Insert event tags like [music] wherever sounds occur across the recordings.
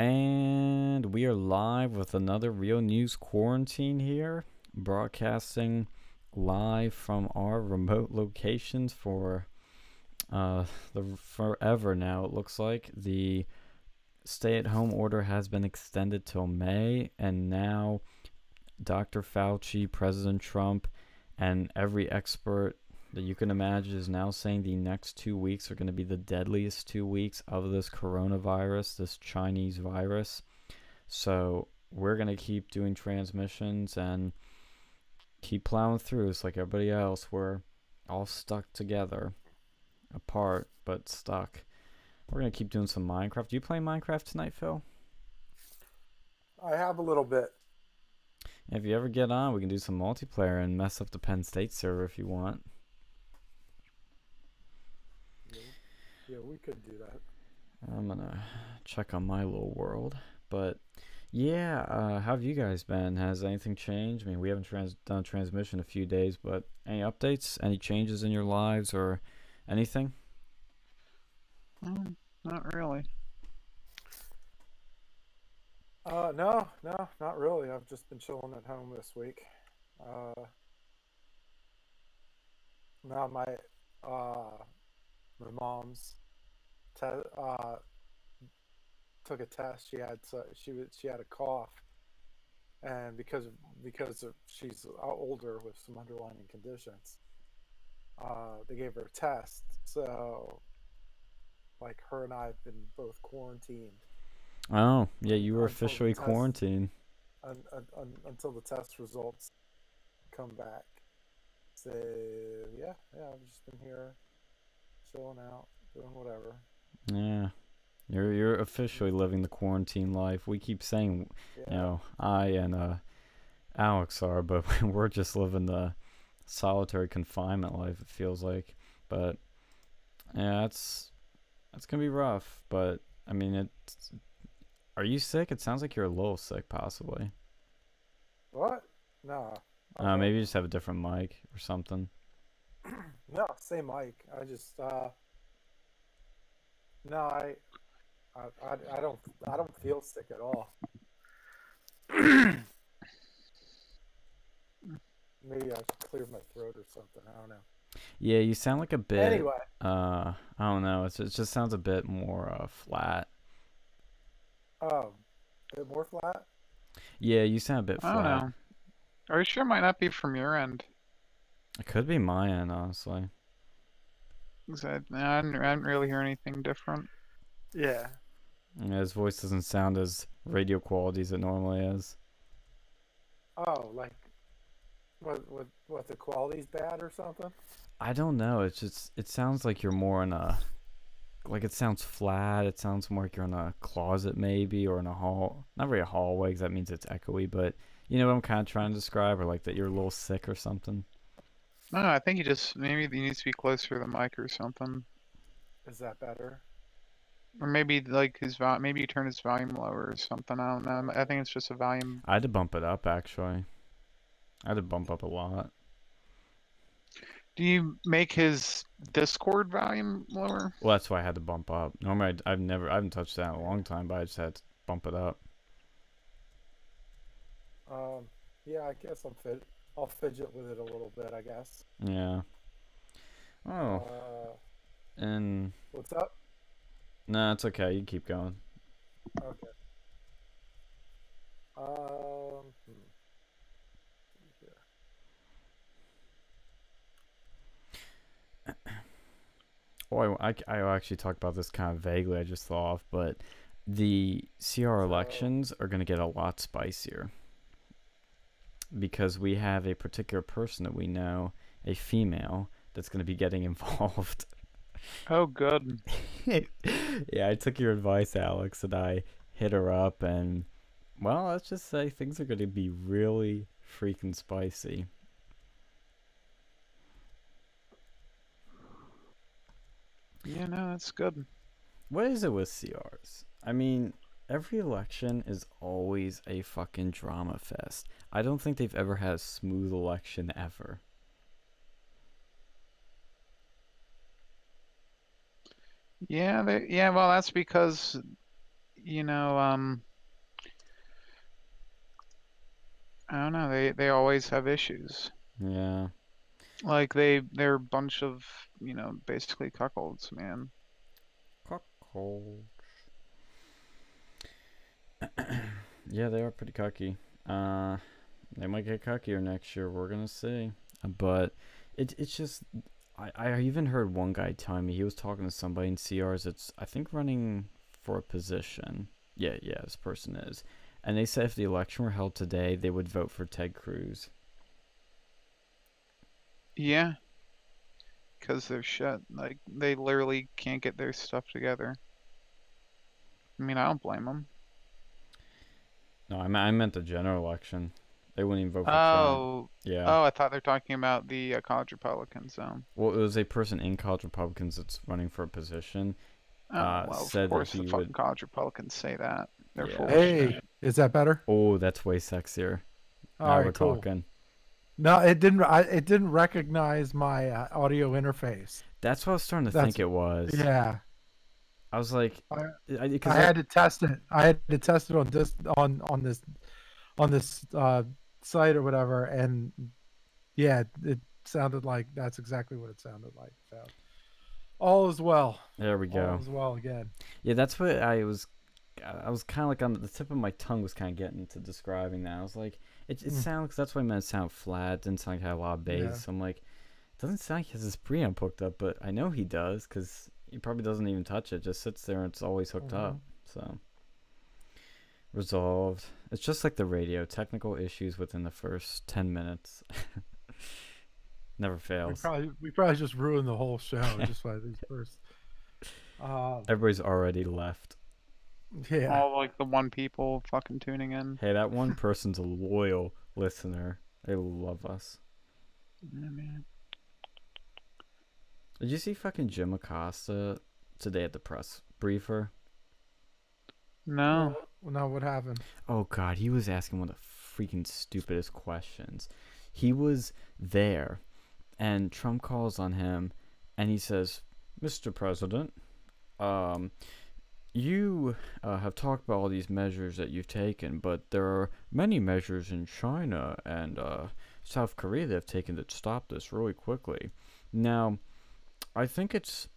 And we are live with another Real News Quarantine here, broadcasting live from our remote locations for uh, the forever now. It looks like the stay-at-home order has been extended till May, and now Dr. Fauci, President Trump, and every expert that you can imagine is now saying the next two weeks are going to be the deadliest two weeks of this coronavirus, this Chinese virus. So we're going to keep doing transmissions and keep plowing through. It's like everybody else. We're all stuck together, apart, but stuck. We're going to keep doing some Minecraft. Do you play Minecraft tonight, Phil? I have a little bit. If you ever get on, we can do some multiplayer and mess up the Penn State server if you want. Yeah, we could do that. I'm gonna check on my little world, but yeah, uh, how have you guys been? Has anything changed? I mean, we haven't trans- done transmission a few days, but any updates? Any changes in your lives or anything? Mm, not really. Uh, no, no, not really. I've just been chilling at home this week. Uh, now my uh, my mom's te- uh, took a test. She had so- she was she had a cough, and because of, because of she's older with some underlying conditions, uh, they gave her a test. So, like her and I have been both quarantined Oh, yeah, you were officially test- quarantined. un, un, un, until the test results come back. So yeah, yeah, I've just been here, chilling out, doing whatever. Yeah. You're you're officially living the quarantine life. We keep saying, Yeah, you know, I and uh Alex are, but [laughs] we're just living the solitary confinement life. It feels like, but yeah, it's it's gonna be rough. But I mean, it's. Are you sick? It sounds like you're a little sick, possibly. what? No. Uh, maybe you just have a different mic or something. [clears throat] no, same mic. I just uh. No, I, I, I, I don't, I don't feel sick at all. [clears throat] Maybe I should clear my throat or something. I don't know. Yeah, you sound like a bit. Anyway, Uh, I don't know. It's, it just sounds a bit more uh, flat. um, a bit more flat. Yeah, you sound a bit flat. I don't know. Are you sure it might not be from your end? It could be my end, honestly. 'Cause I, I, didn't, I didn't really hear anything different. Yeah. Yeah, his voice doesn't sound as radio quality as it normally is. Oh, like what what what the quality's bad or something? I don't know. It's just it sounds like you're more in a like it sounds flat. It sounds more like you're in a closet maybe or in a hall. Not really a hallway 'cause that means it's echoey, but you know what I'm kind of trying to describe, or like that you're a little sick or something. No, I think he just maybe he needs to be closer to the mic or something, Is that better? or maybe like his vol. Maybe you turn his volume lower or something. I don't know. I think it's just a volume. I had to bump it up actually. I had to bump up a lot. Do you make his Discord volume lower? Well, that's why I had to bump up. Normally, I'd, I've never, I haven't touched that in a long time, but I just had to bump it up. Um, yeah, I guess I'm fit. I'll fidget with it a little bit. I guess. Yeah. Oh, Uh, and what's up? no, it's okay. You keep going. Okay. Um. hmm. Oh, I, I, I actually talked about this kind of vaguely. I just thought of, but the CR elections are going to get a lot spicier because we have a particular person that we know, a female, that's going to be getting [laughs] involved. Oh, good. [laughs] yeah, I took your advice, Alex, and I hit her up, and well, let's just say things are going to be really freaking spicy. Yeah, no, that's good. What is it with CRs? I mean, every election is always a fucking drama fest. I don't think they've ever had a smooth election ever. Yeah, they, yeah. Well, that's because you know, um, I don't know. They they always have issues. Yeah. Like they they're a bunch of you know basically cuckolds, man. Cuckold. [clears throat] yeah, they are pretty cocky. Uh, they might get cockier next year. We're gonna see. But it it's just I I even heard one guy telling me he was talking to somebody in CRs. It's I think running for a position. Yeah, yeah, this person is. And they said if the election were held today, they would vote for Ted Cruz. Yeah. Cause they're shut. Like they literally can't get their stuff together. I mean, I don't blame them. No, I, me- I meant the general election. They wouldn't even vote for Trump. Oh, Yeah. oh, I thought they're talking about the uh, college Republicans. So, Well, it was a person in college Republicans that's running for a position. oh, Uh, well, said of that course he the fucking would- college Republicans say that. They're Yeah. full. Hey, is that better? Oh, that's way sexier. All now right, we're cool. talking. No, it didn't. I, it didn't recognize my uh, audio interface. That's what I was starting to That's- think it was. Yeah, I was like, I- I, I had to test it. I had to test it on this on on this on this uh, site or whatever, and yeah, it sounded like that's exactly what it sounded like. So all is well. there we go. All is well again. Yeah, that's what I was. I was kind of like on the tip of my tongue was kind of getting to describing that. I was like, it, it Mm. sounds. That's why I meant it sound flat. Didn't sound like it had a lot of bass. Yeah. So I'm like, it doesn't sound like he has his preamp hooked up, but I know he does because he probably doesn't even touch it. Just sits there and it's always hooked up. So resolved. It's just like the radio. Technical issues within the first ten minutes. [laughs] Never We fails. probably we probably just ruined the whole show [laughs] just by these first. Uh, Everybody's already left. yeah. All like the one people fucking tuning in. Hey, that one [laughs] person's a loyal listener. They love us. Yeah, man. Did you see fucking Jim Acosta today at the press briefer? No. Well, now what happened? Oh god, he was asking one of the freaking stupidest questions. He was there, and Trump calls on him, and he says, "Mr. President, um, you uh, have talked about all these measures that you've taken, but there are many measures in China and uh, South Korea that have taken to stop this really quickly. Now, I think it's,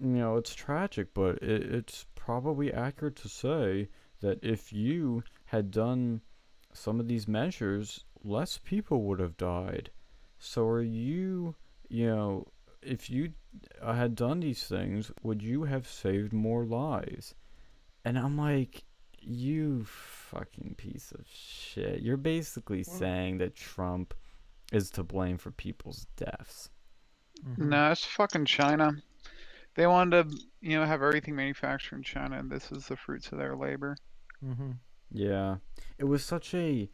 you know, it's tragic, but it, it's probably accurate to say that if you had done some of these measures, less people would have died. So are you, you know, if you had done these things, would you have saved more lives? And I'm like, you fucking piece of shit. You're basically saying that Trump is to blame for people's deaths. Mhm. No, it's fucking China. They wanted to, you know, have everything manufactured in China, and this is the fruits of their labor. Mhm. Yeah. It was such a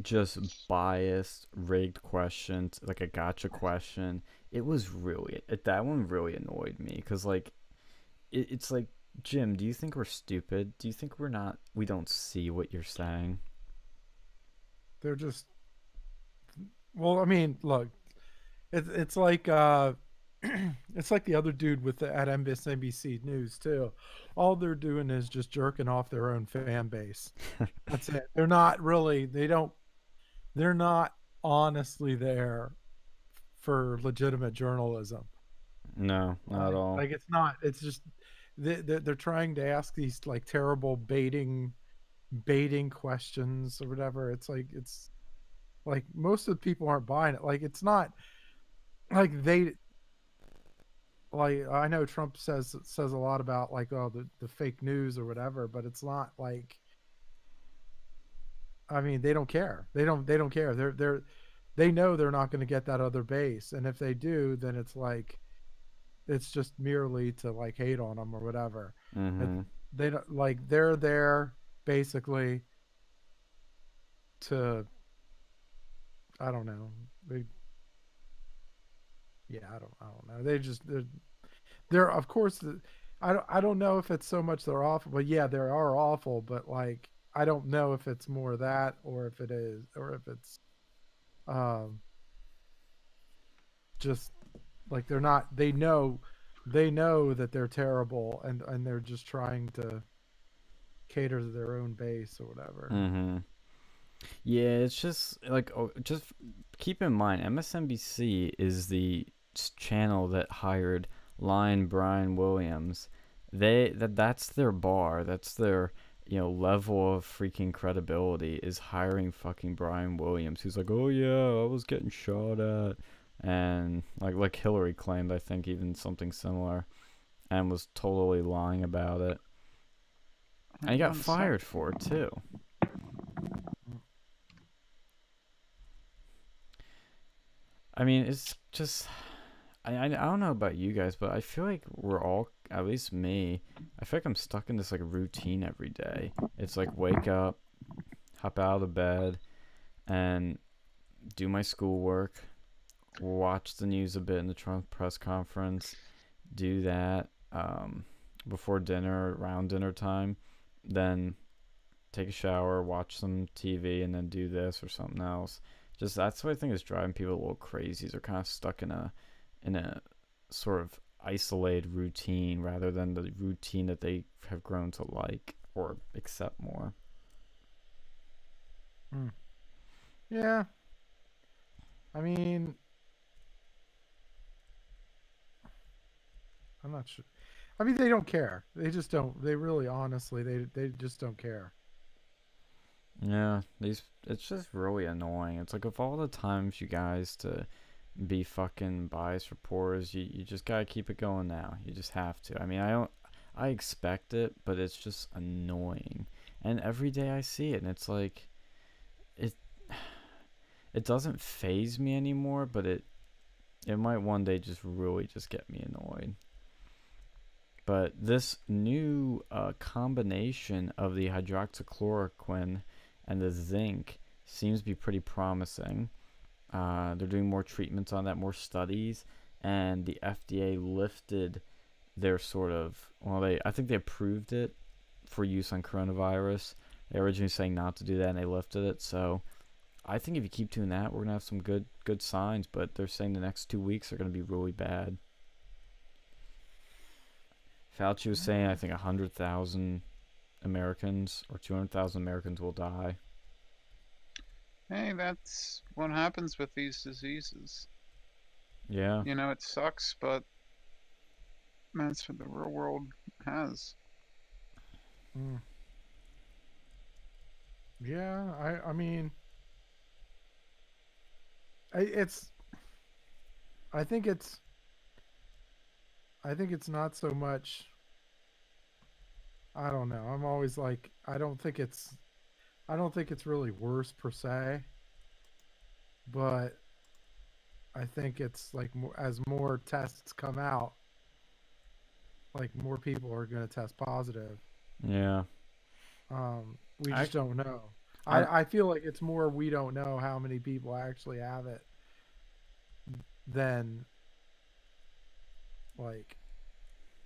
just biased, rigged question, like a gotcha question. It was really it, that one really annoyed me because like it, it's like Jim, do you think we're stupid? Do you think we're not? We don't see what you're saying. They're just. Well, I mean, look, it's it's like uh, [clears throat] it's like the other dude with the at MSNBC News too. All they're doing is just jerking off their own fan base. That's it. They're not really. They don't. They're not honestly there for legitimate journalism. No, not at like, all. Like it's not. It's just they they're, they're trying to ask these like terrible baiting, baiting questions or whatever. It's like it's like most of the people aren't buying it. Like it's not like they like I know Trump says says a lot about like oh the the fake news or whatever, but it's not like. I mean, they don't care. They don't. They don't care. They're they're they know they're not going to get that other base, and if they do, then it's like it's just merely to like hate on them or whatever. hmm They don't like they're there basically to I don't know. They yeah, I don't I don't know. They just they're they're of course I don't I don't know if it's so much they're awful, but yeah, they are awful, but like I don't know if it's more that or if it is or if it's um just like they're not they know they know that they're terrible and and they're just trying to cater to their own base or whatever. Mm-hmm. Yeah, it's just like oh, just keep in mind MSNBC is the channel that hired Lion Brian Williams. They that that's their bar. That's their you know level of freaking credibility is hiring fucking Brian Williams. Who's like, oh yeah, I was getting shot at, and like like Hillary claimed, I think even something similar, and was totally lying about it. And he got fired for it too. I mean, it's just I, I don't know about you guys, but I feel like we're all at least me. I feel like I'm stuck in this like routine every day. It's like wake up, hop out of bed, and do my schoolwork, watch the news a bit in the Trump press conference, do that um, before dinner, around dinner time, then take a shower, watch some TV, and then do this or something else. Just that's what I think is driving people a little crazy. They're kind of stuck in a in a sort of isolated routine rather than the routine that they have grown to like or accept more. Hmm. Yeah. I mean, I'm not sure. I mean, they don't care. They just don't. They really, honestly, they they just don't care. Yeah, these it's just really annoying. It's like of all the times you guys to be fucking biased reporters, you, you just gotta keep it going now. You just have to. I mean, I don't I expect it, but it's just annoying. And every day I see it and it's like it [sighs] it doesn't faze me anymore, but it it might one day just really just get me annoyed. But this new uh, combination of the hydroxychloroquine and the zinc seems to be pretty promising. Uh, they're doing more treatments on that, more studies, and the FDA lifted their sort of well, they I think they approved it for use on coronavirus. They were originally saying not to do that, and they lifted it. So I think if you keep doing that, we're gonna have some good good signs. But they're saying the next two weeks are gonna be really bad. Fauci was saying I think hundred thousand Americans or two hundred thousand Americans will die. Hey, that's what happens with these diseases. Yeah. You know, it sucks, but that's what the real world has. Mm. Yeah, I I mean, I, it's. I think it's. I think it's not so much. I don't know. I'm always like, I don't think it's. I don't think it's really worse per se. But. I think it's like more, as more tests come out. Like more people are going to test positive. Yeah. Um, we I- just don't know. I- I, I feel like it's more we don't know how many people actually have it than like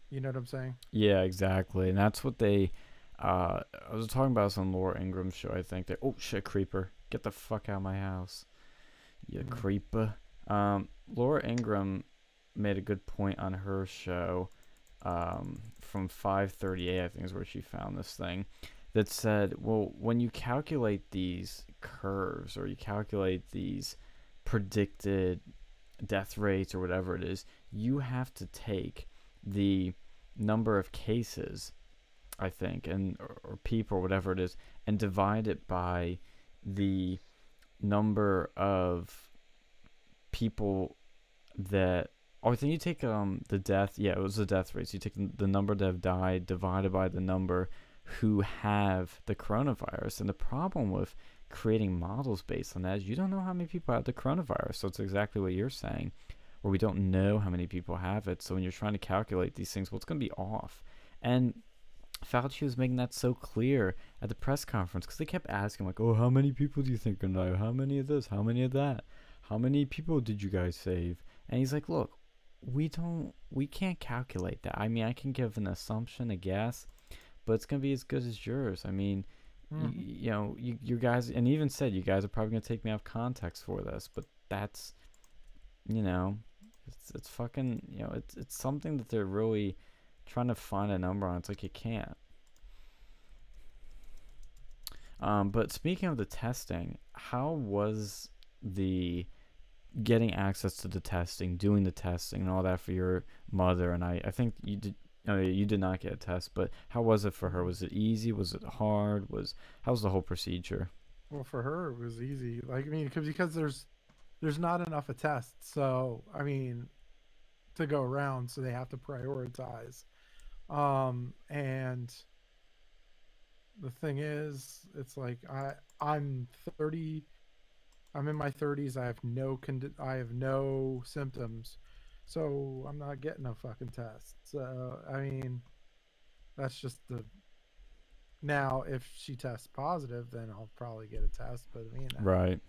you know what I'm saying? Yeah, exactly. And that's what they uh I was talking about this on Laura Ingraham's show, I think. That, oh shit, creeper. Get the fuck out of my house. You Mhm. creeper. Um Laura Ingraham made a good point on her show um from 538 I think is where she found this thing that said, well, when you calculate these curves or you calculate these predicted death rates or whatever it is, you have to take the number of cases, I think, and or, or people or whatever it is, and divide it by the number of people that. Oh, I think you take um the death. Yeah, it was the death rates. You take the number that have died divided by the number who have the coronavirus. And the problem with creating models based on that is you don't know how many people have the coronavirus. So it's exactly what you're saying, where we don't know how many people have it. So when you're trying to calculate these things, well, it's going to be off. And Fauci was making that so clear at the press conference because they kept asking, like, oh, how many people do you think are going to die? How many of this? How many of that? How many people did you guys save? And he's like, look, we don't, we can't calculate that. I mean, I can give an assumption, a guess, but it's going to be as good as yours. I mean, y- Mhm. you know, you, you guys, and even said you guys are probably gonna take me off context for this, but that's, you know, it's it's fucking, you know, it's it's something that they're really trying to find a number on. it. It's like you can't. Um, but speaking of the testing, how was the getting access to the testing, doing the testing, and all that for your mother? And I, I think you did. Uh, you did not get a test, but how was it for her? Was it easy? Was it hard? Was how was the whole procedure? Well, for her it was easy. Like I mean, because because there's there's not enough of tests, so I mean, to go around, so they have to prioritize. Um, and the thing is, it's like I I'm 30. I'm in my 30s. I have no condi- I have no symptoms, so I'm not getting a fucking test. So I mean, that's just the. Now, if she tests positive, then I'll probably get a test. But I mean, that- Right.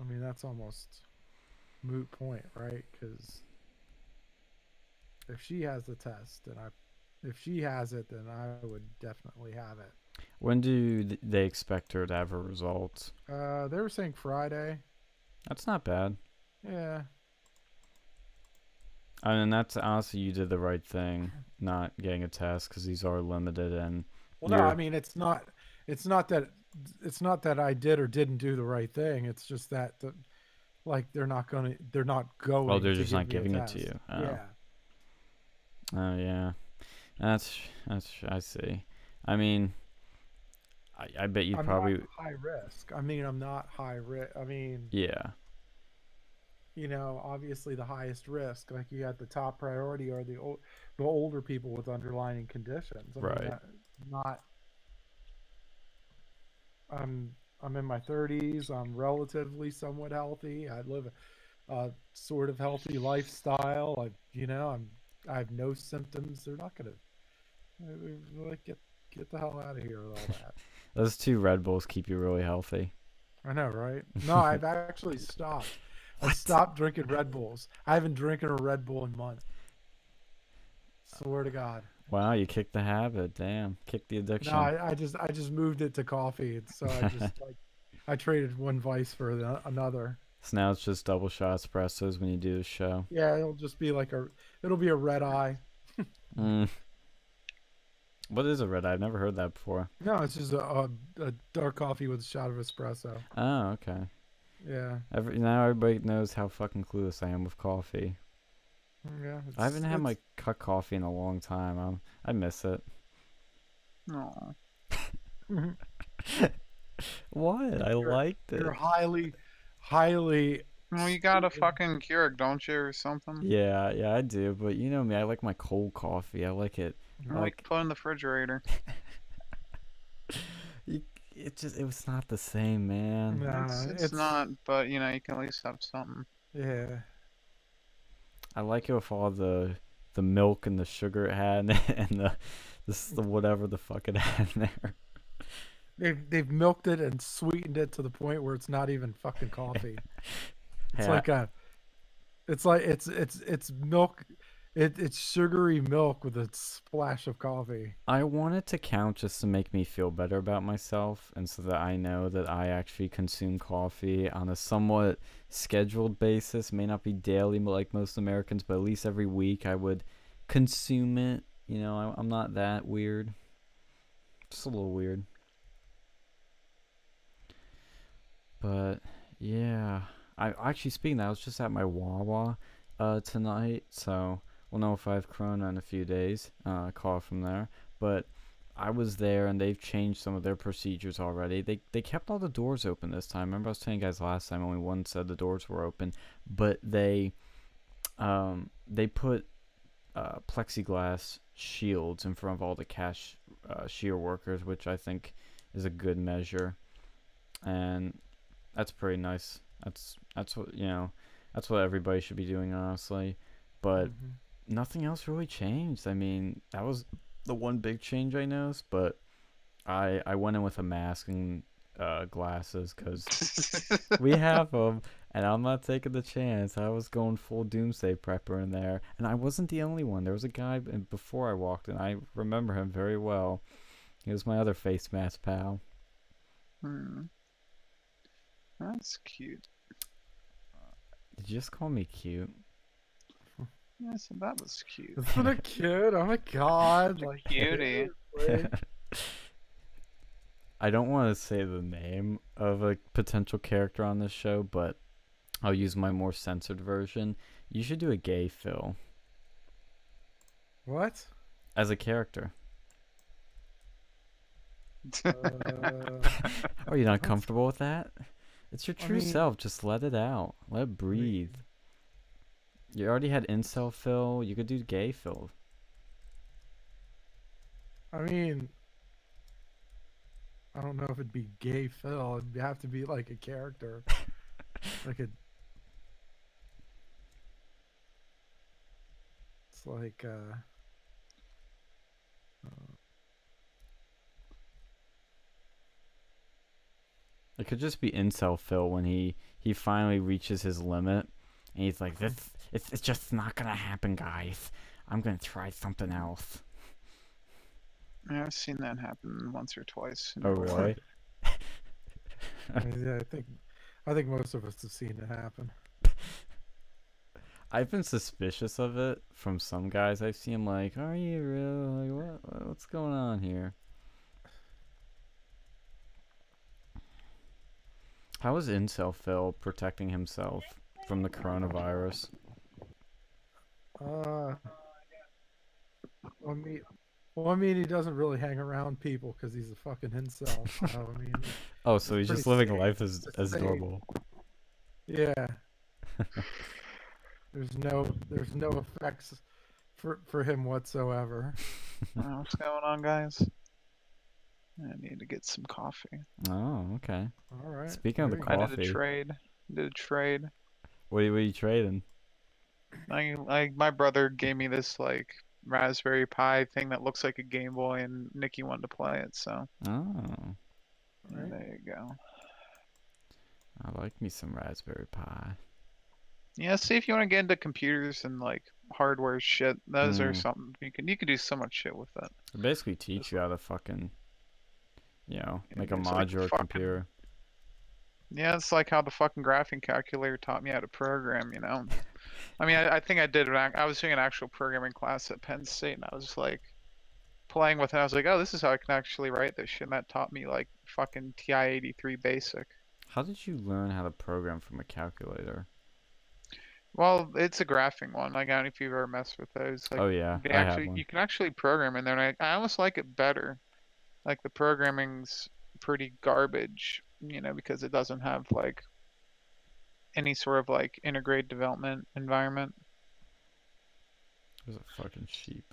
I mean that's almost moot point, right? Because if she has the test, and I, if she has it, then I would definitely have it. When do they expect her to have her results? Uh, they were saying Friday. That's not bad. Yeah, I mean, that's honestly you did the right thing, [laughs] not getting a test because these are limited and Well, no, I mean it's not. It's not that. It's not that I did or didn't do the right thing. It's just that, the, like, they're not gonna. They're not going. Oh, they're just not giving it to you. Oh. Yeah. Oh yeah, that's that's I see. I mean, I I bet you I'm probably not high risk. I mean, I'm not high risk. I mean, yeah you know, obviously the highest risk, like you got the top priority are the old, the older people with underlying conditions. I Right. that- not. I'm I'm in my 30s. I'm relatively somewhat healthy. I live a, a sort of healthy lifestyle. I, you know, I'm I have no symptoms. They're not gonna uh, like get get the hell out of here with all [laughs] that. those two Red Bulls keep you really healthy. I know, right? [laughs] No, I've actually stopped. I stopped drinking Red Bulls. I haven't drinking a Red Bull in months. Swear to God. Wow, you kicked the habit. Damn, kicked the addiction. No, I, I just I just moved it to coffee, and so I just [laughs] like I traded one vice for the, another. So now it's just double shot espressos when you do the show. Yeah, it'll just be like a it'll be a red eye. Mm. What is a red eye? I've never heard that before. No, it's just a, a, a dark coffee with a shot of espresso. Oh, okay. Yeah, Every, now everybody knows how fucking clueless I am with coffee. yeah. I haven't had my it's- cut coffee in a long time. Um, I miss it. No. [laughs] [laughs] What? I You're- liked it. You're highly, highly. Well, you got a fucking Keurig, don't you, or something? Yeah, yeah, I do. But you know me, I like my cold coffee. I like it. Or like Like put in the refrigerator. [laughs] you, it just it was not the same, man. Nah, it's, it's, it's- not, but you know, you can at least have something. Yeah. I like it with all the the milk and the sugar it had [laughs] and the this the whatever the fuck it had in there. They've they've milked it and sweetened it to the point where it's not even fucking coffee. [laughs] It's I- like a, it's like it's it's it's milk, it it's sugary milk with a splash of coffee. I want it to count just to make me feel better about myself and so that I know that I actually consume coffee on a somewhat scheduled basis. May not be daily like most Americans, but at least every week I would consume it. You know, I, I'm not that weird. Just a little weird. But yeah, I actually speaking that, I was just at my Wawa uh, tonight, so we'll know if I have Corona in a few days. Uh, call from there, but I was there and they've changed some of their procedures already. They they kept all the doors open this time. Remember I was telling you guys last time only one said the doors were open, but they um they put uh, plexiglass shields in front of all the cash uh, shear workers, which I think is a good measure, and that's pretty nice. That's that's what you know. That's what everybody should be doing, honestly. But Mhm. nothing else really changed. I mean, that was the one big change I noticed. But I I went in with a mask and uh, glasses because [laughs] we have them, and I'm not taking the chance. I was going full doomsday prepper in there, and I wasn't the only one. There was a guy before I walked in. I remember him very well. He was my other face mask pal. Hmm. That's cute. Did you just call me cute? Yeah, so that was cute. Isn't it [laughs] cute? Oh my god! Like Cutie. [laughs] I don't want to say the name of a potential character on this show, but I'll use my more censored version. You should do a gay Phil What? as a character. Uh, [laughs] Are you not comfortable with that? It's your I true mean- self. Just let it out. Let it breathe. You already had incel Phil. You could do gay Phil. I mean, I don't know if it'd be gay Phil. It'd have to be like a character, [laughs] like a. It's like uh. It could just be incel Phil when he he finally reaches his limit, and he's like, "This it's it's just not gonna happen, guys. I'm gonna try something else." Yeah, I've seen that happen once or twice. in Oh really? [laughs] I, mean, yeah, I think, I think most of us have seen it happen. I've been suspicious of it from some guys I've seen. Like, are you real? Like, what what's going on here? How is incel Phil protecting himself from the coronavirus? Uh, well, I mean, well, I mean, he doesn't really hang around people because he's a fucking incel. So I mean, [laughs] Oh, so he's just living safe. life as It's as safe. normal. yeah. [laughs] there's no, there's no effects for for him whatsoever. What's going on, guys? I need to get some coffee. Oh, okay. All right. Speaking of the you go. I did Coffee. a trade. Did a trade. What are, you trading? I like my brother gave me this like Raspberry Pi thing that looks like a Game Boy, and Nikki wanted to play it, so Oh, Right. there you go. I like me some Raspberry Pi. Yeah, see if you want to get into computers and like hardware shit. Those are Mm. something you can you can do so much shit with it. They basically teach you how to fucking, you know, make a it's like modular fucking- computer. Yeah, it's like how the fucking graphing calculator taught me how to program, you know. I mean, I, I think I did an ac- I was doing an actual programming class at Penn State, and I was like playing with it. I was like, oh, this is how I can actually write this shit. And that taught me like fucking TI-83 basic. How did you learn how to program from a calculator? Well, it's a graphing one. Like, I don't know if you've ever messed with those. Like, oh yeah, they I have actually one. you can actually program in there, and I, I almost like it better. Like the programming's pretty garbage, you know, because it doesn't have like any sort of like integrated development environment. There's a fucking sheep.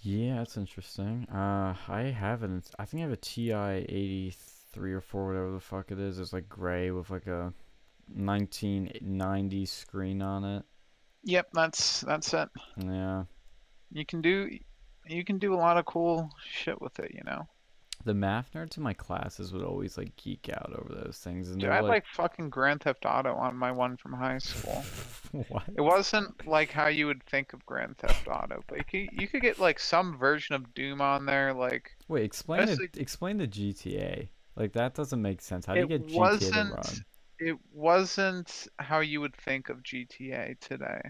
Yeah, that's interesting. Uh, I have an. I think I have a TI eighty three or four, whatever the fuck it is. It's like gray with like a nineteen ninety screen on it. Yep, that's that's it. Yeah, You can do you can do a lot of cool shit with it, you know. the math nerds in my classes would always like geek out over those things, and Dude, I had like, like fucking Grand Theft Auto on my one from high school. [laughs] what? It wasn't like how you would think of Grand Theft Auto, but you could, you could get like some version of Doom on there, like Wait, explain it. like- Explain the GTA. Like that doesn't make sense. How do you get GTA to wasn't- run? it wasn't how you would think of GTA today.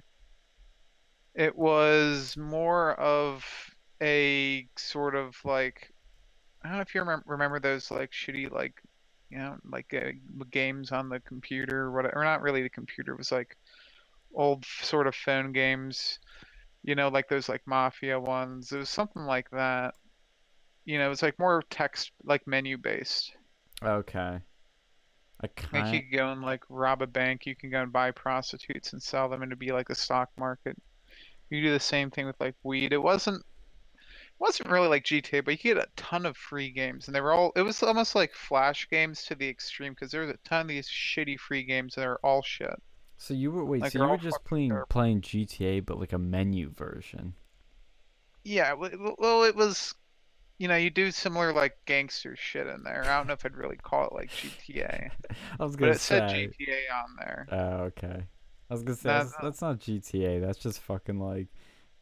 It was more of a sort of like I don't know if you remember remember those like shitty like you know like uh, games on the computer or whatever. Or not really the computer. It was like old sort of phone games. You know, like those like mafia ones. It was something like that. You know, it was like more text like menu based. Okay. I Like kind. you can go and like rob a bank, you can go and buy prostitutes and sell them and it'd be like the stock market. You do the same thing with like weed. It wasn't wasn't really like GTA, but you get a ton of free games and they were all it was almost like flash games to the extreme because there was a ton of these shitty free games that are all shit. So you were wait. like, so you were just playing terrible. playing GTA, but like a menu version. Yeah, well it was you know, you do similar like gangster shit in there. I don't know if I'd really call it like GTA, [laughs] I was gonna but it said say. GTA on there. Oh, okay. I was gonna say That- that's, that's not GTA. That's just fucking like.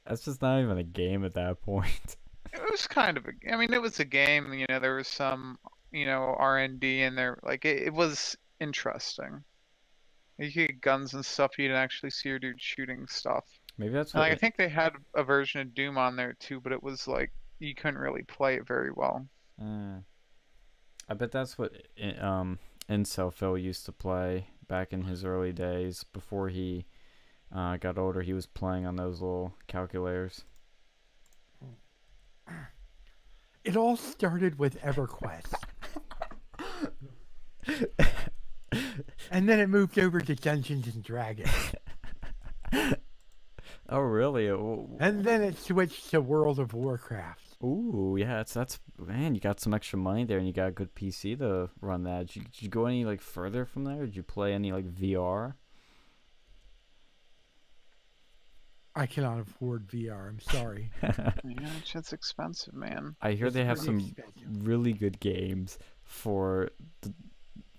That's just not even a game at that point. [laughs] It was kind of a, I mean, it was a game, you know, there was some, you know, R&D in there. Like, it, it was interesting. You could get guns and stuff, you didn't actually see your dude shooting stuff. Maybe that's what. like, I think they had a version of Doom on there too, but it was like you couldn't really play it very well. Uh, I bet that's what i- um Incel Phil used to play back in his early days before he uh, got older. He was playing on those little calculators. It all started with EverQuest. and then it moved over to Dungeons and Dragons. [laughs] Oh, really? Ooh, And then it switched to World of Warcraft. Ooh, yeah, that's that's man. You got some extra money there, and you got a good PC to run that. Did you, did you go any like further from there? Did you play any like VR? I cannot afford VR. I'm sorry. [laughs] Yeah, it's, it's expensive, man. I hear It's they have some expensive. really good games for the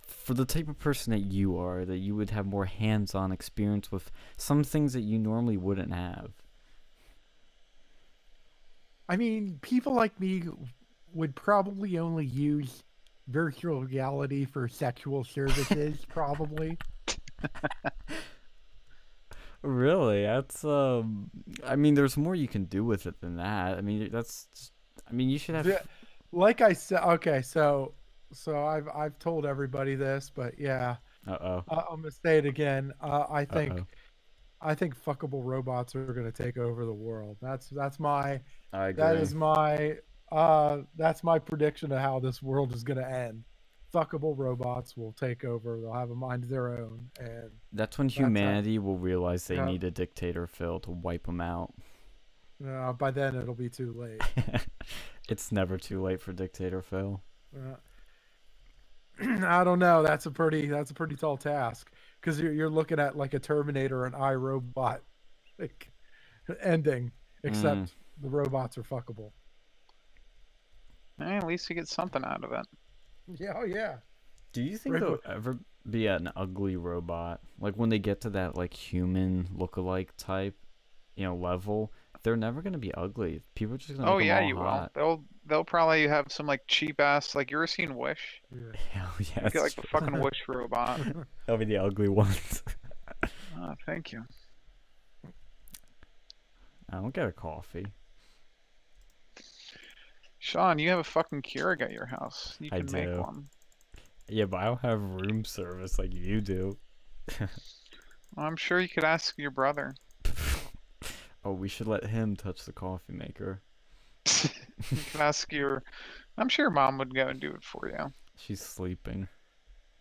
for the type of person that you are. That you would have more hands-on experience with some things that you normally wouldn't have. I mean, people like me would probably only use virtual reality for sexual services, probably. [laughs] Really, that's um. I mean, there's more you can do with it than that. I mean, that's. I mean, you should have. Like I said, okay, so so I've I've told everybody this, but yeah, Uh oh. uh, I'm gonna say it again. Uh, I think Uh-oh. I think fuckable robots are gonna take over the world. That's that's my I agree. that is my uh that's my prediction of how this world is gonna end. Fuckable robots will take over. They'll have a mind of their own, and That's when That's how- humanity will realize they Yeah. need a dictator, Phil, to wipe them out. uh, by then it'll be too late. [laughs] it's never too late for dictator Phil. Uh, [clears throat] I don't know. That's a pretty that's a pretty tall task because you're you're looking at like a Terminator and iRobot like [laughs] ending, except Mm. the robots are fuckable. Eh, at least you get something out of it. [laughs] Yeah, oh yeah. Do you think Right, there'll ever be an ugly robot? Like when they get to that like human look-alike type, you know, level, they're never gonna be ugly. People are just gonna Oh yeah, you hot. will. They'll they'll probably have some like cheap ass like you ever seen Wish? yeah. [laughs] Hell yeah, You that's get like the fucking [laughs] Wish robot. That'll be the ugly ones. Oh, thank you. I don't get a coffee. Sean, you have a fucking Keurig at your house. You I can make one. Yeah, but I don't have room service like you do. I'm sure you could ask your brother. [laughs] oh, we should let him touch the coffee maker. [laughs] You could ask your. I'm sure your mom would go and do it for you. She's sleeping.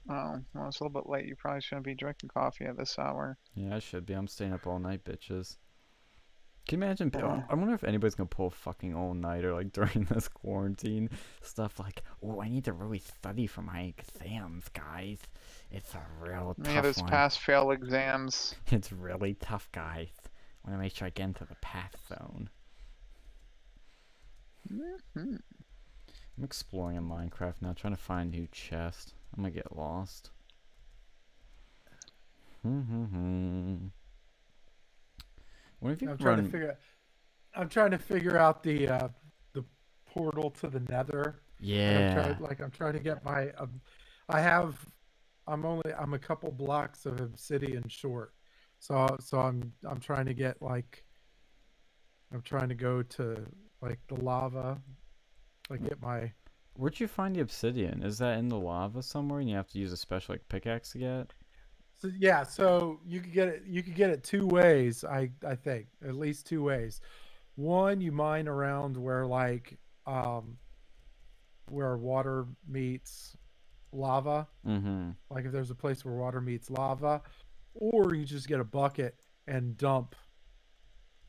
Oh, well, it's a little bit late. You probably shouldn't be drinking coffee at this hour. Yeah, I should be. I'm staying up all night, bitches. Can you imagine? I- Yeah. I wonder if anybody's gonna pull a fucking all nighter like [laughs] during this quarantine stuff. Like, oh, I need to really study for my exams, guys. It's a real tough Yeah, those one. pass fail exams. [laughs] It's really tough, guys. I want to make sure I get into the pass zone. Mhm. I'm exploring in Minecraft now, trying to find a new chest. I'm gonna get lost. Hmm. What if you I'm trying run? to figure. I'm trying to figure out the uh, the portal to the Nether. And I'm Yeah. trying, like I'm trying to get my. Um, I have. I'm only. I'm a couple blocks of obsidian short, so so I'm I'm trying to get like. I'm trying to go to like the lava, like get my. Where'd you find the obsidian? Is that in the lava somewhere, and you have to use a special like pickaxe to get? So yeah, so you could get it. You could get it two ways. I I think at least two ways. One, you mine around where like um, where water meets lava. Mm-hmm. Like if there's a place where water meets lava, or you just get a bucket and dump.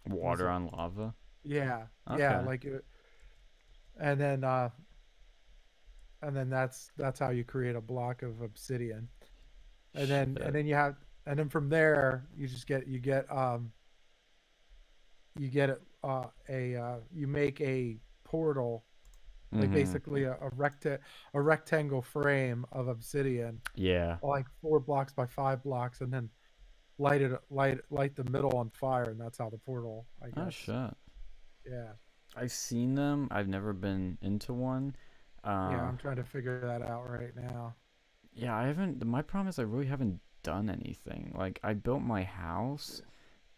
Water on lava. Yeah, yeah, like it, and then uh, and then that's that's how you create a block of obsidian, and then Shit. and then you have and then from there you just get you get um. You get uh, a uh, you make a portal like Mhm. basically a, a recta a rectangle frame of obsidian Yeah. like four blocks by five blocks and then light it light light the middle on fire and that's how the portal i guess Oh shit. yeah I've seen them. I've never been into one. Yeah i'm trying to figure that out right now Yeah, I haven't. My problem is I really haven't done anything. Like I built my house,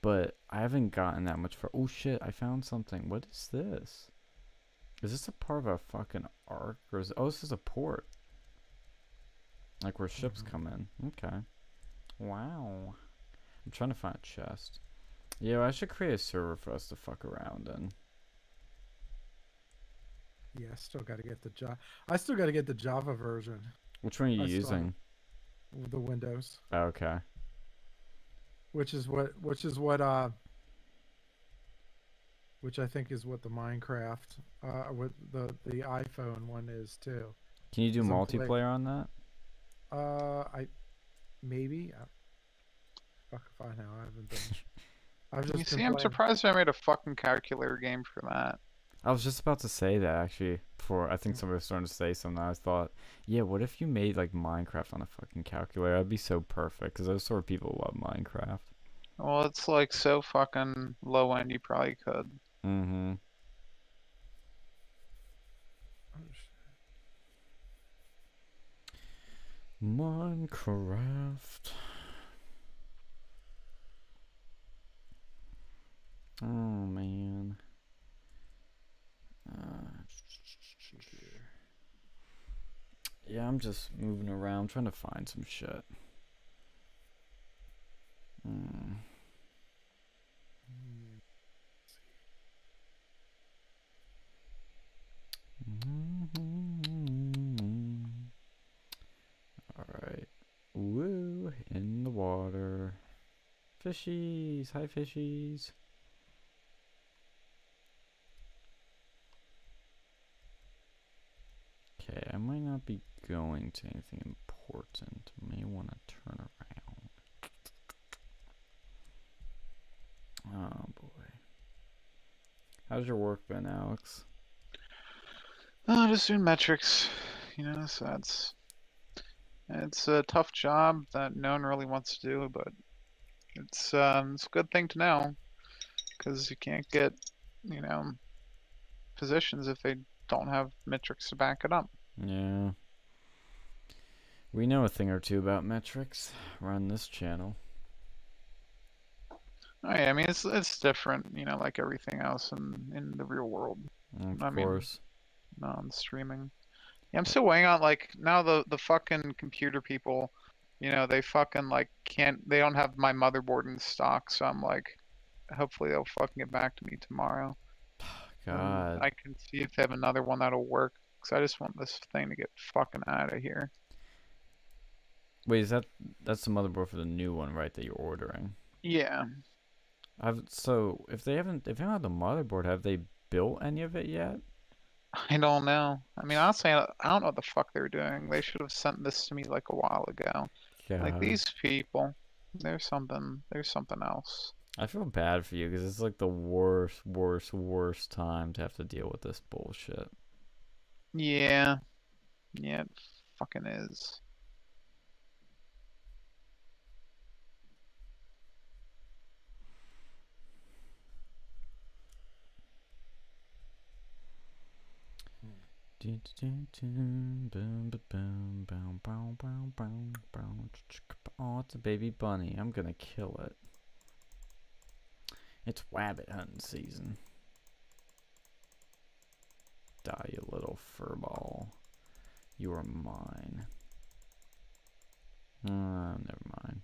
but I haven't gotten that much for. Oh shit! I found something. What is this? Is this a part of a fucking arc or is oh this is a port? Like where ships Mhm. come in. Okay. Wow. I'm trying to find a chest. Yeah, I should create a server for us to fuck around in. Yeah, I still got to get the Java. I still got to get the Java version, Which one are you I using? the Windows, Oh, okay. which is what, which is what, uh, which I think is what the Minecraft, uh, what the the iPhone one is too. Can you do Some play- multiplayer on that? Uh, I maybe. I, fuck if I know. I haven't been. [laughs] I've just You been see, I'm surprised I made a fucking calculator game for that. I was just about to say that actually. Before I think somebody was starting to say something. I thought, yeah, what if you made like Minecraft on a fucking calculator? That'd be so perfect because those sort of people love Minecraft. Well, it's like so fucking low end. You probably could. Mm-hmm. Minecraft. Oh man. Uh, yeah, I'm just moving around trying to find some shit. Hmm. Hmm. Alright. Woo, in the water. Fishies, hi fishies. Okay, I might not be going to anything important. May want to turn around. Oh boy. How's your work been, Alex? Oh, just doing metrics. You know, so that's it's a tough job that no one really wants to do, but it's um it's a good thing to know because you can't get you know positions if they don't have metrics to back it up. Yeah. We know a thing or two about metrics. Run this channel. Oh yeah, I mean it's it's different, you know, like everything else in in the real world, Of I mean- course. non streaming. Yeah, I'm still waiting on like now the the fucking computer people, you know, they fucking like can't they don't have my motherboard in stock, so I'm like, hopefully they'll fucking get back to me tomorrow. and [sighs] um, God. I can see if they have another one that'll work. Cause I just want this thing to get fucking out of here. Wait, is that that's the motherboard for the new one, right? That you're ordering. Yeah. I've so if they haven't if they don't have the motherboard, have they built any of it yet? I don't know. I mean, honestly, I I don't know what the fuck they're doing. They should have sent this to me like a while ago. Like these people, there's something. There's something else. I feel bad for you because it's like the worst, worst, worst time to have to deal with this bullshit. Yeah. Yeah, it fucking is. Oh, it's a baby bunny. I'm gonna kill it. It's rabbit hunting season. Die, you little furball. You are mine. Uh, never mind.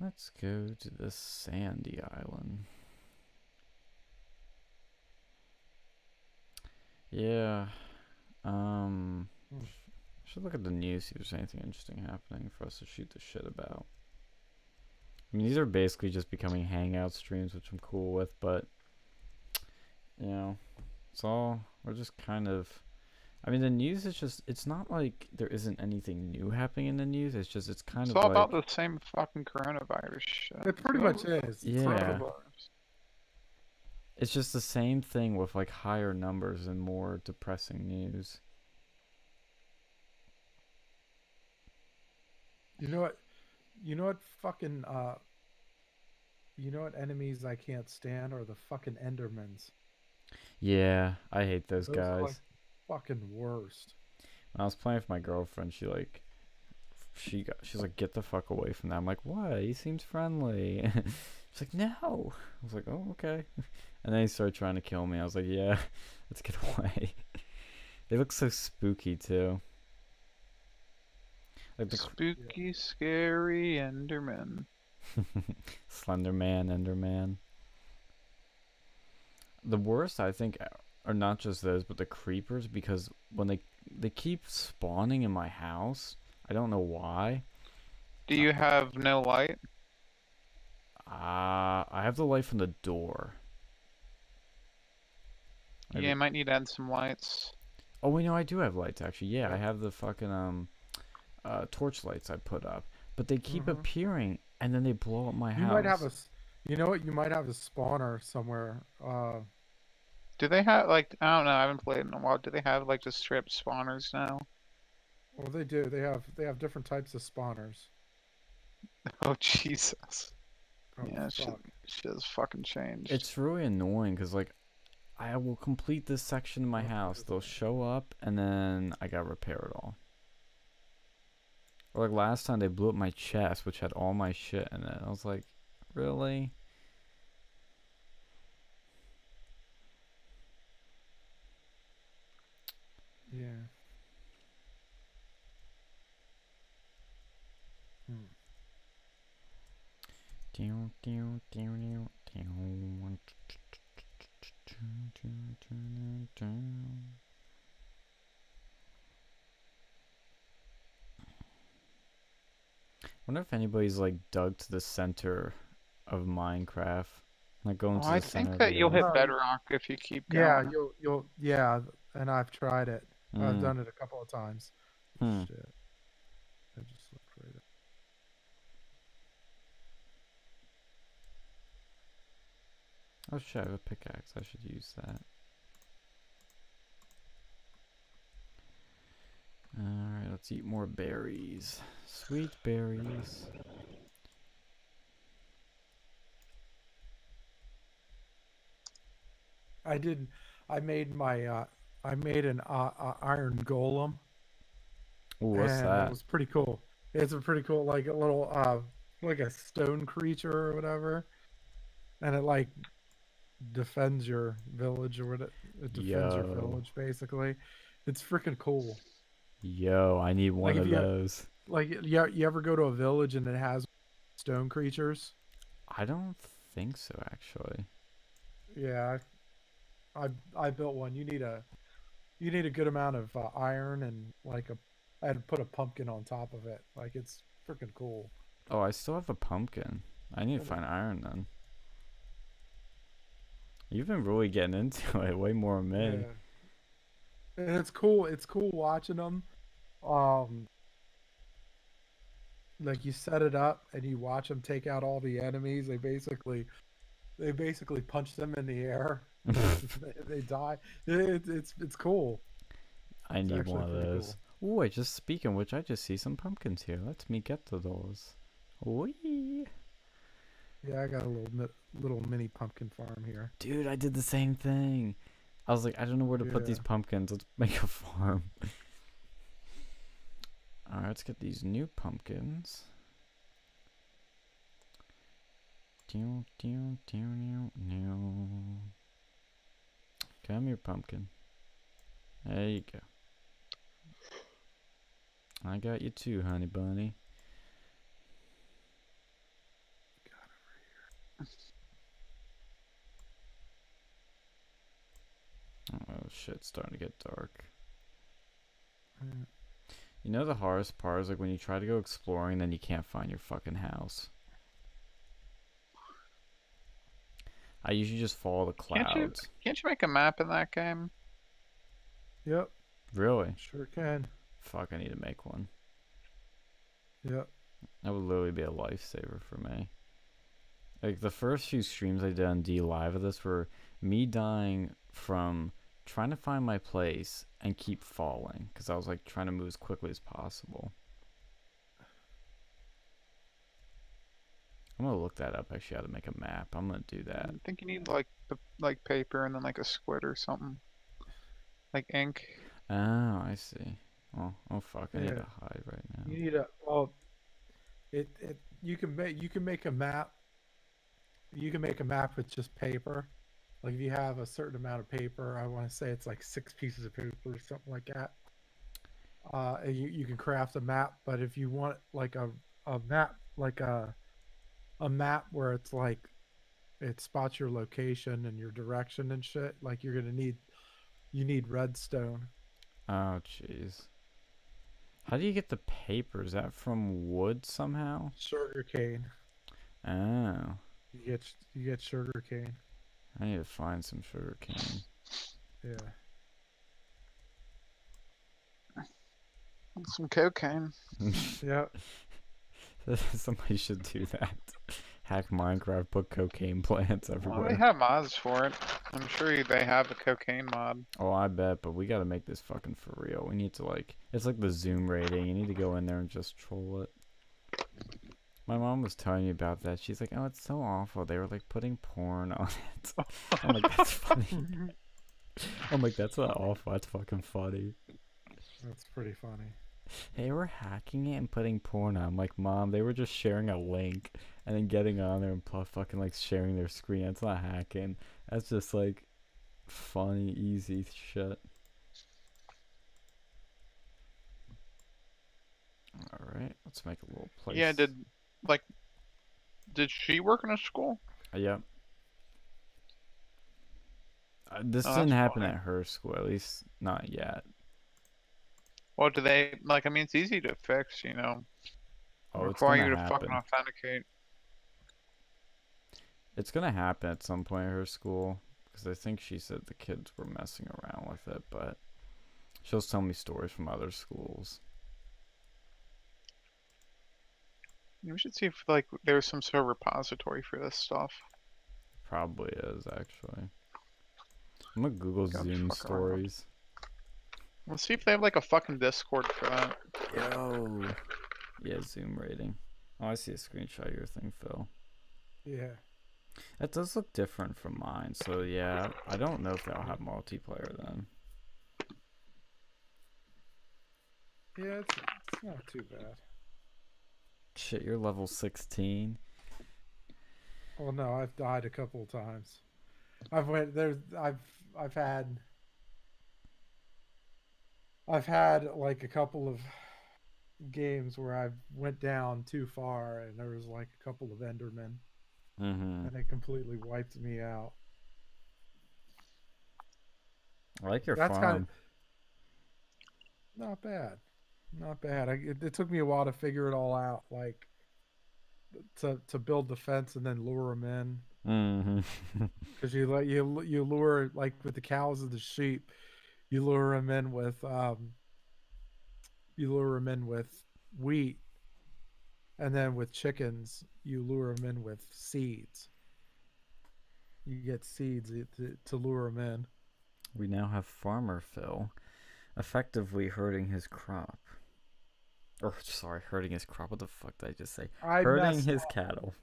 Let's go to the sandy island. Yeah. Um. Should look at the news, see if there's anything interesting happening for us to shoot the shit about. I mean, these are basically just becoming hangout streams, which I'm cool with, but you know, it's all we're just kind of. I mean, the news is just. It's not like there isn't anything new happening in the news. It's just it's kind It's of all like about the same fucking coronavirus shit. It pretty much is. Yeah. It's just the same thing with like higher numbers and more depressing news. You know what? You know what? Fucking. Uh. You know what enemies I can't stand are the fucking Endermans. Yeah, I hate those, Those are, guys. like, fucking worst. When I was playing with my girlfriend, she like, she got, she's like, get the fuck away from that. I'm like, why? He seems friendly. [laughs] she's like, no. I was like, oh, okay. [laughs] And then he started trying to kill me. I was like, yeah, [laughs] let's get away. they look so spooky too. Like the Spooky, scary Enderman. Slender Man, Ender Man. The worst, I think, are not just those, but the creepers because when they they keep spawning in my house, I don't know why. Do you have no light? Uh, I have the light from the door. I Yeah, I might need to add some lights. Oh wait, no, I do have lights actually. Yeah, I have the fucking um, uh, torch lights I put up, but they keep Mhm. appearing and then they blow up my You house. might have a, s- you know what? You might have a spawner somewhere. Uh, Do they have like I don't know, I haven't played in a while. Do they have like the strip spawners now? well, they do. They have they have different types of spawners. [laughs] Oh Jesus. Oh, yeah, shit, fuck. shit has fucking changed. It's really annoying because like I will complete this section of my Oh, house. They'll it? show up and then I gotta repair it all. Or like last time they blew up my chest, which had all my shit in it. I was like, really? Yeah. Hmm. Down, down, down, down, down. Wonder if anybody's like dug to the center of Minecraft, like going Oh, to I the center. think that you'll hit earth. No, bedrock if you keep going. Yeah, you'll you'll yeah, and I've tried it. I've Mm, done it a couple of times. hmm. Shit. I just looked right at Oh shit, I have a pickaxe. I should use that. Alright, let's eat more berries. Sweet berries. I did. I made my. Uh, I made an uh, uh, iron golem. Ooh, what's and that? It was pretty cool. It's a pretty cool, like a little, uh, like a stone creature or whatever, and it like defends your village or what it, it defends your village basically. It's freaking cool. Yo, I need one Like, of you- those. Like you, you ever go to a village and it has stone creatures? I don't think so, actually. Yeah, I I built one. You need a you need a good amount of uh, iron and like a I had to put a pumpkin on top of it. Like it's freaking cool. Oh, I still have a pumpkin. I need to find iron then. You've been really getting into [laughs] it way more than me. Yeah. And it's cool. It's cool watching them. Um, like you set it up and you watch them take out all the enemies. They basically, they basically punch them in the air. [laughs] they, they die. It, it's it's cool. I It's need one of those. Ooh, I just speaking which, I just see some pumpkins here. Let me get to those. Whee! Yeah, I got a little little mini pumpkin farm here. Dude, I did the same thing. I was like, I don't know where to put these pumpkins. Let's make a farm. [laughs] Alright, let's get these new pumpkins. Come here, pumpkin. There you go. I got you too, honey bunny. Oh shit, it's starting to get dark. You know the hardest part is like when you try to go exploring, then you can't find your fucking house. I usually just follow the Can't you- clouds. Can't you make a map in that game? Yep, Really? sure can. Fuck, I need to make one. Yep. That would literally be a lifesaver for me. Like the first few streams I did on DLive of this were me dying from trying to find my place and keep falling because I was like trying to move as quickly as possible. I'm gonna look that up actually how to make a map. I'm gonna do that. I think you need like the like paper and then like a squid or something. Like ink. Oh, I see. Oh, oh fuck! I need to hide right now. You need a well. It it you can make you can make a map you can make a map with just paper. Like if you have a certain amount of paper, I want to say it's like six pieces of paper or something like that. Uh, you, you can craft a map, but if you want like a, a map, like a, a map where it's like, it spots your location and your direction and shit, like you're gonna need, you need redstone. Oh, jeez. How do you get the paper? Is that from wood somehow? Sugar cane. Oh, You get you get sugar cane. I need to find some sugar cane. Yeah. Some cocaine. [laughs] Yep. [laughs] Somebody should do that. [laughs] Hack Minecraft, put cocaine [laughs] plants Well, everywhere. they have mods for it. I'm sure they have a cocaine mod. Oh, I bet, but we gotta make this fucking for real. We need to like, it's like the Zoom raiding. You need to go in there and just troll it. My mom was telling me about that. She's like, "Oh, it's so awful. They were like putting porn on it." I'm like, "That's funny." I'm like, "That's not awful. That's fucking funny." That's pretty funny. They were hacking it and putting porn on. Like, "Mom, they were just sharing a link and then getting on there and fucking like sharing their screen. That's not hacking. That's just like funny, easy shit." All right, let's make a little place. Yeah, did like did she work in a school? Uh, Yep. Uh, this Oh, didn't happen funny. at her school, at least not yet. Well, do they like? I mean, it's easy to fix. You know, Oh, it's require you to happen. fucking authenticate. It's gonna happen at some point at her school because I think she said the kids were messing around with it, but she'll tell me stories from other schools. We should see if like there's some sort of repository for this stuff. Probably is actually. I'm gonna Google Zoom stories. around. Stories. Let's see if they have like a fucking Discord for that. Yo. Yeah, Zoom raiding. Oh, I see a screenshot of your thing, Phil. Yeah. That does look different from mine, so yeah, I don't know if they'll have multiplayer then. Yeah, it's, it's not too bad. Shit, you're level 16. Well, no, I've died a couple of times. I've went there's I've I've had I've had like a couple of games where I went down too far and there was like a couple of Endermen Mm-hmm. and they completely wiped me out. I like your That's farm. kinda- Not bad, not bad. I, it, it took me a while to figure it all out, like to to build the fence and then lure them in. Mm-hmm. [laughs] because you let you you lure like with the cows and the sheep, you lure them in with um, you lure them in with wheat, and then with chickens you lure them in with seeds. You get seeds to, to lure them in. we now have Farmer Phil, effectively hurting his crop. Or sorry, hurting his crop. What the fuck did I just say? I hurting his up. cattle.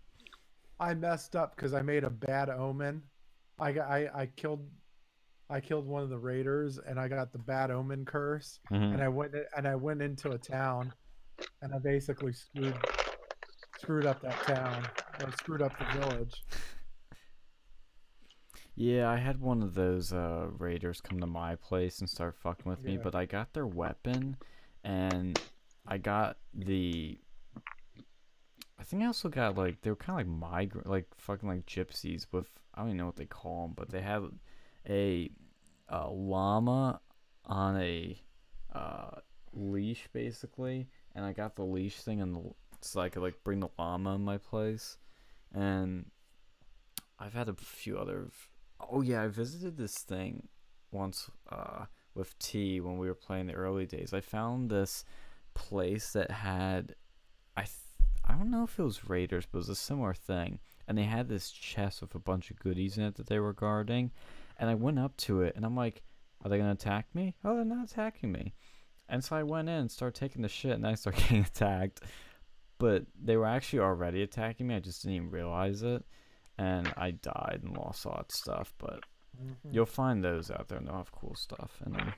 I messed up because I made a bad omen. I I, I killed I killed one of the raiders and I got the bad omen curse. Mhm. and I went and I went into a town, and I basically screwed screwed up that town, or screwed up the village. Yeah, I had one of those uh, raiders come to my place and start fucking with me, but I got their weapon, and I got the. I think I also got like they were kind of like migrant, like fucking like gypsies with I don't even know what they call them, but they had a, uh llama on a uh, leash basically, and I got the leash thing and the, so I could like bring the llama in my place, and I've had a few other. Oh yeah, I visited this thing once uh, with T when we were playing the early days. I found this place that had, I th- I don't know if it was Raiders, but it was a similar thing, and they had this chest with a bunch of goodies in it that they were guarding, and I went up to it and I'm like, are they gonna attack me? Oh, they're not attacking me. And so I went in and started taking the shit, and I started [laughs] getting attacked. But they were actually already attacking me. I just didn't even realize it and I died and lost all that stuff. But mm-hmm. you'll find those out there, and they'll have cool stuff in them.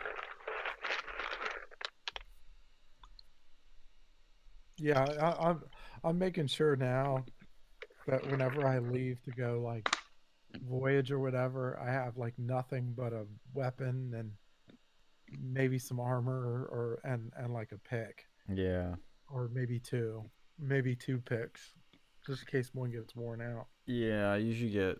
Yeah, I, I'm I'm making sure now that whenever I leave to go like voyage or whatever, I have like nothing but a weapon and maybe some armor or, and and like a pick Yeah. or maybe two, maybe two picks, just in case one gets worn out. Yeah, I usually get.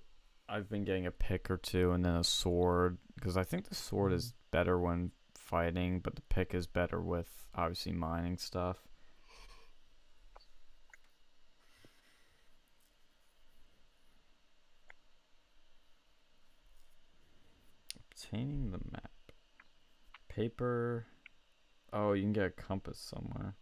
I've been getting a pick or two and then a sword because I think the sword is mm. better when fighting, but the pick is better with obviously mining stuff. Obtaining the map. Paper. Oh, you can get a compass somewhere.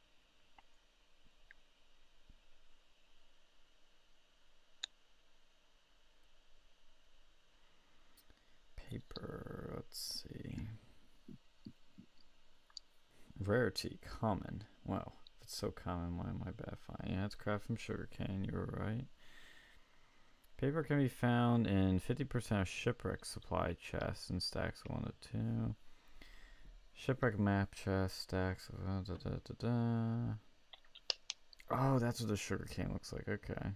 Paper, let's see. Rarity, common. Well, if it's so common, why am I bad finding? Yeah, it's craft from sugarcane, you were right. Paper can be found in 50% of shipwreck supply chests and stacks of 1 to 2. Shipwreck map chest, stacks of. Uh, da, da, da. Oh, that's what the sugar cane looks like, okay.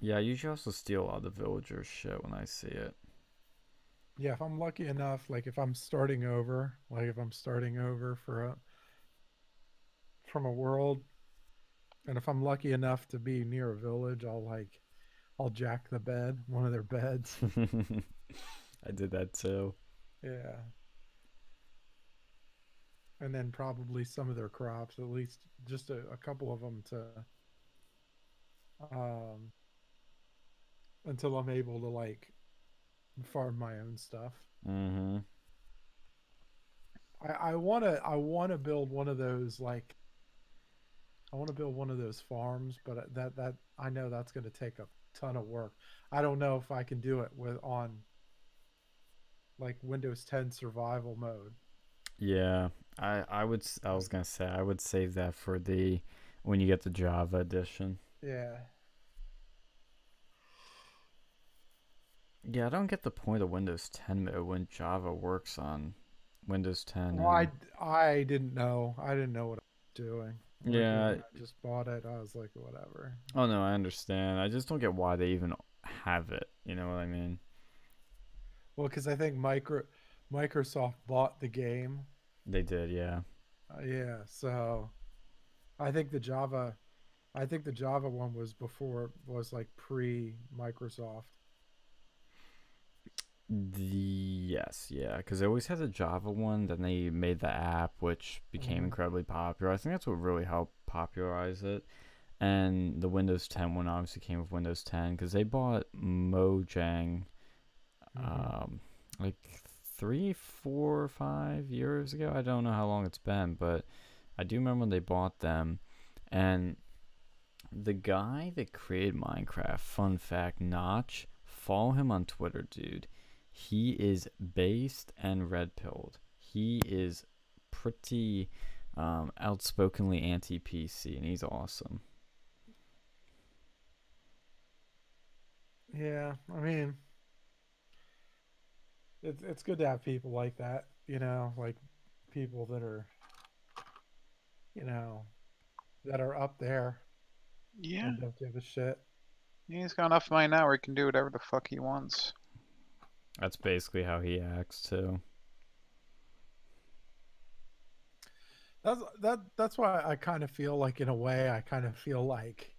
Yeah, I usually also steal all the villagers' shit when I see it. Yeah, if I'm lucky enough, like if I'm starting over, like if I'm starting over for a from a world, and if I'm lucky enough to be near a village, I'll like I'll jack the bed, one of their beds. [laughs] I did that too. Yeah. And then probably some of their crops, at least just a, a couple of them to um until I'm able to like farm my own stuff. Mm-hmm. I, I wanna I wanna build one of those like I want to build one of those farms, but uh, that that I know that's going to take a ton of work. I don't know if I can do it with on like Windows 10 survival mode. Yeah, I I would I was gonna say I would save that for the when you get the Java edition. Yeah. Yeah, I don't get the point of Windows 10 mode when Java works on Windows 10. Well, I I didn't know. I didn't know what I was doing. Yeah. I just bought it. I was like, whatever. Oh no, I understand. I just don't get why they even have it. You know what I mean? Well, because I think micro Microsoft bought the game. They did, yeah. Uh, yeah, so I think the Java, I think the Java one was before was like pre Microsoft. The yes, yeah, because they always had the Java one. Then they made the app, which became Mhm. incredibly popular. I think that's what really helped popularize it. And the Windows 10 one obviously came with Windows 10 because they bought Mojang, Mhm. um, like three, four, five years ago. I don't know how long it's been, but I do remember when they bought them. And the guy that created Minecraft, fun fact, Notch, follow him on Twitter, dude. He is based and red pilled. He is pretty um, outspokenly anti PC, and he's awesome. Yeah, I mean, it's it's good to have people like that. You know, like people that are, you know, that are up there Yeah, don't give a shit. he's got enough money now where he can do whatever the fuck he wants. That's basically how he acts too. That's that. That's why I kind of feel like, in a way, I kind of feel like,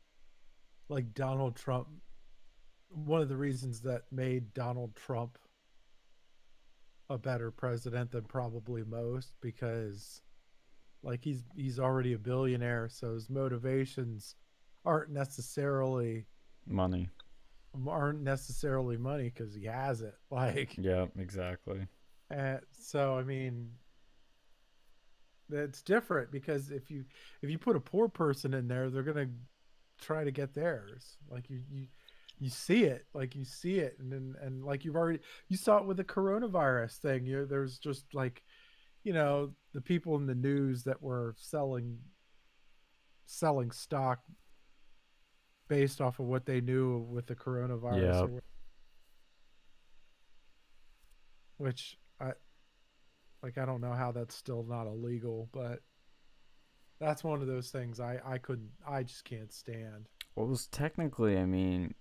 like Donald Trump. One of the reasons that made Donald Trump a better president than probably most, because, like, he's he's already a billionaire, so his motivations aren't necessarily Money. Aren't necessarily money because he has it. [laughs] Like, Yeah, exactly. Uh, so I mean, it's different because if you if you put a poor person in there, they're gonna try to get theirs. Like you you you see it, like you see it, and then and like you've already you saw it with the coronavirus thing. You there's just like, you know, the people in the news that were selling selling stock based off of what they knew with the coronavirus. Yep. or which I like I don't know how that's still not illegal, but that's one of those things I I couldn't I just can't stand. Well, it was technically, I mean,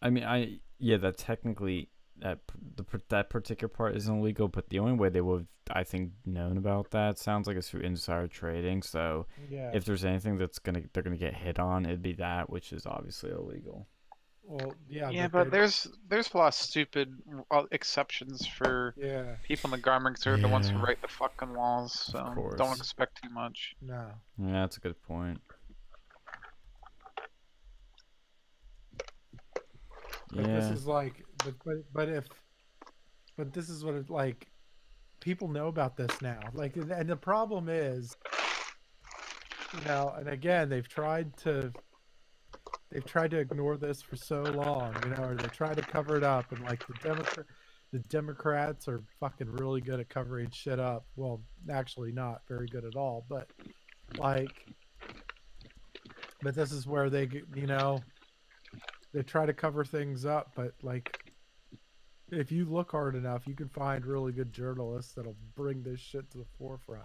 I mean, I yeah, that technically that the that particular part isn't illegal, but the only way they would, I think, known about that sounds like it's through insider trading. So Yeah. if there's anything that's gonna they're gonna get hit on, it'd be that, which is obviously illegal. well, yeah. Yeah, but they- there's there's a lot of stupid uh, exceptions for yeah. people in the garments are the ones who write the fucking laws, so don't expect too much. No. Yeah, that's a good point. But this is like, but, but but if, but this is what it like. People know about this now. Like, and the problem is, you know, and again, they've tried to, they've tried to ignore this for so long, you know, or they try to cover it up, and like the Democrat, the Democrats are fucking really good at covering shit up. Well, actually, not very good at all, but like, but this is where they, you know, they try to cover things up, but like if you look hard enough, you can find really good journalists that'll bring this shit to the forefront.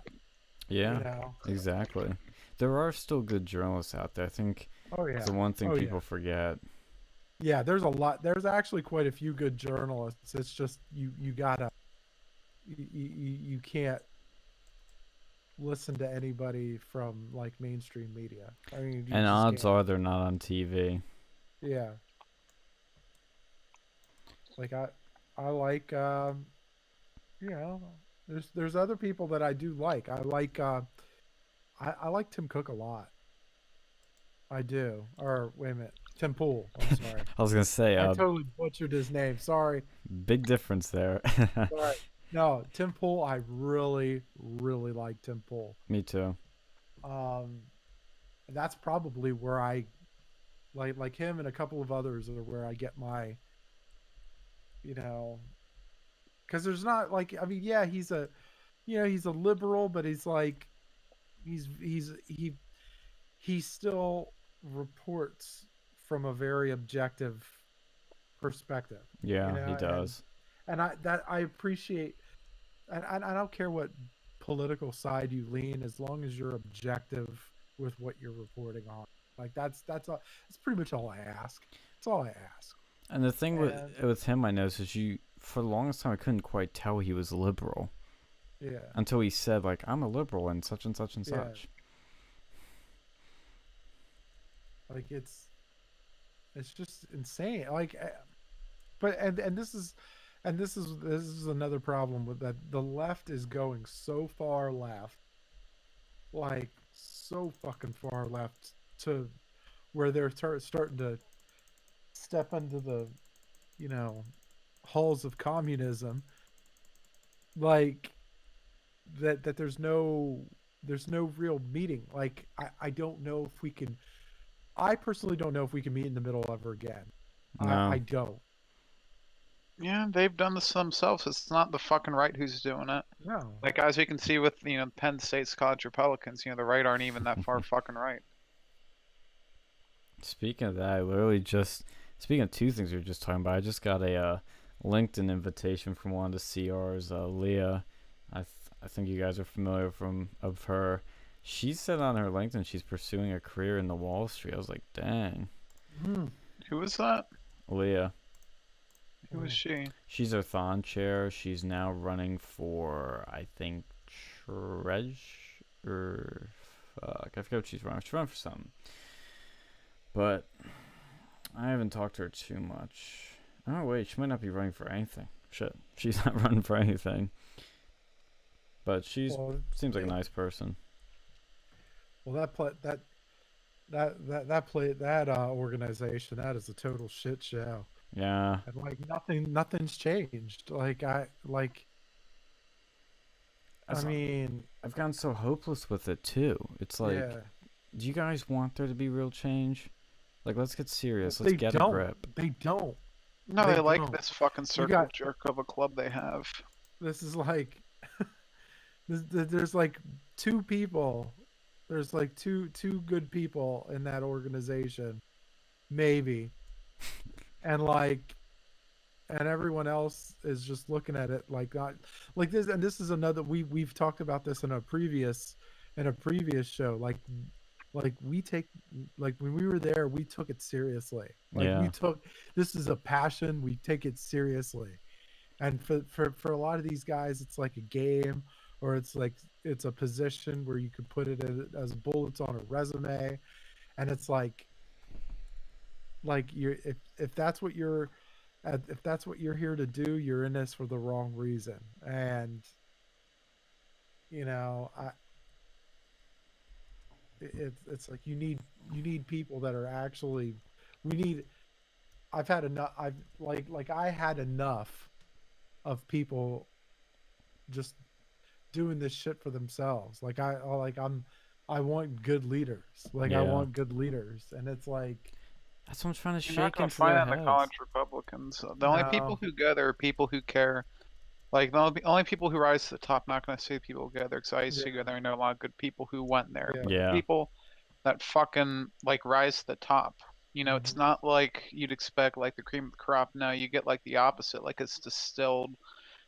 yeah, You know? exactly. There are still good journalists out there. I think Oh yeah. it's the one thing Oh, yeah. people forget. Yeah, there's a lot. There's actually quite a few good journalists. It's just you you gotta you you, you can't listen to anybody from like mainstream media. I mean, And odds can't. are they're not on TV. Yeah. Like I I like um you know, there's there's other people that I do like. I like uh I, I like Tim Cook a lot. I do. Or wait a minute. Tim Pool. I'm [laughs] sorry. I was gonna say, I uh, totally butchered his name. Sorry. big difference there. [laughs] Sorry. No, Tim Pool, I really, really like Tim Pool. Me too. Um that's probably where I like like him and a couple of others are where I get my you know because there's not like I mean yeah he's a you know he's a liberal but he's like he's he's he he still reports from a very objective perspective Yeah, know, he and- does. and I that I appreciate and I, I don't care what political side you lean as long as you're objective with what you're reporting on. Like that's that's all that's pretty much all I ask. That's all I ask And the thing with and- with him, I noticed is you for the longest time I couldn't quite tell he was liberal. Yeah. Until he said like I'm a liberal and such and such and Yeah. such. like it's it's just insane. Like eh, but and and this is and this is this is another problem with that. The left is going so far left like so fucking far left to where they're tar- starting to step into the you know halls of communism like that that there's no there's no real meeting like i i don't know if we can i personally don't know if we can meet in the middle ever again No. I, I don't Yeah, they've done this themselves. It's not the fucking right who's doing it. no Like as we can see with you know Penn State's college Republicans, you know the right aren't even that far [laughs] fucking right. Speaking of that, I literally just speaking of two things we were just talking about. I just got a uh, LinkedIn invitation from one of the CRs, uh, Leah. I th- I think you guys are familiar from of her. She said on her LinkedIn she's pursuing a career in the Wall Street. I was like, dang, Hmm. Who was that? Leah. Who was she? She's our Thon chair. She's now running for I think treasure. Fuck, I forget what she's running. She's running for something. But I haven't talked to her too much. Oh wait, she might not be running for anything. Shit, she's [laughs] not running for anything. But she's well, seems like a nice person. well that play that that that that play that uh organization that is a total shit show Yeah, and like nothing nothing's changed like i like i mean I've gotten so hopeless with it too. It's like, yeah do you guys want there to be real change? Like, let's get serious. Let's they get don't a grip. they don't No, They they, like don't. this fucking circle got- jerk of a club they have. this is like [laughs] there's, there's like two people there's like two two good people in that organization maybe [laughs] and like and everyone else is just looking at it like not like this and this is another we we've talked about this in a previous in a previous show, like like we take like when we were there, we took it seriously. Like Yeah. we took this is a passion, we take it seriously. And for, for for a lot of these guys, it's like a game or it's like it's a position where you could put it as, bullets on a resume and it's like like you're if if that's what you're if that's what you're here to do you're in this for the wrong reason and you know i it- it's it's like you need you need people that are actually we need i've had enough i've like like i had enough of people just doing this shit for themselves like i I- like i'm i want good leaders like i want good leaders and it's like That's what I'm trying to You're not gonna into find their in the heads. college Republicans. The only people who go there are people who care. Like the only, only people who rise to the top. Not gonna say people who go there because I used to Yeah. go there and know a lot of good people who went there. Yeah. Yeah. People that fucking like rise to the top. You know, it's Mhm. not like you'd expect like the cream of the crop. No, you get like the opposite. Like it's distilled,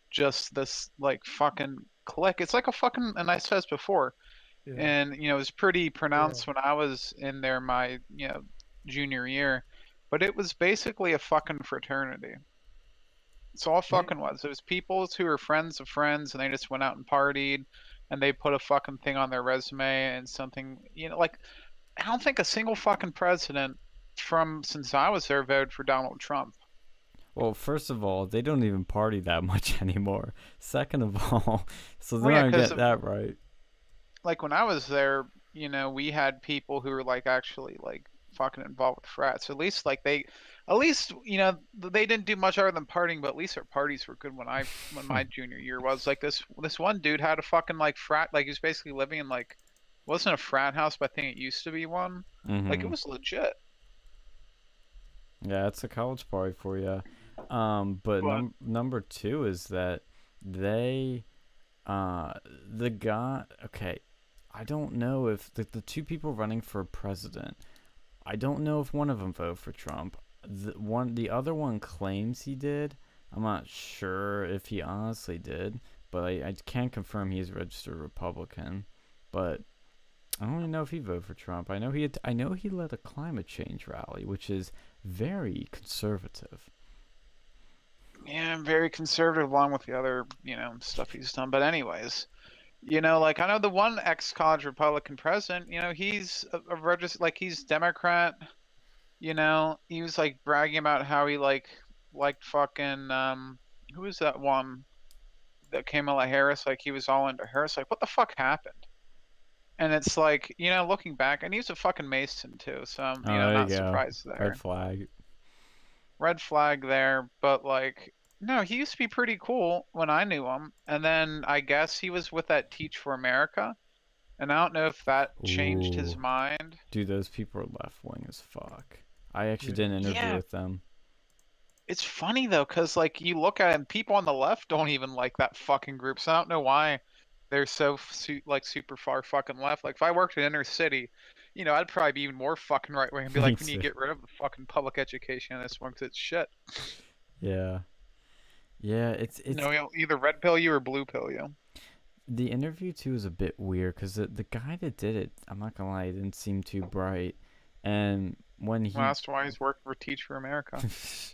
just this like fucking clique. It's like a fucking. And I said this before. yeah. and you know it was pretty pronounced when I was in there my you know junior year, but it was basically a fucking fraternity. It's all fucking was. It was people who were friends of friends, and they just went out and partied, and they put a fucking thing on their resume and something. You know, like I don't think a single fucking president from since I was there voted for Donald Trump. Well, first of all, they don't even party that [laughs] much anymore. Second of all, [laughs] so they're Well, yeah, not get of- that right. like when I was there, you know, we had people who were like actually like fucking involved with frats. At least like they, at least you know they didn't do much other than partying, but at least their parties were good when I when my junior year was. Like this this one dude had a fucking like frat, like he was basically living in like wasn't a frat house, but I think it used to be one. Like it Mhm. was legit. Yeah, it's a college party for you. Um, but But- num- number two is that they, uh, the guy. Okay, I don't know if the the two people running for president. I don't know if one of them voted for Trump. The one, the other one claims he did. I'm not sure if he honestly did, but I, I can confirm he's a registered Republican. But I don't even know if he voted for Trump. I know he had, I know he led a climate change rally, which is very conservative. Yeah, I'm very conservative along with the other, you know, stuff he's done. But anyways, you know, like I know the one ex-college Republican president, you know, he's a, a like he's Democrat. You know, he was like bragging about how he like liked fucking um who was that one that Kamala Harris, like he was all into her. It's like what the fuck happened? And it's like, you know, looking back, and he was a fucking Mason too, so I'm, you Oh, know, not you surprised there Red flag. red flag there, but like no, he used to be pretty cool when I knew him. And then I guess he was with that Teach for America. And I don't know if that changed his mind. Dude, those people are left wing as fuck. I actually Yeah. did an interview Yeah. with them. It's funny though, because like you look at it, and people on the left don't even like that fucking group. So I don't know why they're so su- like super far fucking left. Like if I worked in inner city, you know, I'd probably be even more fucking right wing and be like, we need to [laughs] get rid of the fucking public education in this one because it's shit. Yeah. Yeah, it's it's you know, either red pill you or blue pill you. the interview too is a bit weird because the the guy that did it, I'm not gonna lie, he didn't seem too bright. And when he Well, that's why he's working for Teach for America.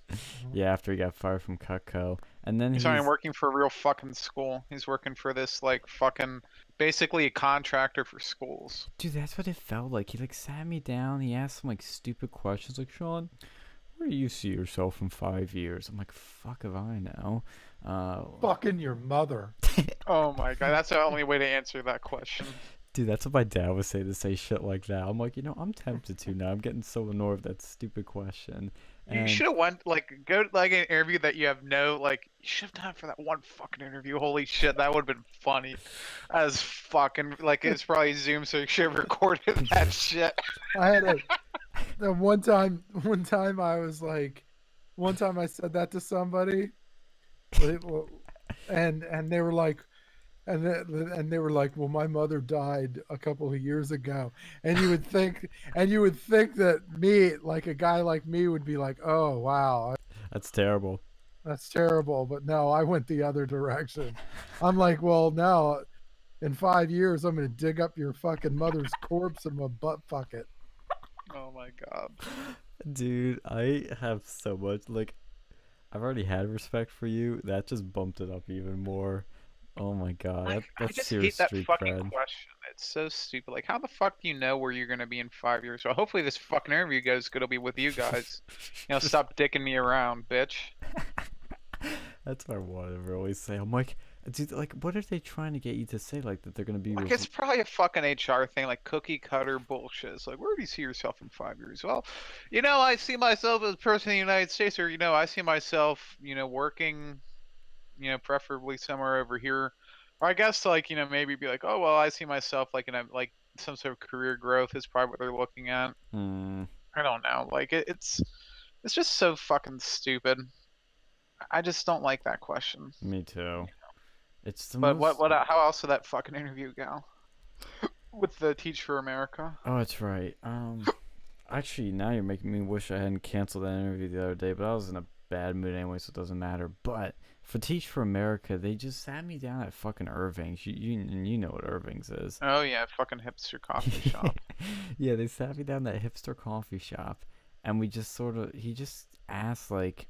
[laughs] yeah, after he got fired from Cutco, and then He's he's, not even working for a real fucking school. He's working for this like fucking basically a contractor for schools. dude, that's what it felt like. He like sat me down. He asked some like stupid questions, like Sean, where do you see yourself in five years? I'm like, fuck if I know. Uh, Fucking your mother. [laughs] Oh my god, that's the only way to answer that question. [laughs] Dude, that's what my dad would say to say shit like that. I'm like, you know, I'm tempted to now. I'm getting so annoyed with that stupid question. You should have went like go like an interview that you have no like you should have done for that one fucking interview. Holy shit, that would have been funny as fucking like it's probably Zoom, so you should have recorded [laughs] that shit. I had a [laughs] the one time one time I was like one time I said that to somebody and and they were like and they, and they were like well my mother died a couple of years ago and you would think and you would think that me like a guy like me would be like oh wow That's terrible. that's terrible but no I went the other direction I'm like well no In five years, I'm gonna dig up your fucking mother's corpse in my butt bucket. Oh my god. Dude, I have so much like I've already had respect for you. That just bumped it up even more. Oh my god, I, that, I that's just serious hate that fucking cred. question. It's so stupid. Like, how the fuck do you know where you're gonna be in five years? Well, hopefully this fucking interview goes good. It'll be with you guys. You know, stop dicking me around, bitch. [laughs] That's what I wanted to always say. I'm like, dude, like, what are they trying to get you to say? Like that they're gonna be. Like, it's probably a fucking HR thing, like cookie cutter bullshit. It's like, where do you see yourself in five years? Well, you know, I see myself as a person in the United States, or you know, I see myself, you know, working, you know, preferably somewhere over here. Or I guess like, you know, maybe be like, oh well, I see myself like in a like some sort of career growth is probably what they're looking at. Hmm. I don't know. Like it, it's it's just so fucking stupid. I just don't like that question. Me too. It's the But most... what what how else did that fucking interview go? [laughs] With the Teach for America. Oh, that's right. Um, actually, now you're making me wish I hadn't canceled that interview the other day. But I was in a bad mood anyway, so it doesn't matter. But for Teach for America, they just sat me down at fucking Irving's. You you you know what Irving's is. Oh yeah, fucking hipster coffee [laughs] shop. yeah, they sat me down at that hipster coffee shop, and we just sort of he just asked like,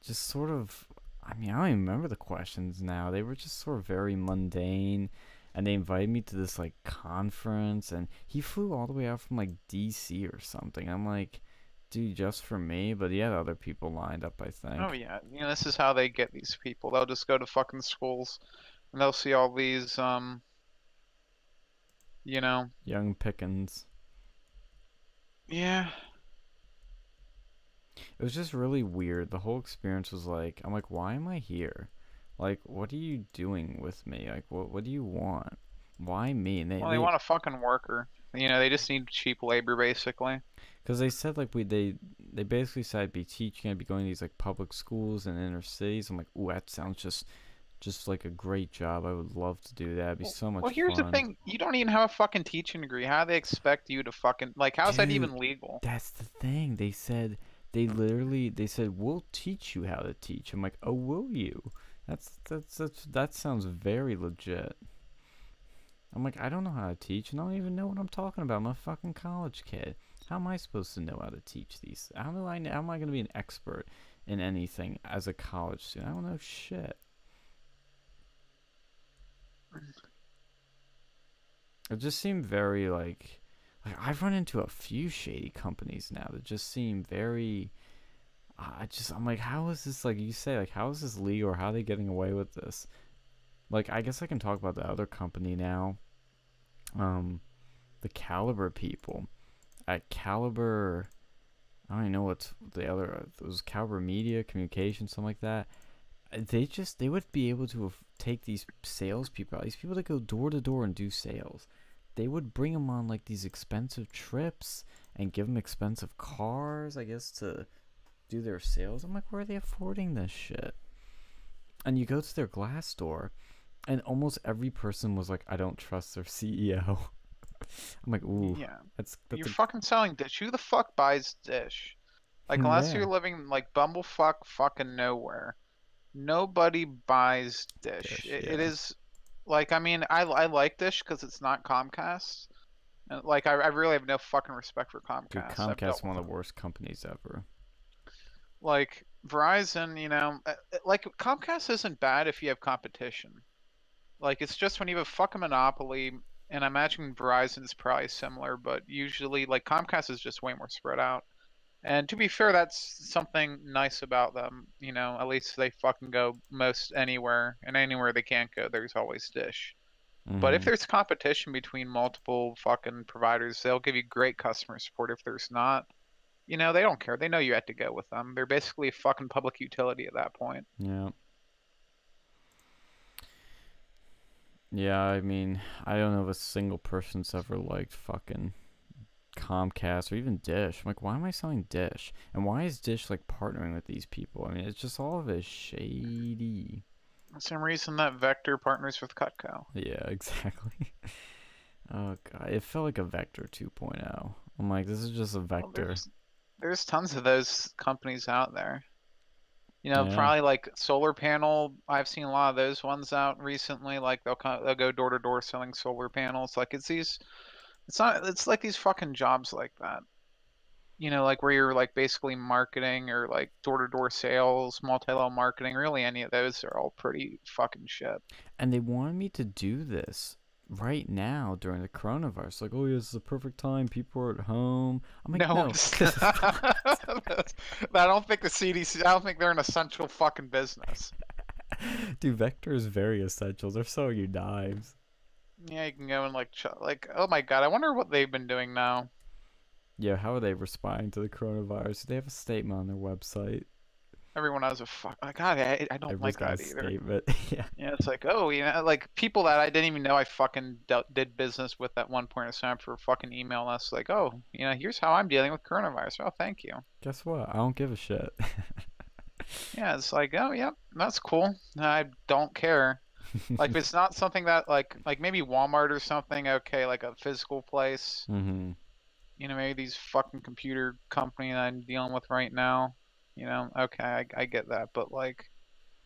just sort of. I mean, I don't even remember the questions now. They were just sort of very mundane, and they invited me to this like conference, and he flew all the way out from like D.C. or something. I'm like, dude, just for me, but he had other people lined up. I think. Oh yeah, you know this is how they get these people. They'll just go to fucking schools, and they'll see all these um. You know, Young Pickens. yeah. It was just really weird. The whole experience was like, I'm like, why am I here? Like, what are you doing with me? Like, what what do you want? Why me? And they, Well, they want a fucking worker. You know, they just need cheap labor, basically. because they said like we they they basically said I'd be teaching, I'd be going to these like public schools in inner cities. I'm like, ooh, that sounds just just like a great job. I would love to do that. It'd be so much Well, here's fun. the thing: you don't even have a fucking teaching degree. How do they expect you to fucking like? How's that even legal? That's the thing. They said they literally they said we'll teach you how to teach. I'm like, oh, will you? That's that's, that's that sounds very legit. I'm like, I don't know how to teach, and I don't even know what I'm talking about. I'm a fucking college kid. How am I supposed to know how to teach these? How do I? How am I going to be an expert in anything as a college student? I don't know shit. It just seemed very like like I've run into a few shady companies now that just seem very I just I'm like how is this like you say like how is this legal or how are they getting away with this? Like I guess I can talk about the other company now. Um the Caliber people at Caliber I don't even know what's the other it was Caliber Media Communication something like that. Uh, They just they would be able to take these salespeople, these people that go door to door and do sales they would bring them on like these expensive trips and give them expensive cars, I guess, to do their sales. I'm like, where are they affording this shit? And you go to their Glassdoor, and almost every person was like, I don't trust their CEO. [laughs] I'm like, ooh, Yeah, that's that's you're a, fucking selling Dish. Who the fuck buys Dish? Like, Hmm, unless yeah. you're living like bumblefuck fucking nowhere, nobody buys Dish. Dish, It, it yeah. is like, I mean, I I like Dish because it's not Comcast. And like, I, I really have no fucking respect for Comcast. dude, Comcast one of the worst companies ever. like Verizon, you know, uh, uh, like Comcast isn't bad if you have competition. Like it's just when you have a fucking monopoly, and I imagine Verizon is probably similar, but usually like Comcast is just way more spread out. And to be fair, that's something nice about them. You know, at least they fucking go most anywhere, and anywhere they can't go, there's always Dish. But if Mhm. there's competition between multiple fucking providers, they'll give you great customer support. If there's not, you know, they don't care. They know you had to go with them. They're basically a fucking public utility at that point. Yeah. Yeah, I mean, I don't know if a single person's ever liked fucking Comcast or even Dish. I'm like, why am I selling Dish? And why is Dish like partnering with these people? I mean, it's just all of it shady. The same reason that Vector partners with Cutco. Yeah, [laughs] exactly. oh god, it felt like a Vector 2.0. I'm like, this is just a Well, Vector. there's, there's tons of those companies out there. You know, Yeah. probably like solar panel. I've seen a lot of those ones out recently. Like they'll they'll go door to door selling solar panels. Like it's these, it's not. It's like these fucking jobs like that. You know, like where you're like basically marketing or like door to door sales, multi level marketing. Really, any of those are all pretty fucking shit. And they wanted me to do this right now during the coronavirus. Like, oh, yeah, this is the perfect time. People are at home. I'm like, no. No, [laughs] I don't think the CDC. I don't think they're an essential fucking business. [laughs] Dude, Vector is very essential. They're selling you knives. Yeah, you can go and like, like, oh my god, I wonder what they've been doing now. Yeah, how are they responding to the coronavirus? Do they have a statement on their website? Everyone has a fuck. Like, God, I, I don't Everyone's like that either. [laughs] yeah. Yeah, it's like, oh, you know, like people that I didn't even know I fucking dealt, did business with at one point in time for fucking email us like, oh, you know, here's how I'm dealing with coronavirus. Oh, thank you. Guess what? I don't give a shit. [laughs] Yeah, it's like, oh, yep, that's cool. I don't care. Like, if [laughs] it's not something that like, like maybe Walmart or something, okay, like a physical place. hmm You know, maybe these fucking computer company that I'm dealing with right now. You know, okay, I, I get that, but like,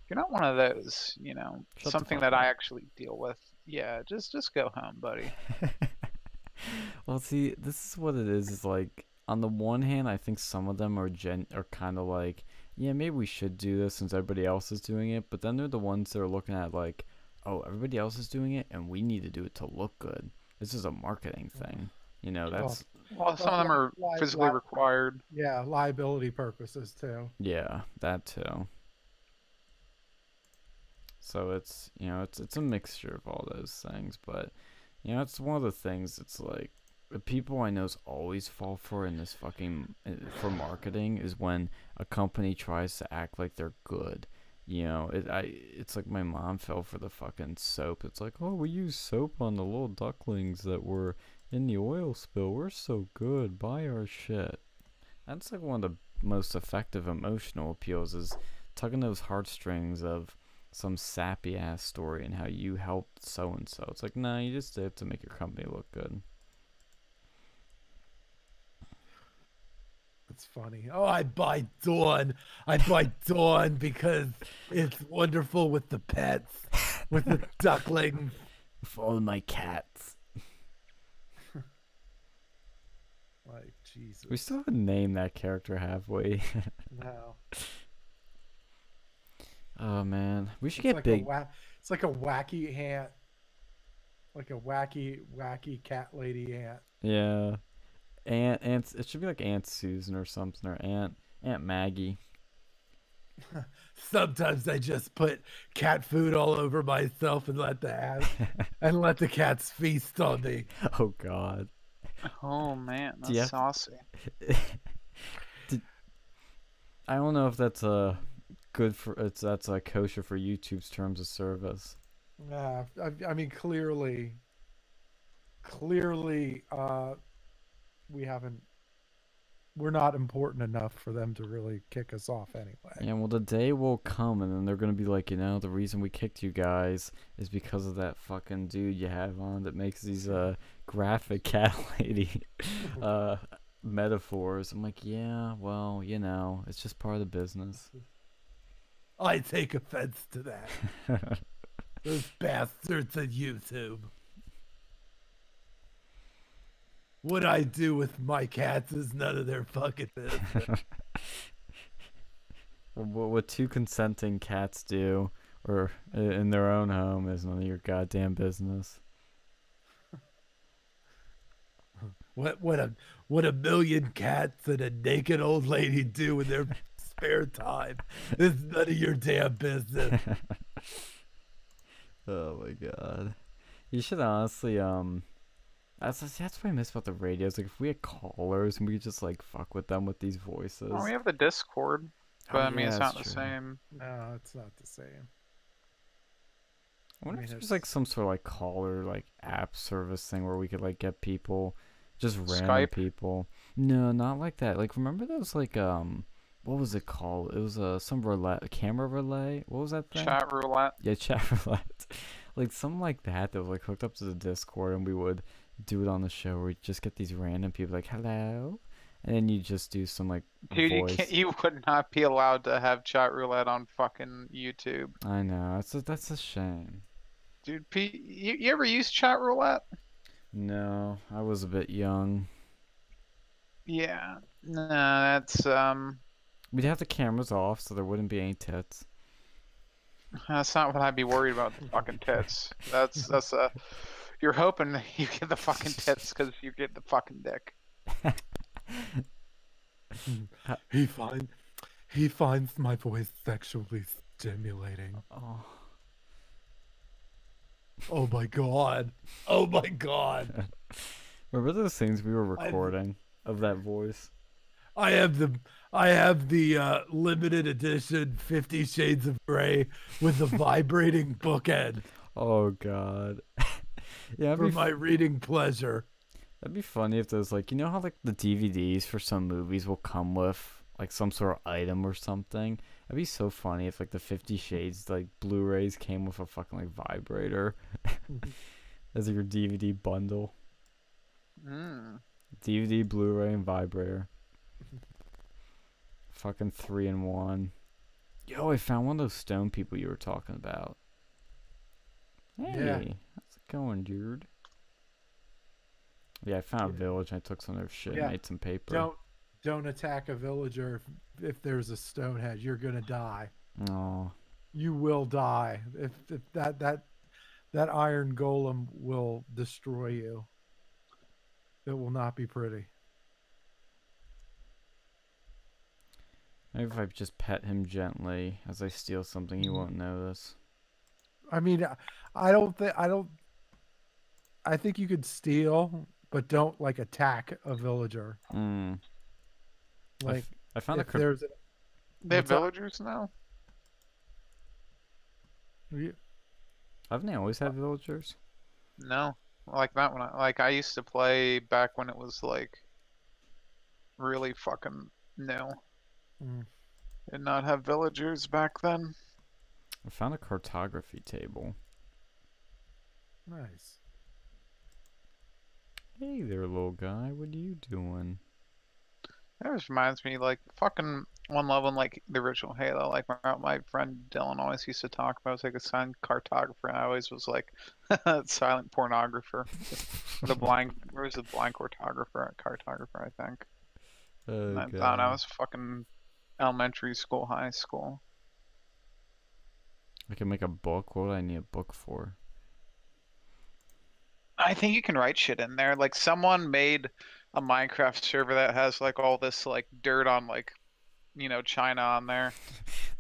you're not one of those, you know, Shut something that I actually deal with. Yeah, just just go home, buddy. [laughs] well, see, this is what it is. Is like on the one hand, I think some of them are gen are kind of like, yeah, maybe we should do this since everybody else is doing it. But then they're the ones that are looking at like, oh, everybody else is doing it, and we need to do it to look good. This is a marketing thing. You know, that's Well, some of them are Like- physically like- required. Yeah, liability purposes too. yeah, that too. So it's you know it's it's a mixture of all those things, but you know it's one of the things. It's like the people I know's always fall for in this fucking uh, for marketing is when a company tries to act like they're good. You know, it I it's like my mom fell for the fucking soap. It's like, oh, we use soap on the little ducklings that were in the oil spill. We're so good. Buy our shit. That's like one of the most effective emotional appeals is tugging those heartstrings of some sappy ass story and how you helped so and so. It's like, nah, you just did it to make your company look good. It's funny. Oh, I buy Dawn. I buy Dawn because it's wonderful with the pets, with the duckling. For all my cats. Like Jesus. We still haven't named that character, have we? [laughs] no. oh man, we should It's get like big. Wa- it's like a wacky ant. Like a wacky, wacky cat lady ant. Yeah, Aunt Aunt. It should be like Aunt Susan or something, or Aunt Aunt Maggie. [laughs] Sometimes I just put cat food all over myself and let the cat [laughs] and let the cats feast on me. Oh God. [laughs] Oh man, that's have- saucy. [laughs] Did, I don't know if that's uh good for it's that's uh, kosher for YouTube's terms of service. Yeah, I, I mean, clearly, clearly, uh, we haven't. We're not important enough for them to really kick us off anyway. Yeah, well, the day will come, and then they're gonna be like, you know, the reason we kicked you guys is because of that fucking dude you have on that makes these uh graphic [laughs] cat lady uh metaphors. I'm like, yeah, well, you know, it's just part of the business. I take offense to that. [laughs] Those bastards at YouTube. What I do with my cats is none of their fucking business. [laughs] what, what two consenting cats do, or in their own home, is none of your goddamn business. What what a what a million cats and a naked old lady do in their [laughs] spare time is none of your damn business. [laughs] Oh my god. You should honestly um that's that's what I miss about the radios. Like if we had callers and we could just like fuck with them with these voices. Well, we have the Discord, but Oh, I mean, yeah, it's that's not the same. No, it's not the same. I wonder I if mean, there's like some sort of like caller like app service thing where we could like get people just random Skype? people. No, not like that. Like remember those like um what was it called? It was uh some relay camera relay. What was that thing? Chat roulette. Yeah, chat [laughs] roulette. like something like that that was like hooked up to the Discord and we would do it on the show where we just get these random people like, Hello and then you just do some like Dude, you can't, you would not be allowed to have chat roulette on fucking YouTube. I know. That's a, that's a shame. Dude, P, you, you ever use chat roulette? No, I was a bit young. Yeah. No, that's um We'd have the cameras off so there wouldn't be any tits. that's not what I'd be worried about the fucking tits. That's that's uh you're hoping you get the fucking tits because you get the fucking dick. [laughs] He find he finds my voice sexually stimulating. Oh. Oh my god. Oh my god. [laughs] Remember those things we were I- recording of that voice? I have the I have the uh, limited edition Fifty Shades of Grey with the [laughs] vibrating bookend Oh god. [laughs] yeah, for be, my reading pleasure. that'd be funny if there's like you know how like the DVDs for some movies will come with like some sort of item or something. That'd be so funny if like the Fifty Shades like Blu-rays came with a fucking like vibrator [laughs] as like your DVD bundle. Mm. DVD, Blu-ray, and vibrator. Fucking three in one. Yo, I found one of those stone people you were talking about. Hey, Yeah. how's it going, dude? Yeah, I found a village and I took some of their shit Yeah. and made some paper. Don't don't attack a villager if, if there's a stone head. You're gonna die. Oh, You will die. If, if that that that iron golem will destroy you. It will not be pretty. maybe if I just pet him gently as I steal something, he won't notice. I mean, I- I don't think I don't. I think you could steal, but don't like attack a villager. Mm. I Like f- I found a if crypt- there's a, They have What's up? villagers now? you- haven't they always had villagers? No. Like that one. I- Like I used to play back when it was like really fucking new. Mm. Did not have villagers back then. I found a cartography table. nice. Hey there, little guy. What are you doing? That just reminds me, like fucking one level in like the original Halo. Like my, my friend Dylan always used to talk about, was like a silent cartographer. And I always was like, [laughs] silent pornographer. the blind, where was the blind cartographer? Cartographer, I think. Oh, And I thought I was fucking elementary school, high school. I can make a book. What would I need a book for? I think you can write shit in there. Like someone made a Minecraft server that has like all this like dirt on like, you know, China on there. [laughs]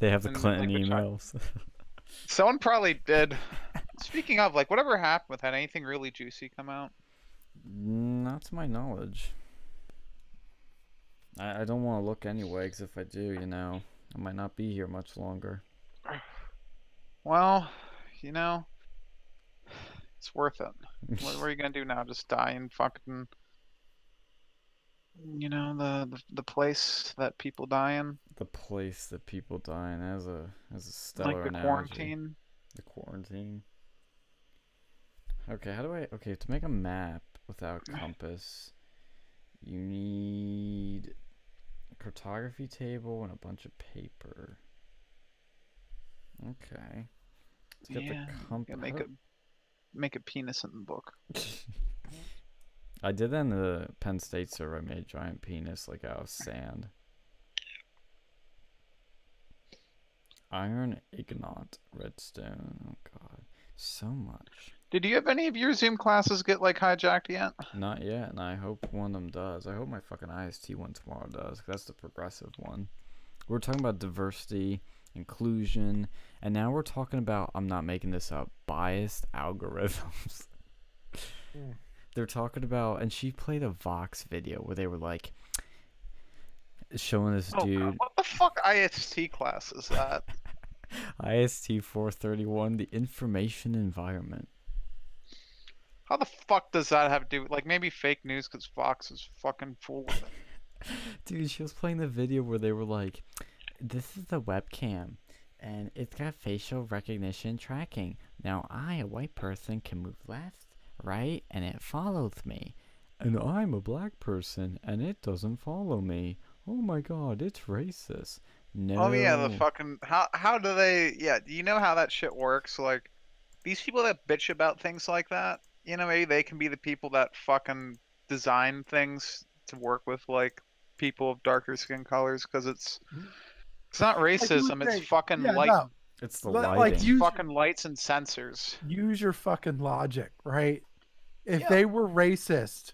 They have the And, Clinton I- emails. [laughs] Someone probably did. Speaking of, like, whatever happened with that? Anything really juicy come out? Not to my knowledge. I, I don't want to look anyway, because if I do, you know, I might not be here much longer. Well, you know, it's worth it. What, what are you gonna do now? Just die in fucking, you know, the the, the place that people die in, the place that people die in as a as a stellar like the analogy. quarantine. The quarantine. Okay, how do I? Okay, to make a map without [laughs] compass, you need a cartography table and a bunch of paper. Okay. Let's get Yeah, the make a make a penis in the book. [laughs] I did that in the Penn State server. I made a giant penis like out of sand. Iron Ingot Redstone. Oh god. So much. Did you have any of your Zoom classes get like hijacked yet? Not yet, and I hope one of them does. I hope my fucking IST one tomorrow does. 'cause that's the progressive one. We're talking about diversity, inclusion, and now we're talking about, I'm not making this up, biased algorithms. Mm. They're talking about, and she played a Vox video where they were like, showing this Oh, dude, what the fuck IST class is that? [laughs] IST 431, the information environment. How the fuck does that have to do? Like maybe fake news because Fox is fucking full of it. [laughs] Dude, she was playing the video where they were like, "This is the webcam, and it's got facial recognition tracking. Now I, a white person, can move left, right, and it follows me. and I'm a black person, and it doesn't follow me. Oh my god, it's racist. No. Oh yeah, the fucking how how do they? Yeah, do you know how that shit works? Like these people that bitch about things like that, you know, maybe they can be the people that fucking design things to work with like people of darker skin colors because it's it's not racism, it's fucking Yeah, light, no, It's the Li- lighting. like you- fucking lights and sensors. use your fucking logic, right? If Yeah. they were racist,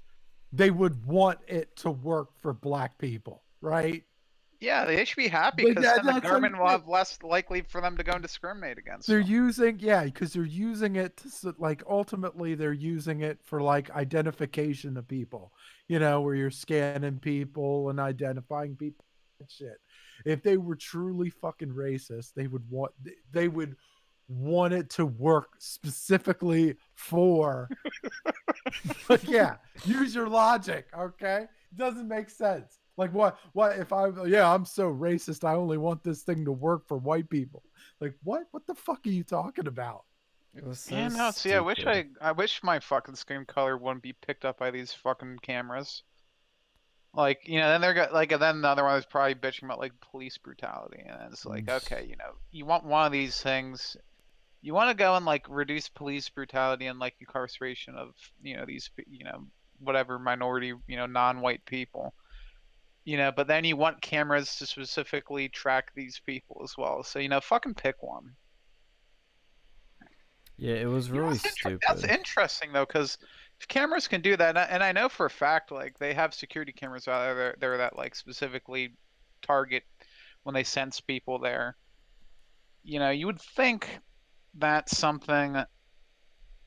they would want it to work for black people, right? Yeah, they should be happy because that- then the that's what I'm government will have less likely for them to go and discriminate against. They're them. using, yeah, because they're using it to like ultimately they're using it for like identification of people, you know, where you're scanning people and identifying people and shit. If they were truly fucking racist, they would want they would want it to work specifically for. [laughs] but yeah, use your logic, okay? It doesn't make sense. Like what? What if I? Yeah, I'm so racist. I only want this thing to work for white people. Like what? What the fuck are you talking about? It was so Yeah, no, see, I wish. I, I wish my fucking skin color wouldn't be picked up by these fucking cameras. Like, you know, then they're got like, and then the other one is probably bitching about like police brutality, and it's like, okay, you know, you want one of these things, you want to go and like reduce police brutality and like incarceration of, you know, these, you know, whatever minority, you know, non-white people. You know, but then you want cameras to specifically track these people as well. So, you know, fucking pick one. Yeah, it was You know, really that's inter- stupid. That's interesting though, because cameras can do that, and I, and I know for a fact, like they have security cameras out there, there that like specifically target when they sense people there. You know, you would think that's something,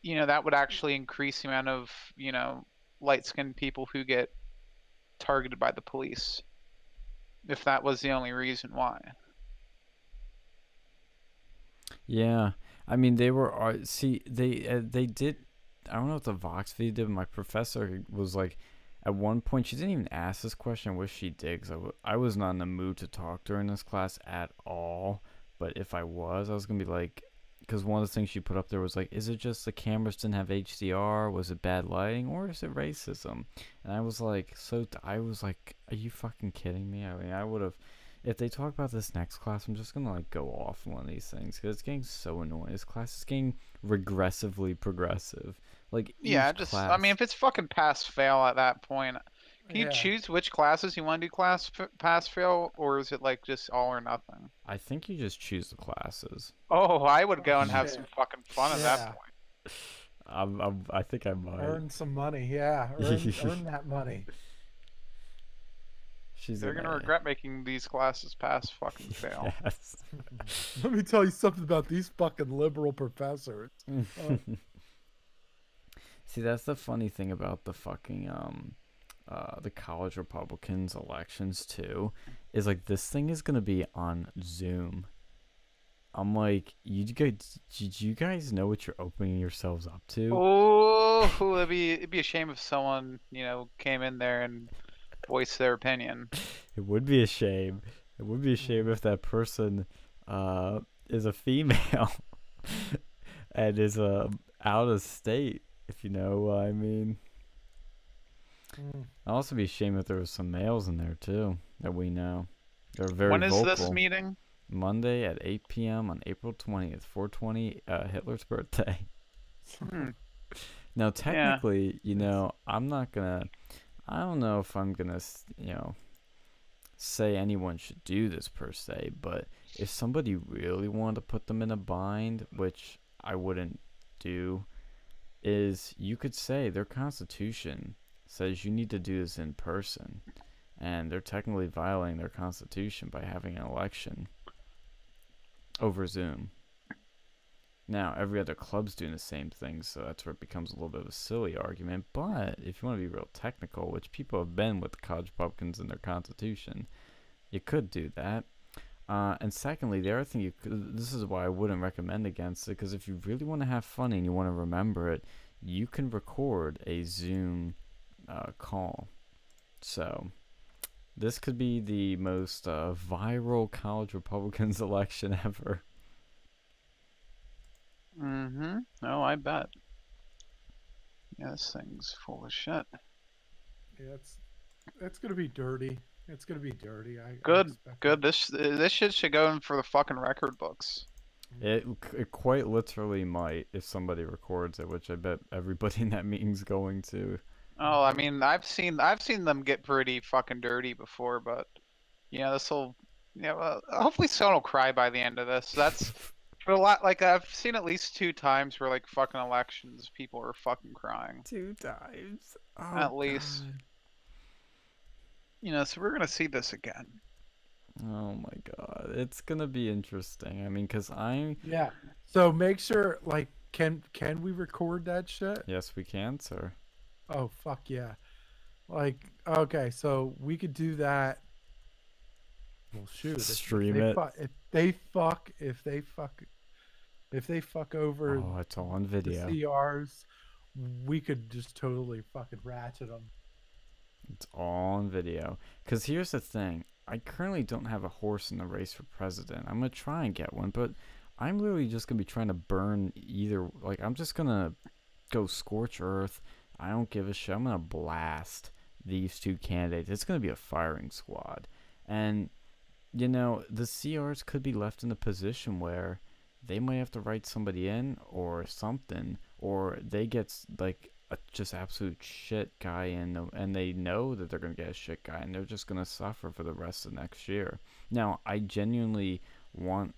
you know, that would actually increase the amount of you know light-skinned people who get targeted by the police. If that was the only reason why. Yeah, I mean they were. ar- See, they uh, they did. I don't know if the Vox video did. My professor was like, at one point she didn't even ask this question. I wish she did. 'cause I, w- I was not in the mood to talk during this class at all. But if I was, I was gonna be like, because one of the things she put up there was like, is it just the cameras didn't have HDR? Was it bad lighting, or is it racism? And I was like, so t- I was like, are you fucking kidding me? I mean, I would have if they talk about this next class, I'm just gonna like go off one of these things because it's getting so annoying. This class is getting regressively progressive. Like Yeah, just I mean, if it's fucking pass fail at that point, can you Yeah. choose which classes you want to do class f- pass fail, or is it like just all or nothing? I think you just choose the classes. Oh, I would go and have shit. some fucking fun at Yeah. that point. [laughs] I'm, I'm, I think I might. Earn some money, yeah. Earn, earn [laughs] that money. She's They're gonna gonna regret making these classes pass fucking [laughs] fail. Yes. Let me tell you something about these fucking liberal professors. See, that's the funny thing about the fucking um, uh, the college Republicans elections too, is like this thing is gonna be on Zoom. I'm like, you guys, did you guys know what you're opening yourselves up to? Oh, [laughs] it'd be it'd be a shame if someone you know came in there and voiced their opinion. It would be a shame. It would be a shame if that person uh, is a female [laughs] and is uh, out of state, if you know what I mean. Mm. I'd also be ashamed if there was some males in there too that we know. They're very when is vocal. this meeting? Monday at 8 p.m. on April 20th, 420, uh, Hitler's birthday. Hmm. [laughs] Now, technically, you know, I'm not gonna. I don't know if I'm gonna, you know, say anyone should do this per se, but if somebody really wanted to put them in a bind, which I wouldn't do, is you could say their constitution says you need to do this in person, and they're technically violating their constitution by having an election over Zoom. Now, every other club's doing the same thing, so that's where it becomes a little bit of a silly argument. But if you want to be real technical, which people have been with the college Republicans in their constitution, you could do that. Uh, and secondly, the other thing you could, this is why I wouldn't recommend against it, because if you really want to have fun and you want to remember it, you can record a Zoom uh, call. So, this could be the most uh, viral college Republicans [laughs] election ever. Mm-hmm. Oh, I bet. Yeah, this thing's full of shit. Yeah, it's it's gonna be dirty. It's gonna be dirty. I I Good, expect Good. This this shit should go in for the fucking record books. It, it quite literally might if somebody records it, which I bet everybody [laughs] in that meeting's going to. Oh, I mean, I've seen I've seen them get pretty fucking dirty before, but you know, this will, you know, uh, hopefully someone will cry by the end of this. That's for a lot. Like I've seen at least two times where like fucking elections, people are fucking crying. Two times. At least. You know, so we're gonna see this again. Oh my god, it's gonna be interesting. I mean, cause I'm Yeah. So make sure, like, can can we record that shit? yes we can, sir. Oh fuck yeah! Like, okay, so we could do that. Well, shoot. if- if Stream they it. fu- if they fuck, if they fuck, if they fuck over Oh, it's all on the video. CRs, we could just totally fucking ratchet them. It's all on video. Cause here's the thing. I currently don't have a horse in the race for president. I'm gonna try and get one, but I'm literally just gonna be trying to burn either. Like I'm just gonna go scorch earth. I don't give a shit. I'm gonna blast these two candidates. It's gonna be a firing squad, and you know the CRs could be left in a position where they might have to write somebody in or something, or they get like a just absolute shit guy in, and they know that they're gonna get a shit guy, and they're just gonna suffer for the rest of next year. Now, I genuinely want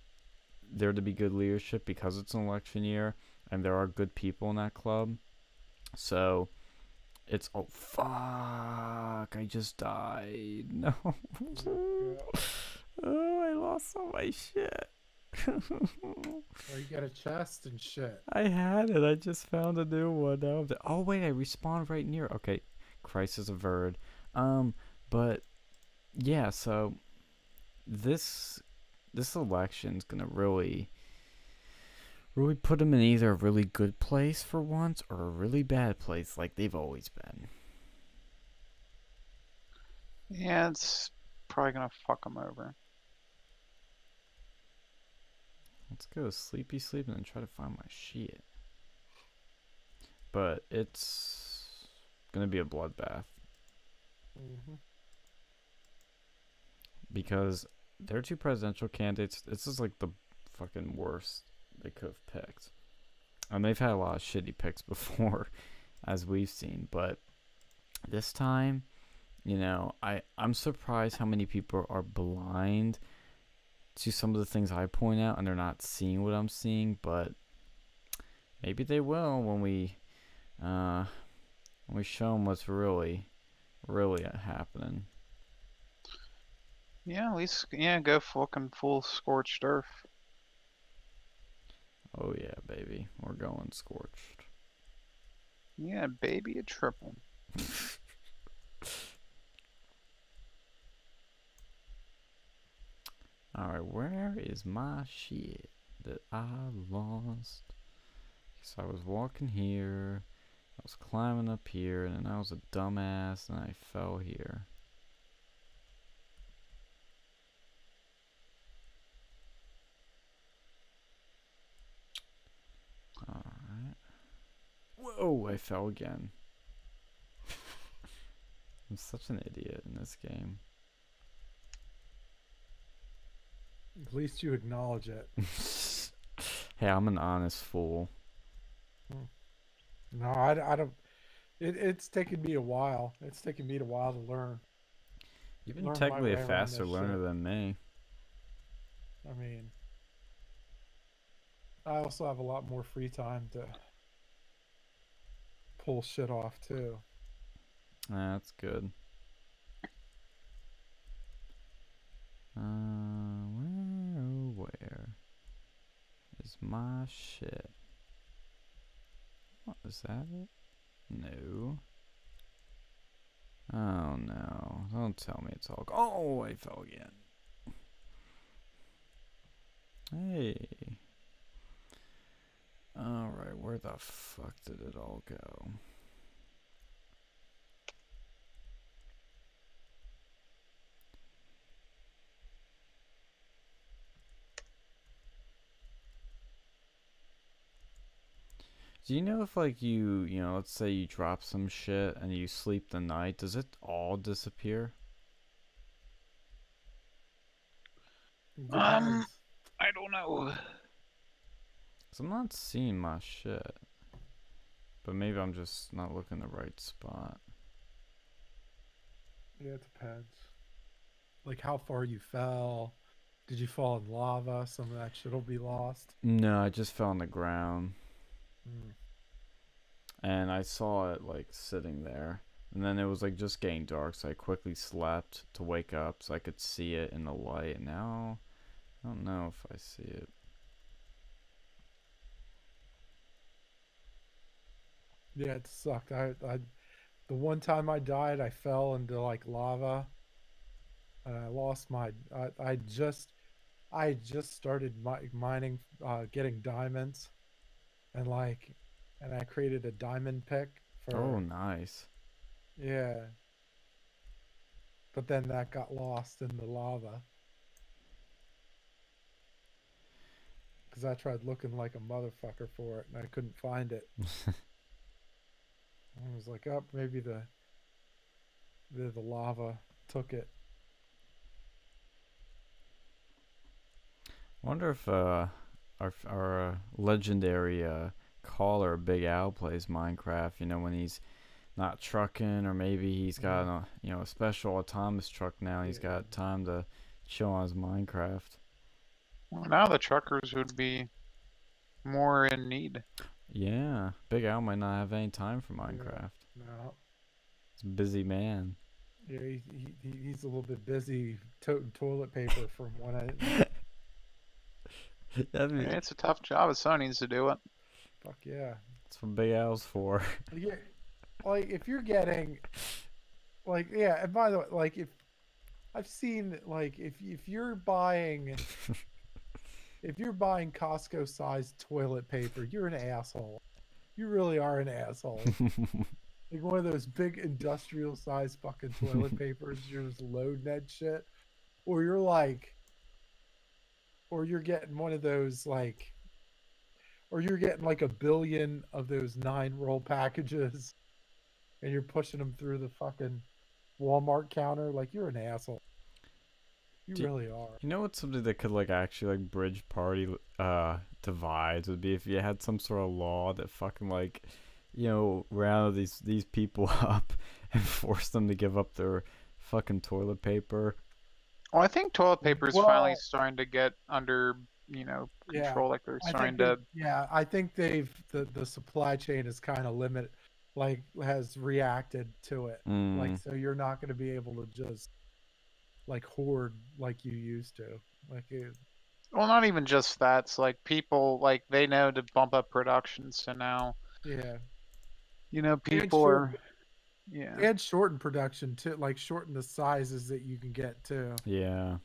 there to be good leadership because it's an election year, and there are good people in that club. So, it's oh fuck! I just died. [laughs] No. oh, I lost all my shit. Or you got a chest and shit. I had it. I just found a new one. Now I'm the- oh wait, I respawned right near. Okay, crisis averted. Um, but yeah. So this this election's gonna really really put them in either a really good place for once or a really bad place like they've always been. Yeah, it's probably gonna fuck them over. Let's go sleepy sleep and then try to find my shit. But it's gonna be a bloodbath. hmm because are two presidential candidates, this is like the fucking worst they could have picked. And they've had a lot of shitty picks [laughs] before, as we've seen, but this time, you know, I I'm surprised how many people are blind to some of the things I point out and they're not seeing what I'm seeing, but maybe they will when we uh when we show them what's really really happening. Yeah, at least yeah, go fucking full scorched earth. Oh yeah, baby, we're going scorched. Yeah, baby, a triple. [laughs] Alright, where is my shit that I lost? So I was walking here, I was climbing up here, and then I was a dumbass and I fell here. Whoa, I fell again. [laughs] I'm such an idiot in this game. At least you acknowledge it. [laughs] hey, I'm an honest fool. Hmm. No, I, I don't. It, it's taken me a while. It's taken me a while to learn. You've been Learn technically a faster learner shit. than me. I mean, I also have a lot more free time to pull shit off too. That's good. Uh, where, oh, where is my shit? What is that? It? No. Oh no! Don't tell me it's all. Oh, I fell again. Hey. All right, where the fuck did it all go? Do you know if like you, you know, let's say you drop some shit and you sleep the night, does it all disappear? Um, I don't know. Cause I'm not seeing my shit. But maybe I'm just not looking the right spot. Yeah, it depends. Like how far you fell. Did you fall in lava? Some of that shit'll be lost. No, I just fell on the ground Mm. and I saw it like sitting there. And then it was like just getting dark, so I quickly slept to wake up so I could see it in the light. And now I don't know if I see it. Yeah, it sucked. I, I, the one time I died, I fell into like lava, and I lost my. I, I just, I just started mi- mining, uh, getting diamonds, and like, and I created a diamond pick for. Oh, nice. Yeah. But then that got lost in the lava. Because I tried looking like a motherfucker for it and I couldn't find it. [laughs] I was like, oh, maybe the the, the lava took it. Wonder if uh, our our uh, legendary uh, caller Big Al plays Minecraft. You know when he's not trucking, or maybe he's got a you know a special autonomous truck now. He's Yeah. got time to chill on his Minecraft. Well, now the truckers would be more in need. Yeah, Big Al might not have any time for Minecraft. No. He's a busy man. Yeah, he, he, he- he's a little bit busy toting toilet paper from what I. [laughs] That'd be, Yeah, It's a tough job. Someone needs to do it. Fuck yeah. that's what Big Al's for. Yeah, like if you're getting, like yeah, and by the way, like if I've seen like if if you're buying [laughs] if you're buying Costco sized toilet paper, you're an asshole. You really are an asshole. [laughs] like one of those big industrial sized fucking toilet [laughs] papers, you're just loading that shit, or you're like, or you're getting one of those like. Or you're getting like a billion of those nine roll packages and you're pushing them through the fucking Walmart counter, like you're an asshole. You Do- really are. You know what's something that could like actually like bridge party uh divides would be if you had some sort of law that fucking like you know rounded these these people [laughs] up and force them to give up their fucking toilet paper. Well, I think toilet paper is finally starting to get under, you know, Yeah, control. Like they're starting to. they- yeah, I think they've the the supply chain is kind of limit, like has reacted to it. Mm, Like so, you're not going to be able to just like hoard like you used to. Like it, Well, not even just that. It's like people like they know to bump up production. So now, yeah, you know, And people short- are. Yeah. and shorten production too, like shorten the sizes that you can get too. yeah.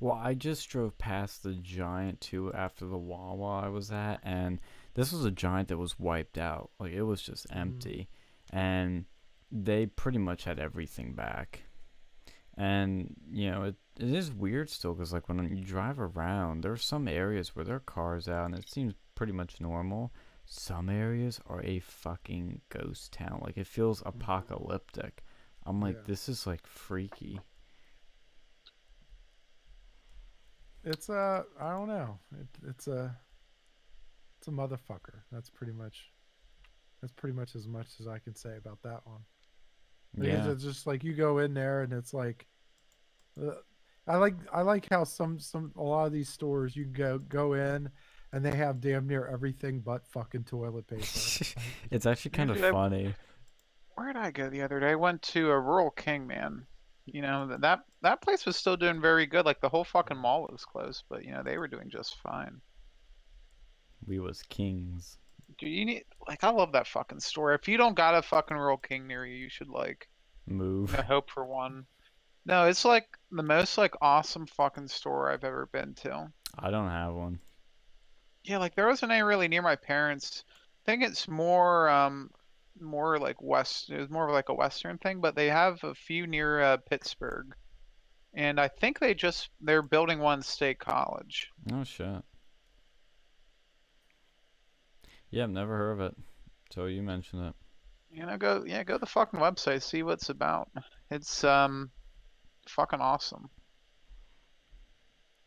Well, I just drove past the giant too after the Wawa I was at, and this was a giant that was wiped out. Like it was just Mm. empty, and they pretty much had everything back. And you know, it, it is weird still because like when you drive around, there are some areas where there are cars out, and it seems pretty much normal. Some areas are a fucking ghost town. Like it feels mm-hmm. apocalyptic. I'm like, Yeah. this is like freaky. It's a I don't know. It, it's a it's a motherfucker. That's pretty much that's pretty much as much as I can say about that one. Because Yeah. it's just like you go in there and it's like uh, I like I like how some some a lot of these stores you go go in and they have damn near everything but fucking toilet paper. [laughs] it's actually kind of Usually I- funny. Where did I go the other day? I went to a Rural King, man. You know th- that that place was still doing very good. Like the whole fucking mall was closed, but you know they were doing just fine. We was kings. Dude, you need like I love that fucking store. If you don't got a fucking Rural King near you, you should like Move. I hope for one. No, it's like the most like awesome fucking store I've ever been to. I don't have one. Yeah, like there wasn't any really near my parents. I think it's more um more like west. It was more of like a western thing, but they have a few near uh, Pittsburgh, and I think they just they're building one State College. Oh shit. Yeah, I've never heard of it. So you mentioned it. You know, go yeah, go to the fucking website, see what it's about. It's um, fucking awesome.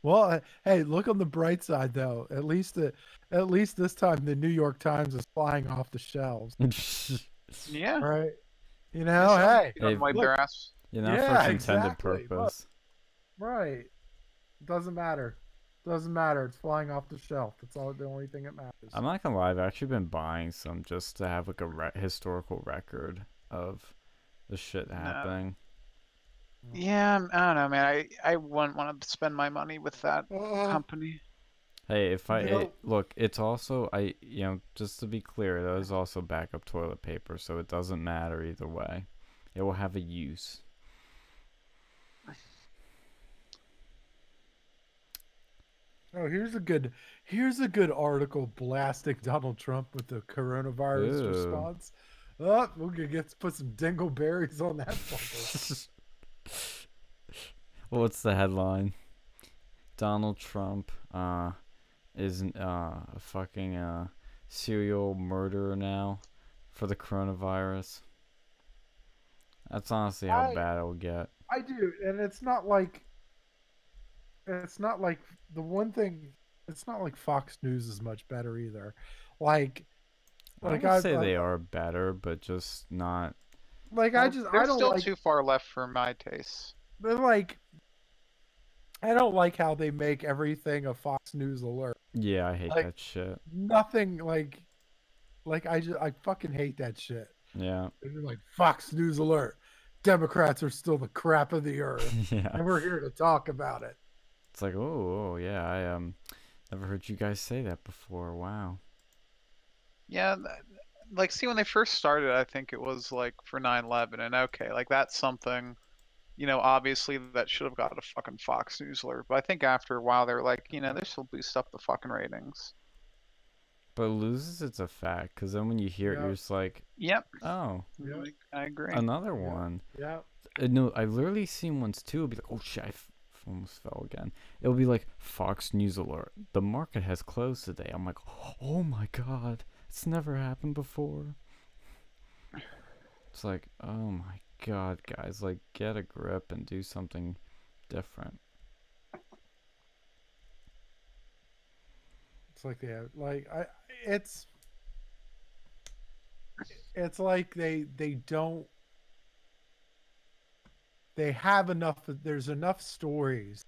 Well, uh, hey, look on the bright side though. At least the, at least this time the New York Times is flying off the shelves, [laughs] Yeah. right? You know, so hey, you don't Hey, wipe look- their ass. you know, for Yeah, its intended exactly. Look. purpose. right? Doesn't matter. Doesn't matter. It's flying off the shelf. That's all. The only thing that matters. I'm not gonna lie, I've actually been buying some just to have like a re- historical record of the shit happening. Yeah, I'm- don't know, man. I I wouldn't want to spend my money with that Uh, company. Hey, if I You know- look, it's also I you know just to be clear, that is also backup toilet paper, so it doesn't matter either way. It will have a use. Oh, here's a good. Here's a good article blasting [laughs] Donald Trump with the coronavirus Ooh. response. Oh, we'll get get to put some dingleberries on that fucker. [laughs] What's the headline? Donald Trump uh is uh a fucking uh serial murderer now for the coronavirus. That's honestly how I- bad it'll get. I do, and it's not like it's not like the one thing. It's not like Fox News is much better either. Like, I like would say I- they are better, but just not. like I just they're I don't still like too far left for my taste. they're like I don't like how they make everything a Fox News alert. Yeah, I hate Like- that shit. Nothing like like I just I fucking hate that shit. Yeah, They're like Fox News alert. Democrats are still the crap of the earth, [laughs] yeah. and we're here to talk about it. It's like, oh, oh, yeah. I um, never heard you guys say that before. Wow. Yeah, like see when they first started, I think it was like for 9/11, and okay, like that's something, you know, obviously that should have got a fucking Fox News alert. But I think after a while, they're like, you know, this will boost up the fucking ratings. But it loses its effect because then when you hear it, you're just like, Yep, oh, Yeah. I agree. another Yeah. one. Yeah. Uh, no, I've literally seen ones too. Be like, oh shit, I f- almost fell again. It'll be like Fox News alert. The market has closed today. I'm like, oh my god, it's never happened before. It's like, oh my god, guys, like get a grip and do something different. It's like they have like I it's it's like they they don't they have enough there's enough stories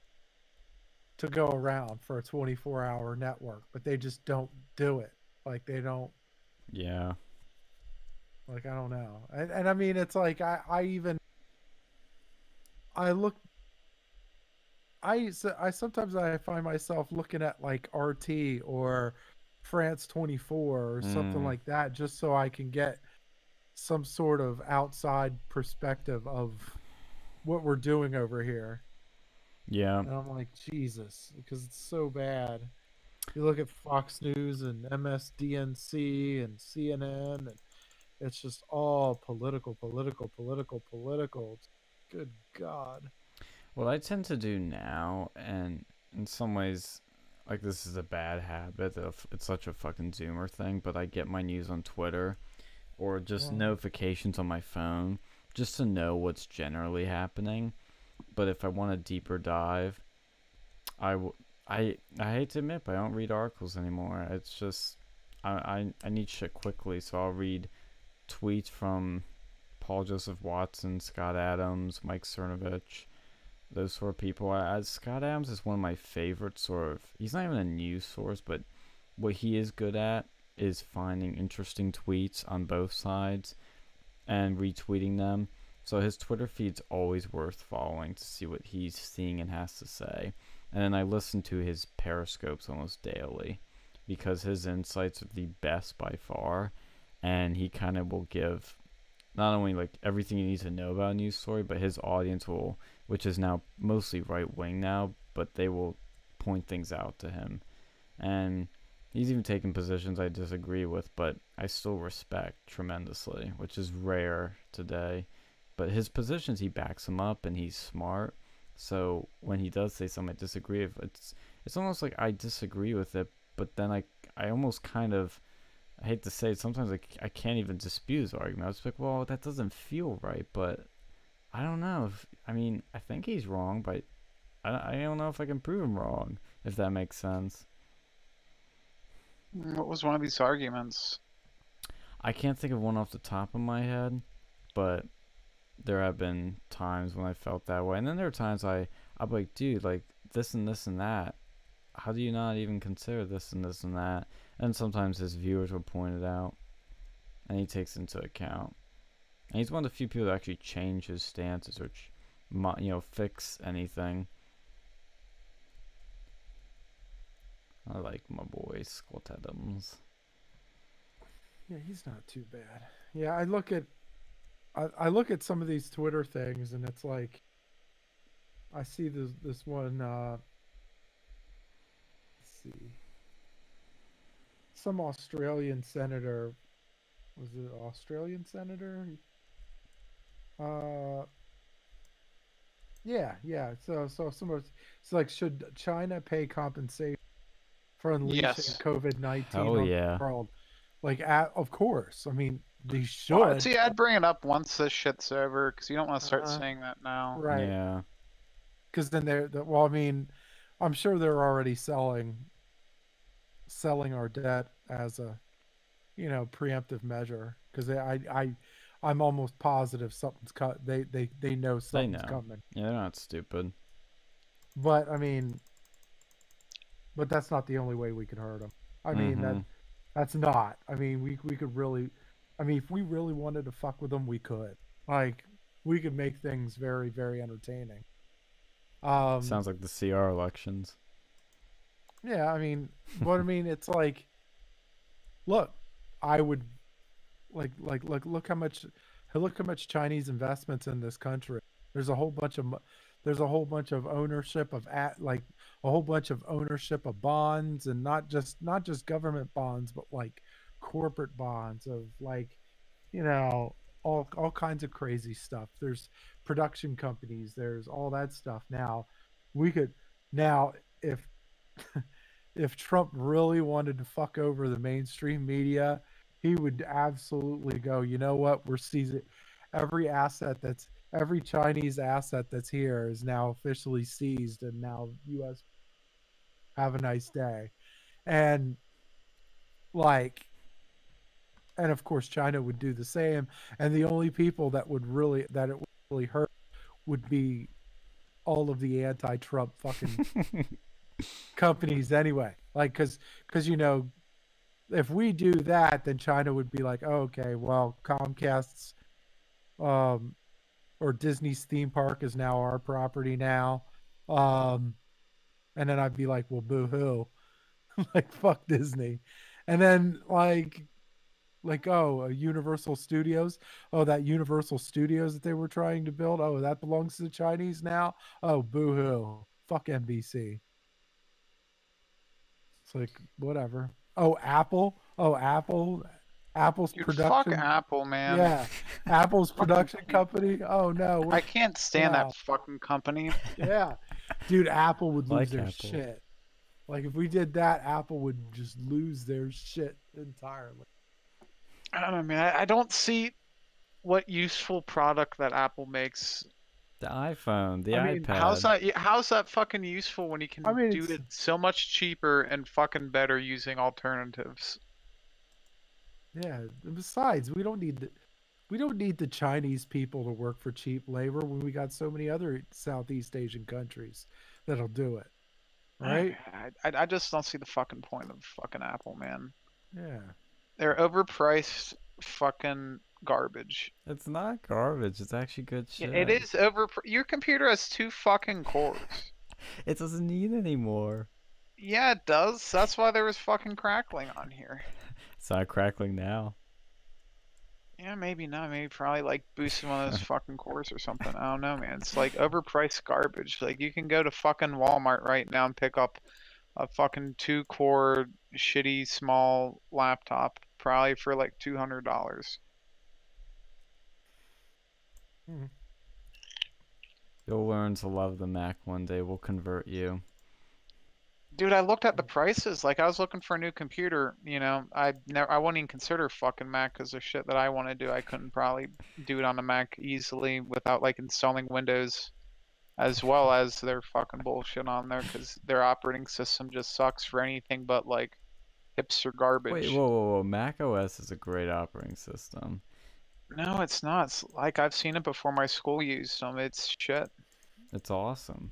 to go around for a 24 hour network but they just don't do it like they don't Yeah. like i don't know and, and i mean it's like i i even i look i i sometimes i find myself looking at like rt or france 24 or something Mm. like that just so i can get some sort of outside perspective of what we're doing over here. Yeah. and i'm like jesus because it's so bad. You look at fox news and msdnc and cnn and it's just all political political political political. Good god. What I tend to do now, and in some ways, like this is a bad habit of it's such a fucking Zoomer thing, but I get my news on Twitter or just Yeah. notifications on my phone just to know what's generally happening. But if I want a deeper dive, I, w- I, I hate to admit, but I don't read articles anymore. It's just I, I, I need shit quickly, so I'll read tweets from Paul Joseph Watson, Scott Adams, Mike Cernovich those sort of people. I, I, Scott Adams is one of my favorite sort of. He's not even a news source, but what he is good at is finding interesting tweets on both sides and retweeting them. So his Twitter feed's always worth following to see what he's seeing and has to say. And then I listen to his periscopes almost daily because his insights are the best by far. And he kind of will give not only like everything you need to know about a news story, but his audience will which is now mostly right wing now, but they will point things out to him. And he's even taken positions I disagree with, but I still respect tremendously, which is rare today. But his positions, he backs them up and he's smart. So when he does say something I disagree with, it's it's almost like I disagree with it, but then I I almost kind of I hate to say it, sometimes I can't even dispute his argument. I was like, well, that doesn't feel right, but I don't know. If, I mean, I think he's wrong, but I, I don't know if I can prove him wrong, if that makes sense. What was one of these arguments? I can't think of one off the top of my head, but there have been times when I felt that way. And then there are times I, I'm like, dude, like this and this and that. How do you not even consider this and this and that? And sometimes his viewers will point it out, and he takes into account. And he's one of the few people that actually change his stances or, ch- you know, fix anything. I like my boy Scott Adams. Yeah, he's not too bad. Yeah, I look at I, I look at some of these Twitter things and it's like I see this this one uh let's see. Some Australian senator was it Australian senator? Uh yeah, yeah. So so some of it's like should China pay compensation for unleashing Yes. COVID nineteen on yeah. the world? Like, at, of course. I mean, they should. Well, see, I'd bring it up once this shit's over, because you don't want to start Uh-huh. saying that now. right? Yeah. Because then they're well. I mean, I'm sure they're already selling selling our debt as a you know preemptive measure. Because I I I'm almost positive something's cut. They they they know something's know. coming. Yeah, they're not stupid. But I mean, but that's not the only way we could hurt them. I mean that Mhm. that's not. I mean we we could really. I mean if we really wanted to fuck with them, we could. Like we could make things very very entertaining. Um, Sounds like the CR elections. Yeah, I mean, but I mean, it's like, look, I would, like, like, look, look how much, look how much Chinese investments in this country. There's a whole bunch of, there's a whole bunch of ownership of at, like, a whole bunch of ownership of bonds, and not just not just government bonds, but like corporate bonds of like, you know, all all kinds of crazy stuff. There's production companies. There's all that stuff. Now, we could now if [laughs] if Trump really wanted to fuck over the mainstream media, he would absolutely go, you know what? We're seizing every asset that's every Chinese asset that's here is now officially seized and now US have a nice day. And like and of course China would do the same and the only people that would really that it would really hurt would be all of the anti-Trump fucking [laughs] companies anyway. Like, cause, cause you know, if we do that, then China would be like, oh, okay, well, Comcast's, um, or Disney's theme park is now our property now, um, and then I'd be like, well, boo hoo, [laughs] like fuck Disney, and then like. Like oh, uh, Universal Studios. Oh, that Universal Studios that they were trying to build. Oh, that belongs to the Chinese now. Oh, boo hoo! Fuck NBC. It's like whatever. Oh, Apple. Oh, Apple. Apple's Dude, production. fuck Apple, man. Yeah, [laughs] Apple's production company. Oh no, I can't stand Wow. that fucking company. [laughs] yeah, dude, Apple would lose Like their Apple. shit. Like if we did that, Apple would just lose their shit entirely. I don't know, man. I, I don't see what useful product that Apple makes. The iPhone, the I mean, iPad. how's that? How's that fucking useful when you can I mean, do it's- it so much cheaper and fucking better using alternatives? Yeah. And besides, we don't need the, we don't need the Chinese people to work for cheap labor when we got so many other Southeast Asian countries that'll do it. Right? I, I, I just don't see the fucking point of fucking Apple, man. Yeah. They're overpriced fucking garbage. It's not garbage. It's actually good shit. It is over. Your computer has two fucking cores. [laughs] It doesn't need anymore. Yeah, it does. That's why there was fucking crackling on here. It's not crackling now. Yeah, maybe not. Maybe probably like boosting one of those [laughs] fucking cores or something. I don't know, man. It's like overpriced garbage. Like you can go to fucking Walmart right now and pick up a fucking two core shitty small laptop probably for like two hundred dollars. Hmm. You'll learn to love the Mac one day. We'll convert you. Dude, I looked at the prices. Like, I was looking for a new computer. You know, I never, I wouldn't even consider fucking Mac because the shit that I want to do, I couldn't probably do it on a Mac easily without like installing Windows, as well as their fucking bullshit on there because their operating system just sucks for anything but like hipster garbage. Wait, whoa, whoa, whoa! Mac OS is a great operating system. No, it's not. It's like I've seen it before. My school used them. It's shit. It's awesome.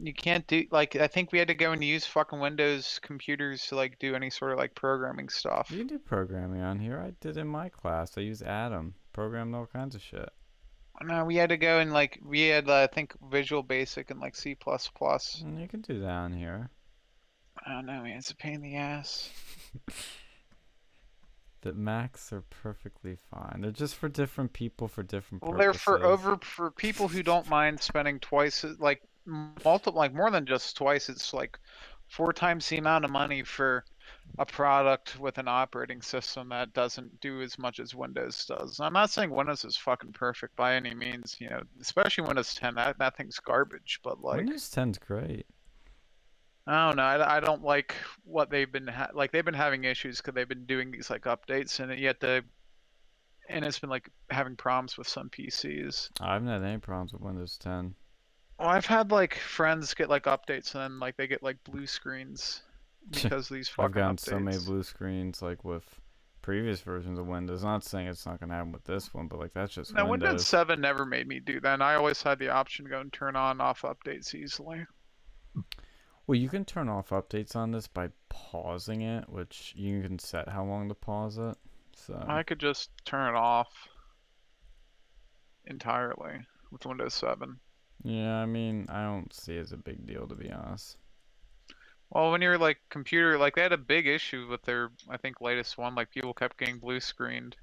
You can't do like I think we had to go and use fucking Windows computers to like do any sort of like programming stuff. You can do programming on here. I did in my class. I used Atom. Programmed all kinds of shit. No, we had to go and like we had uh, I think Visual Basic and like C plus plus. Mm, You can do that on here. I don't know, man. It's a pain in the ass. [laughs] The Macs are perfectly fine. They're just for different people for different Well, purposes. they're for over for people who don't mind spending twice like multiple like more than just twice. It's like four times the amount of money for a product with an operating system that doesn't do as much as Windows does. I'm not saying Windows is fucking perfect by any means, you know, especially Windows 10. That that thing's garbage, but like Windows 10's great. I don't know. I, I don't like what they've been ha- like. They've been having issues because they've been doing these like updates, and yet the and it's been like having problems with some PCs. I haven't had any problems with Windows 10. Well, I've had like friends get like updates, and then like they get like blue screens because these fucking I've gotten updates. so many blue screens like with previous versions of Windows. Not saying it's not gonna happen with this one, but like that's just No, Windows. Windows 7 never made me do that. And I always had the option to go and turn on off updates easily. Well, you can turn off updates on this by pausing it, which you can set how long to pause it. So I could just turn it off entirely with Windows 7. Yeah, I mean, I don't see it as a big deal to be honest. Well, when you're like computer, like they had a big issue with their, I think, latest one. Like people kept getting blue screened.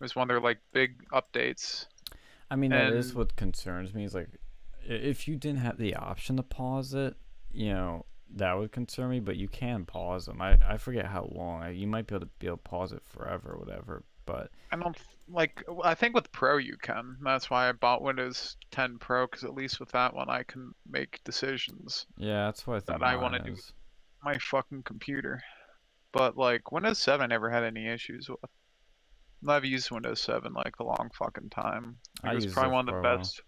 It was one of their like big updates. I mean, that is what concerns me. Is like, if you didn't have the option to pause it, you know, that would concern me. But you can pause them. I, I forget how long. You might be able to be able to pause it forever or whatever. But I don't like. I think with Pro you can. That's why I bought Windows 10 Pro because at least with that one I can make decisions. yeah, that's what I think. That I wanna do. is. My fucking computer. But like Windows 7 I never had any issues with. I've used Windows 7 like a long fucking time. I It was probably one of the best.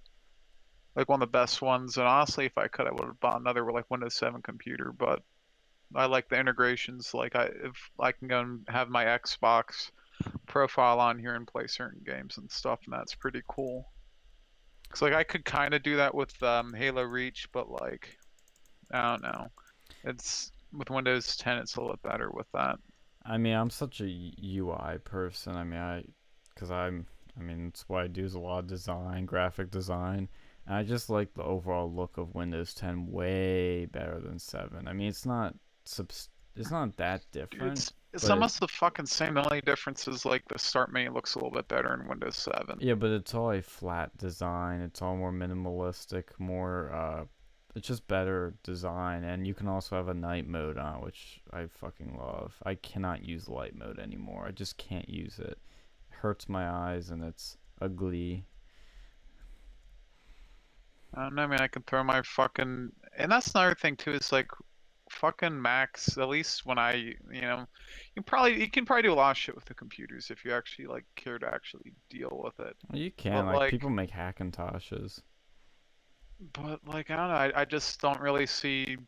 Like one of the best ones, and honestly, if I could, I would have bought another like Windows 7 computer. But I like the integrations. Like I, if I can go and have my Xbox profile on here and play certain games and stuff, and that's pretty cool. Cause like I could kind of do that with um, Halo Reach, but like I don't know. It's with Windows 10, it's a little better with that. I mean, I'm such a UI person. I mean, I, cause I'm, I mean, that's what I do is a lot of design, graphic design. And I just like the overall look of Windows 10 way better than 7. I mean, it's not subs, it's not that different. It's it's almost the fucking same. The only difference is like the start menu looks a little bit better in Windows 7. Yeah, but it's all a flat design. It's all more minimalistic, more uh it's just better design and you can also have a night mode on which I fucking love. I cannot use light mode anymore. I just can't use it. It hurts my eyes and it's ugly. I don't know, I mean, I can throw my fucking, and that's another thing too. Is like, fucking Macs. At least when I, you know, you probably you can probably do a lot of shit with the computers if you actually like care to actually deal with it. Well, you can But, like, like- people make Hackintoshes. But like, I don't know. I, I just don't really see,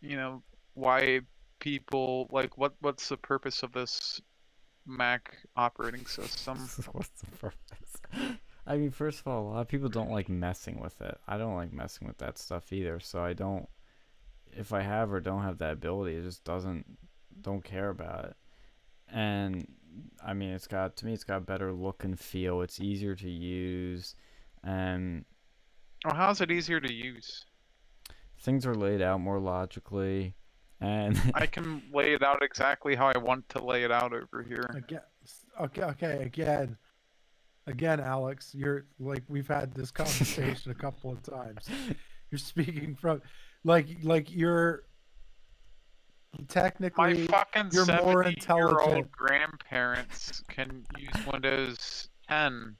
you know, why people like what what's the purpose of this Mac operating system? [laughs] What's the purpose? I mean, first of all, a lot of people don't like messing with it. I don't like messing with that stuff either. So I don't. If I have or don't have that ability, it just doesn't. Don't care about it. And I mean, it's got to me, it's got better look and feel. It's easier to use, and Well, how's it easier to use? things are laid out more logically. And [laughs] I can lay it out exactly how I want to lay it out over here. Again, okay, okay, again, again, Alex, you're like we've had this [laughs] conversation a couple of times. You're speaking from, like, like you're technically My technically. fucking you're more 70 year intelligent. old grandparents can use Windows 10.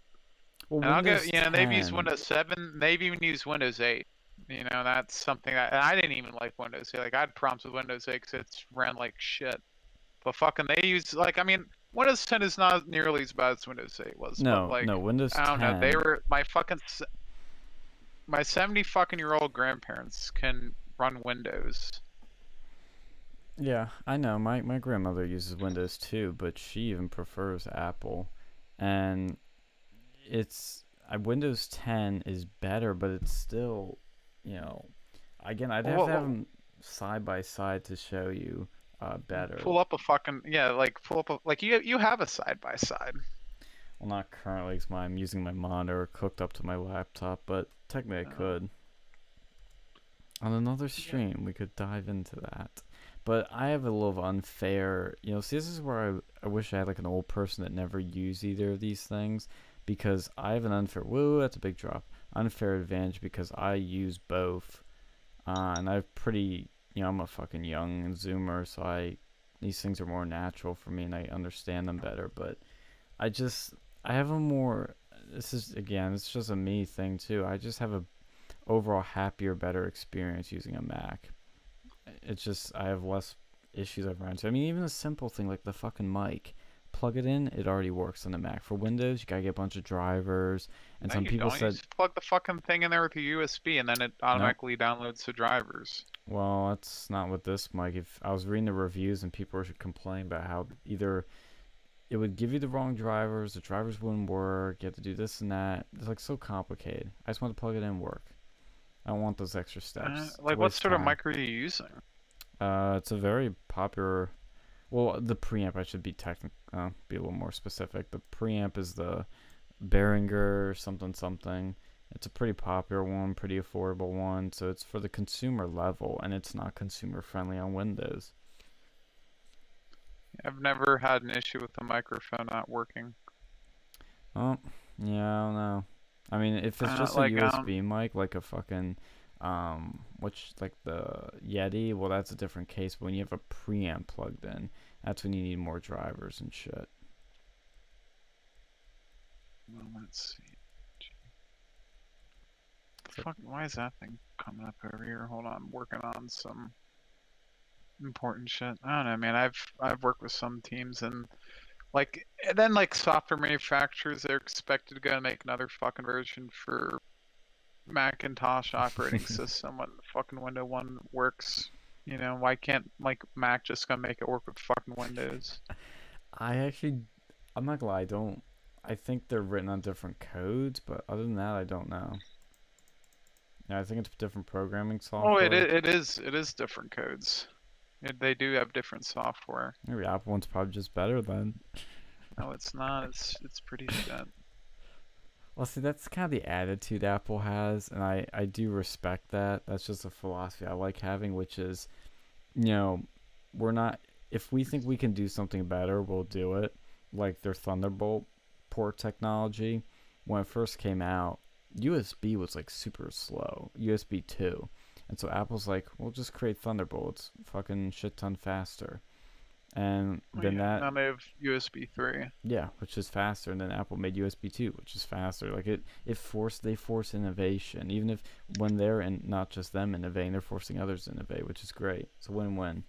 well, And I'll go, Windows you know, they've used Windows 7, they've even used Windows 8. You know, that's something that and I didn't even like Windows 8. Like I had problems with Windows 8 because it's ran like shit. But fucking they use like I mean Windows 10 is not nearly as bad as Windows 8 was. No, but like no, Windows I don't 10. know. They were my fucking s- my 70 fucking year old grandparents can run Windows. Yeah, I know. My my grandmother uses Windows too, but she even prefers Apple, and it's uh, Windows 10 is better, but it's still, you know, again I'd have Well, to have them side by side to show you uh, better. Pull up a fucking yeah, like pull up a like you you have a side by side. Well, not currently, because I'm using my monitor hooked up to my laptop, but technically I Oh. could. On another stream, we could dive into that. But I have a little unfair, you know, see, this is where I, I wish I had like an old person that never used either of these things, because I have an unfair, whoa, that's a big drop, unfair advantage because I use both. Uh, and I've pretty, you know, I'm a fucking young zoomer, so I, these things are more natural for me and I understand them better, but I just, I have a more, this is, again, it's just a me thing too. I just have a overall happier, better experience using a Mac. It's just I have less issues I've run into. I mean, even a simple thing like the fucking mic, plug it in, it already works on the Mac. For Windows, you gotta get a bunch of drivers, and No, some people don't. You said, just plug the fucking thing in there with your USB, and then it automatically downloads the drivers. well, that's not with this mic. If I was reading the reviews and people were complaining about how either it would give you the wrong drivers, the drivers wouldn't work, you have to do this and that. It's like so complicated. I just want to plug it in and work. I don't want those extra steps. Uh, like, what sort of time. mic are you using? Uh, it's a very popular. Well, the preamp I should be technic, uh, be a little more specific. The preamp is the Behringer something something. It's a pretty popular one, pretty affordable one. So it's for the consumer level, and it's not consumer friendly on Windows. I've never had an issue with the microphone not working. Oh, yeah, I don't know. I mean, if it's Uh, just like, a um, USB mic, like a fucking, um, which like the Yeti, well, that's a different case. But when you have a preamp plugged in, that's when you need more drivers and shit. Well, let's see. Fuck? Why is that thing coming up over here? Hold on, I'm working on some important shit. I don't know, man. I've I've worked with some teams and like and then like software manufacturers, they're expected to go and make another fucking version for Macintosh operating [laughs] system when fucking Windows One works. You know, why can't like Mac just gonna make it work with fucking Windows? [laughs] I actually, I'm not gonna lie, I don't. I think they're written on different codes, but other than that, I don't know. Yeah, I think it's different programming software. Oh, it it is it is different codes. They do have different software. Maybe Apple one's probably just better then. No, it's not. It's it's pretty shit. Well, see, that's kind of the attitude Apple has, and I, I do respect that. That's just a philosophy I like having, which is, you know, we're not, if we think we can do something better, we'll do it. Like their Thunderbolt port technology, when it first came out, USB was like super slow, USB 2. And so Apple's like, we'll just create Thunderbolts, fucking shit ton faster. And Oh, then yeah, that Now they have USB three. yeah, which is faster, and then Apple made USB two, which is faster. Like it, it forced they force innovation, even if when they're in, not just them innovating, they're forcing others to innovate, which is great. It's a win-win.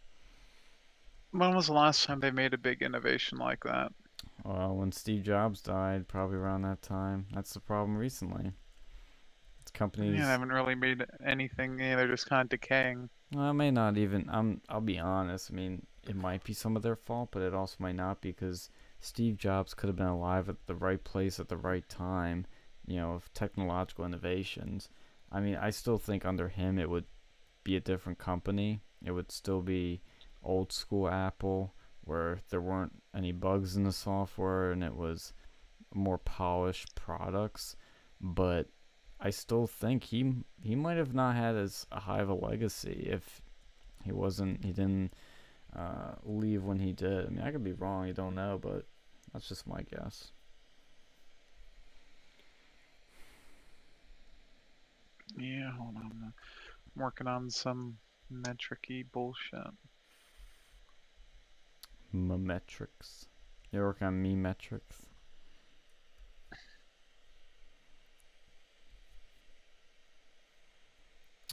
When was the last time they made a big innovation like that? Well, when Steve Jobs died, probably around that time. That's the problem recently. Companies. Yeah, they haven't really made anything. Yeah, they're just kind of decaying. I may not even. I'm. I'll be honest. I mean, it might be some of their fault, but it also might not because Steve Jobs could have been alive at the right place at the right time. You know, of technological innovations. I mean, I still think under him it would be a different company. It would still be old school Apple, where there weren't any bugs in the software and it was more polished products. But I still think he he might have not had as high of a legacy if he wasn't he didn't uh, leave when he did. I mean, I could be wrong. You don't know, but that's just my guess. Yeah, hold on. I'm working on some metricy bullshit. Metrics. You're working on me metrics.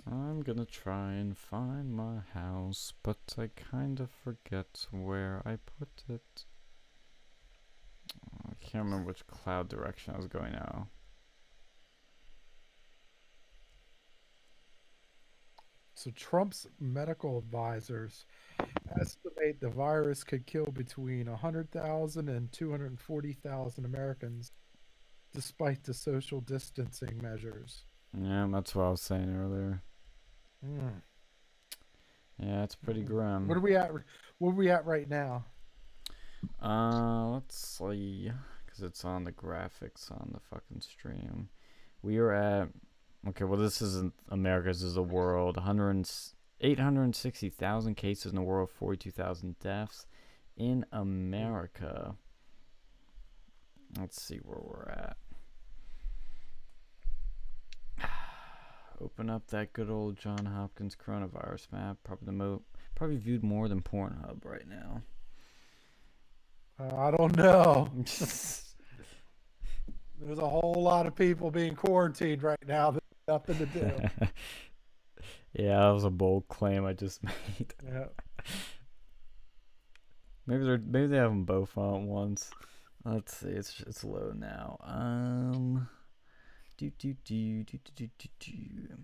I'm gonna try and find my house, but I kind of forget where I put it. Oh, I can't remember which cloud direction I was going now. So Trump's medical advisors estimate the virus could kill between 100,000 and 240,000 Americans despite the social distancing measures. Yeah, that's what I was saying earlier. Mm. Yeah, it's pretty Mm. grim. What are we at? What are we at right now? Uh, let's see, because it's on the graphics on the fucking stream. We are at okay. Well, this isn't America's. This is the world. 100, 860,000 cases in the world. 42,000 deaths in America. Let's see where we're at. Open up that good old John Hopkins coronavirus map. Probably the mo probably viewed more than Pornhub right now. Uh, I don't know. [laughs] There's a whole lot of people being quarantined right now. There's nothing to do. [laughs] yeah, that was a bold claim I just [laughs] made. yeah. Maybe they're maybe they have them both on at once. Let's see, it's it's low now. Um, do do do do do do do. do.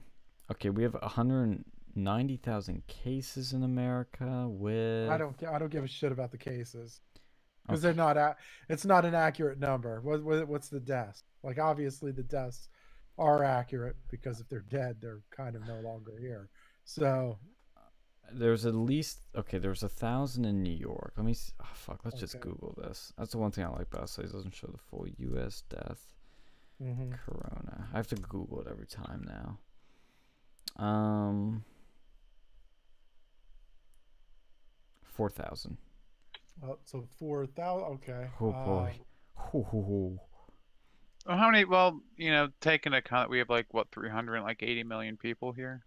Okay, we have 190,000 cases in America with. I don't. I don't give a shit about the cases because Okay. they're not. A, it's not an accurate number. What, what what's the deaths? Like obviously the deaths are accurate because if they're dead, they're kind of no longer here. So There's at least okay. There's a thousand in New York. Let me. s oh, fuck. Let's just Google this. That's the one thing I like about it. It doesn't show the full U.S. death. Mhm. Corona. I have to Google it every time now. Um, four thousand. Oh, so four thousand. Okay. Oh boy. Hoo, hoo, hoo. Well, how many? Well, you know, take into account that we have like what 300, like 80 million people here.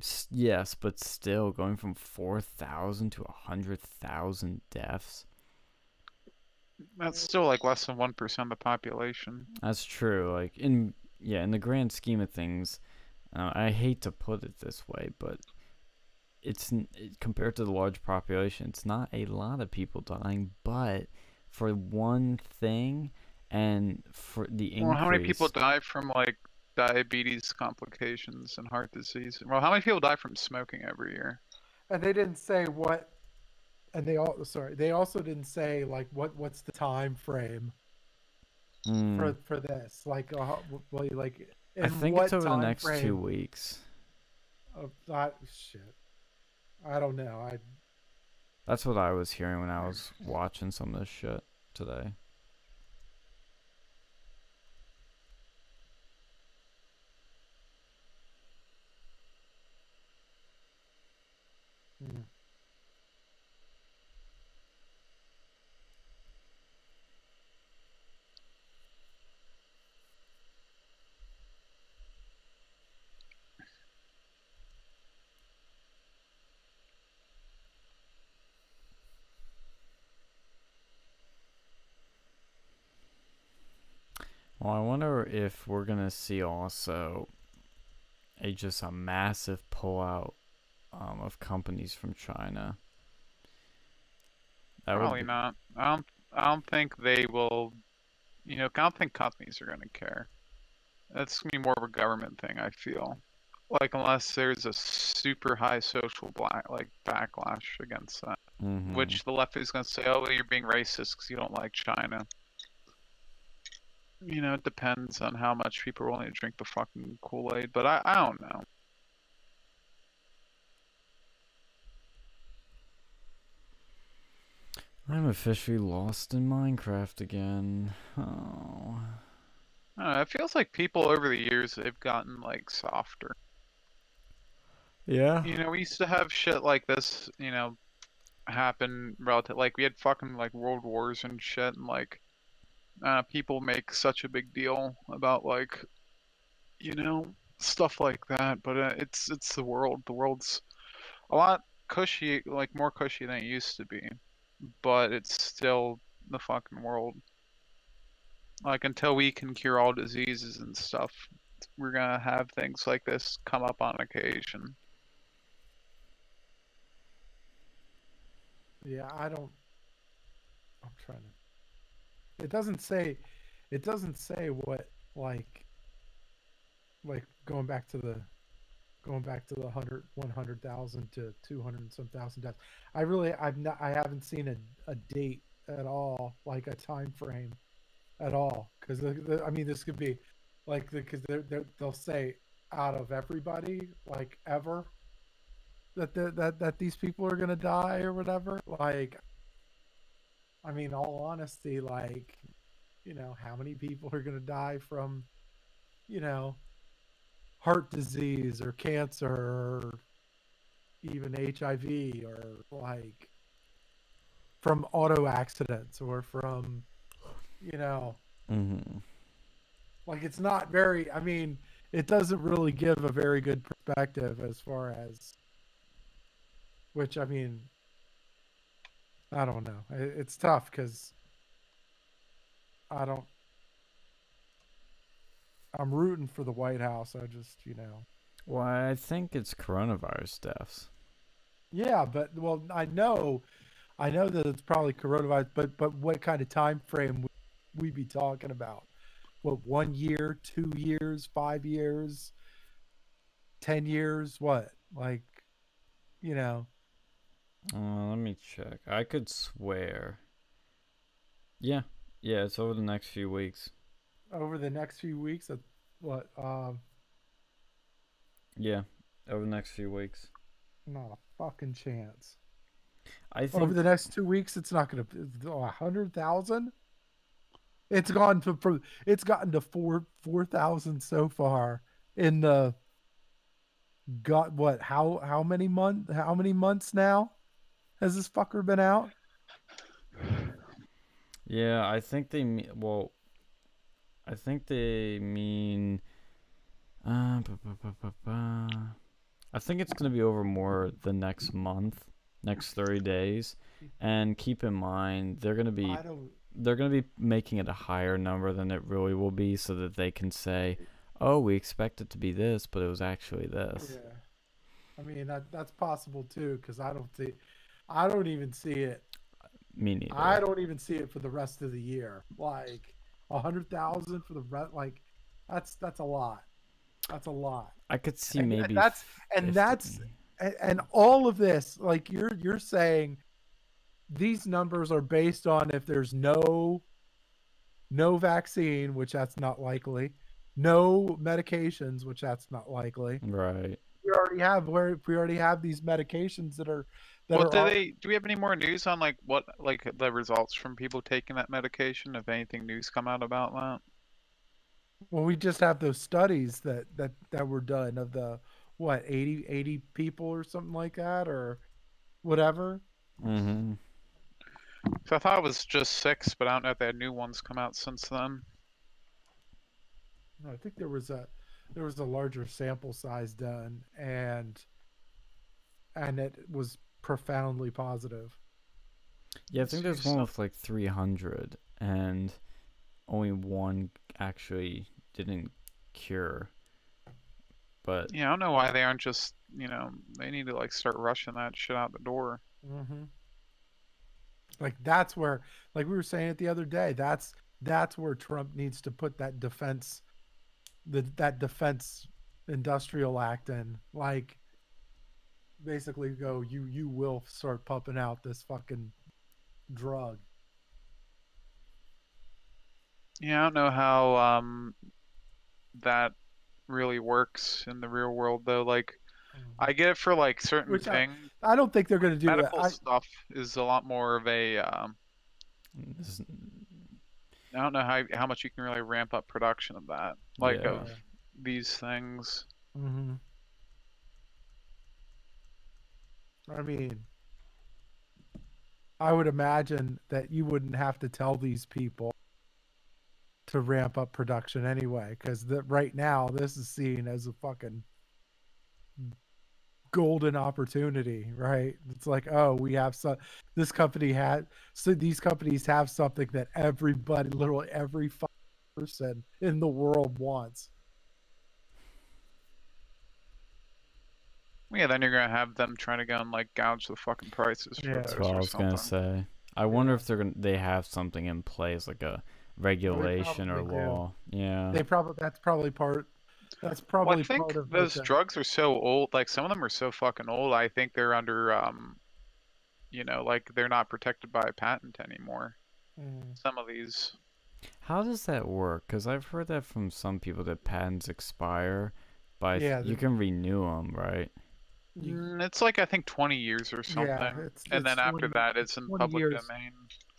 S- Yes, but still going from four thousand to a hundred thousand deaths. That's still like less than one percent of the population. That's true. Like in yeah, in the grand scheme of things, uh, I hate to put it this way, but it's compared to the large population, it's not a lot of people dying. But for one thing, and for the increase, Well, how many people die from like diabetes complications and heart disease? Well, how many people die from smoking every year? and they didn't say what. And they all sorry. They also didn't say like what what's the time frame Mm, for for this. Like uh, well, like I think it's over the next two weeks. Of that shit. I don't know. I That's what I was hearing when I was watching some of this shit today. mm. Well, I wonder if we're gonna see also a just a massive pullout um, of companies from China. That Probably be- not. I don't. I don't think they will. You know, I don't think companies are gonna care. That's gonna be more of a government thing. I feel like unless there's a super high social black like backlash against that, Mhm. which the left is gonna say, "Oh, you're being racist because you don't like China." You know, it depends on how much people are willing to drink the fucking Kool Aid, but I, I don't know. I'm officially lost in Minecraft again. Oh. Know. It feels like people over the years have gotten like softer. Yeah. You know, we used to have shit like this, you know, happen relative like we had fucking like world wars and shit and like uh people make such a big deal about like you know, stuff like that, but uh, it's it's the world. The world's a lot cushy, like more cushy than it used to be. But it's still the fucking world. Like until we can cure all diseases and stuff, we're gonna have things like this come up on occasion. Yeah, I don't. I'm trying to. It doesn't say. It doesn't say what like. Like going back to the, going back to the hundred, one hundred thousand to two hundred and some thousand deaths. I really, I've not, I haven't seen a, a date at all, like a time frame, at all. The, I mean, this could be, like, because they're, they're, they'll say out of everybody, like ever, that the, that that these people are gonna die or whatever. Like, I mean, all honesty, like, you know, how many people are gonna die from, you know, heart disease or cancer or even HIV or like from auto accidents or from, you know, Mm-hmm. like it's not very. I mean, it doesn't really give a very good perspective as far as which I mean, I don't know. It's tough because I don't. I'm rooting for the White House. I just, you know, Well, I think it's coronavirus deaths. yeah, but well, I know, I know that it's probably coronavirus, but but what kind of time frame would we be talking about? What one year, two years, five years, ten years? What like, you know? Uh, let me check. I could swear. Yeah, yeah, it's over the next few weeks. over the next few weeks of what um Yeah, over the next few weeks. not a fucking chance I think over the next two weeks it's not gonna a hundred thousand it's gone to from it's gotten to four four thousand so far in the got what how how many month how many months now has this fucker been out Yeah, I think they mean well. I think they mean. Uh, ba- ba- ba- ba- ba. I think it's gonna be over more the next month, next thirty days, and keep in mind they're gonna be i don't they're gonna be making it a higher number than it really will be, so that they can say, "Oh, we expect it to be this, but it was actually this." yeah i mean that that's possible too because i don't see i don't even see it Me neither. I don't even see it for the rest of the year. Like a hundred thousand for the rest. Like that's that's a lot. That's a lot. I could see And- maybe. that's and that's and, and all of this. Like you're you're saying, these numbers are based on if there's no no vaccine, which that's not likely. No medications, which that's not likely. right. We already have where we already have these medications that are Well, are do al- they? Do we have any more news on like what like the results from people taking that medication? If anything news come out about that? Well, we just have those studies that that that were done of the what 80 80 people or something like that or whatever. Mm-hmm. So I thought it was just six, but I don't know if they had new ones come out since then. No, I think there was a there was a larger sample size done and and it was profoundly positive. Yeah, I think there's one with like 300, and only one actually didn't cure. But Yeah, I don't know why they aren't just you know they need to like start rushing that shit out the door. Mm-hmm. Like that's where, like we were saying it the other day, that's that's where Trump needs to put that defense, the that defense industrial act in. Like, basically, go you you will start pumping out this fucking drug. Yeah, I don't know how um that really works in the real world though. Like I get it for like certain Which things. I don't think they're gonna do that. Medical I, stuff is a lot more of a um this, I don't know how how much you can really ramp up production of that. Like Yeah. of these things. hmm I mean, I would imagine that you wouldn't have to tell these people to ramp up production anyway, because right now this is seen as a fucking golden opportunity, right? It's like, oh, we have some. This company had so these companies have something that everybody, literally every person in the world wants. Yeah, then you're gonna have them trying to go and like gouge the fucking prices for Yeah. those That's or what I was gonna say. I wonder if they're gonna they have something in place like a regulation or probably do. law. Yeah. They probably that's probably part. That's Well, probably I think part of those the- drugs are so old. Like some of them are so fucking old. I think they're under um, you know, like they're not protected by a patent anymore. Mm. Some of these. How does that work? Because I've heard that from some people that patents expire, but Yeah, you can renew them, right? You- Mm, It's like I think 20 years or something. Yeah, it's, and then it's after 20 that it's in public years. domain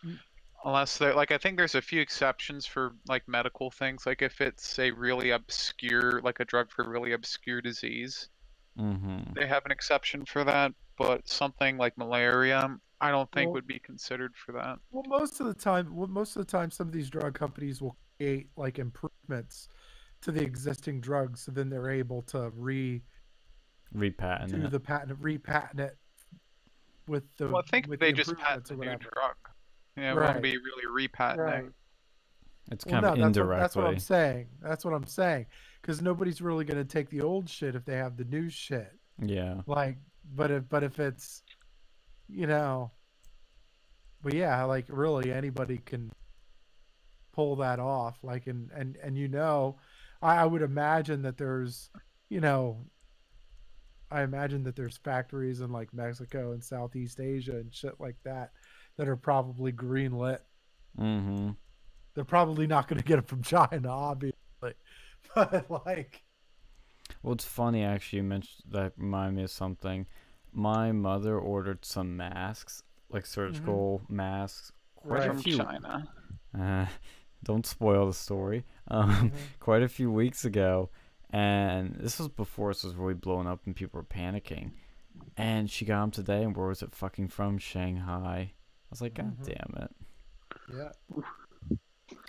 Mm. unless they like i think there's a few exceptions for like medical things like if it's a really obscure like a drug for a really obscure disease Mm-hmm. they have an exception for that but something like malaria i don't think Well- would be considered for that Well, most of the time, well, most of the time, some of these drug companies will create like improvements to the existing drugs, so then they're able to re Repatent do it. the patent, repatent it with the. well i think they the just patent a new drug yeah it Right. won't be really repatenting Right. It's Well, kind no, of that's what, indirectly. that's what I'm saying. That's what I'm saying. Because nobody's really going to take the old shit if they have the new shit. Yeah. Like, but if but if it's, you know, but yeah, like really anybody can pull that off. Like, and and and you know, I, I would imagine that there's, you know, I imagine that there's factories in like Mexico and Southeast Asia and shit like that that are probably green lit. Mm-hmm. They're probably not going to get it from China, obviously, [laughs] but like, Well, it's funny actually. You mentioned that remind me of something. My mother ordered some masks, like surgical masks, quite Right. a from china Uh, [laughs] don't spoil the story. Um, Mhm. quite a few weeks ago, and this was before this was really blowing up and people were panicking. And she got them today, and where was it fucking from? Shanghai. I was like, God Mhm. damn it. yeah,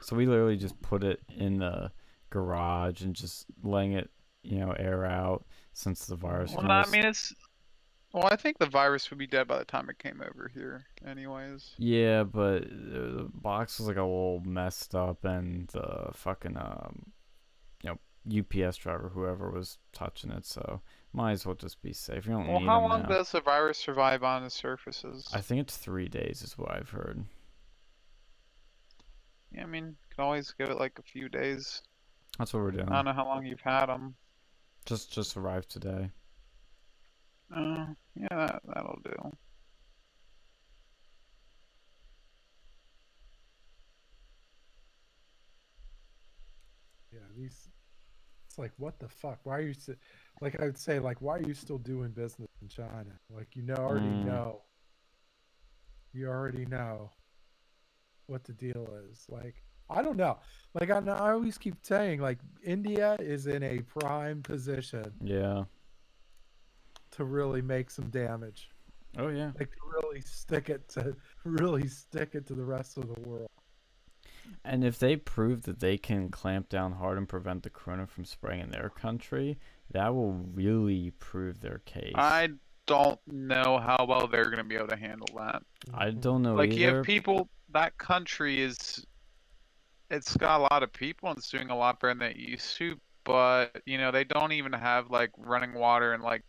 So we literally just put it in the garage and just letting it, you know, air out since the virus. well was no, i mean it's well i think the virus would be dead by the time it came over here anyways Yeah, but uh, the box was like a little messed up, and the fucking um, you know, UPS driver, whoever was touching it, so might as well just be safe. You don't well need how 'em long now. does the virus survive on the surfaces I think it's three days, is what I've heard. Yeah, I mean, you can always give it like a few days. That's what we're doing. I don't know how long you've had them. Just just arrived today. Uh, yeah, that, that'll do. yeah. These, it's like, what the fuck? Why are you, si- like, I would say, like, why are you still doing business in China? Like, you know, already Mm. know. You already know what the deal is. Like, I don't know. Like, I, I always keep saying, like, India is in a prime position Yeah. to really make some damage. Oh yeah. Like, to really stick it to, [laughs] really stick it to the rest of the world. And if they prove that they can clamp down hard and prevent the corona from spreading in their country, that will really prove their case. I don't know how well they're going to be able to handle that. I don't know like, you have people, that country is, it's got a lot of people and it's doing a lot better than it used to, but, you know, they don't even have, like, running water and, like,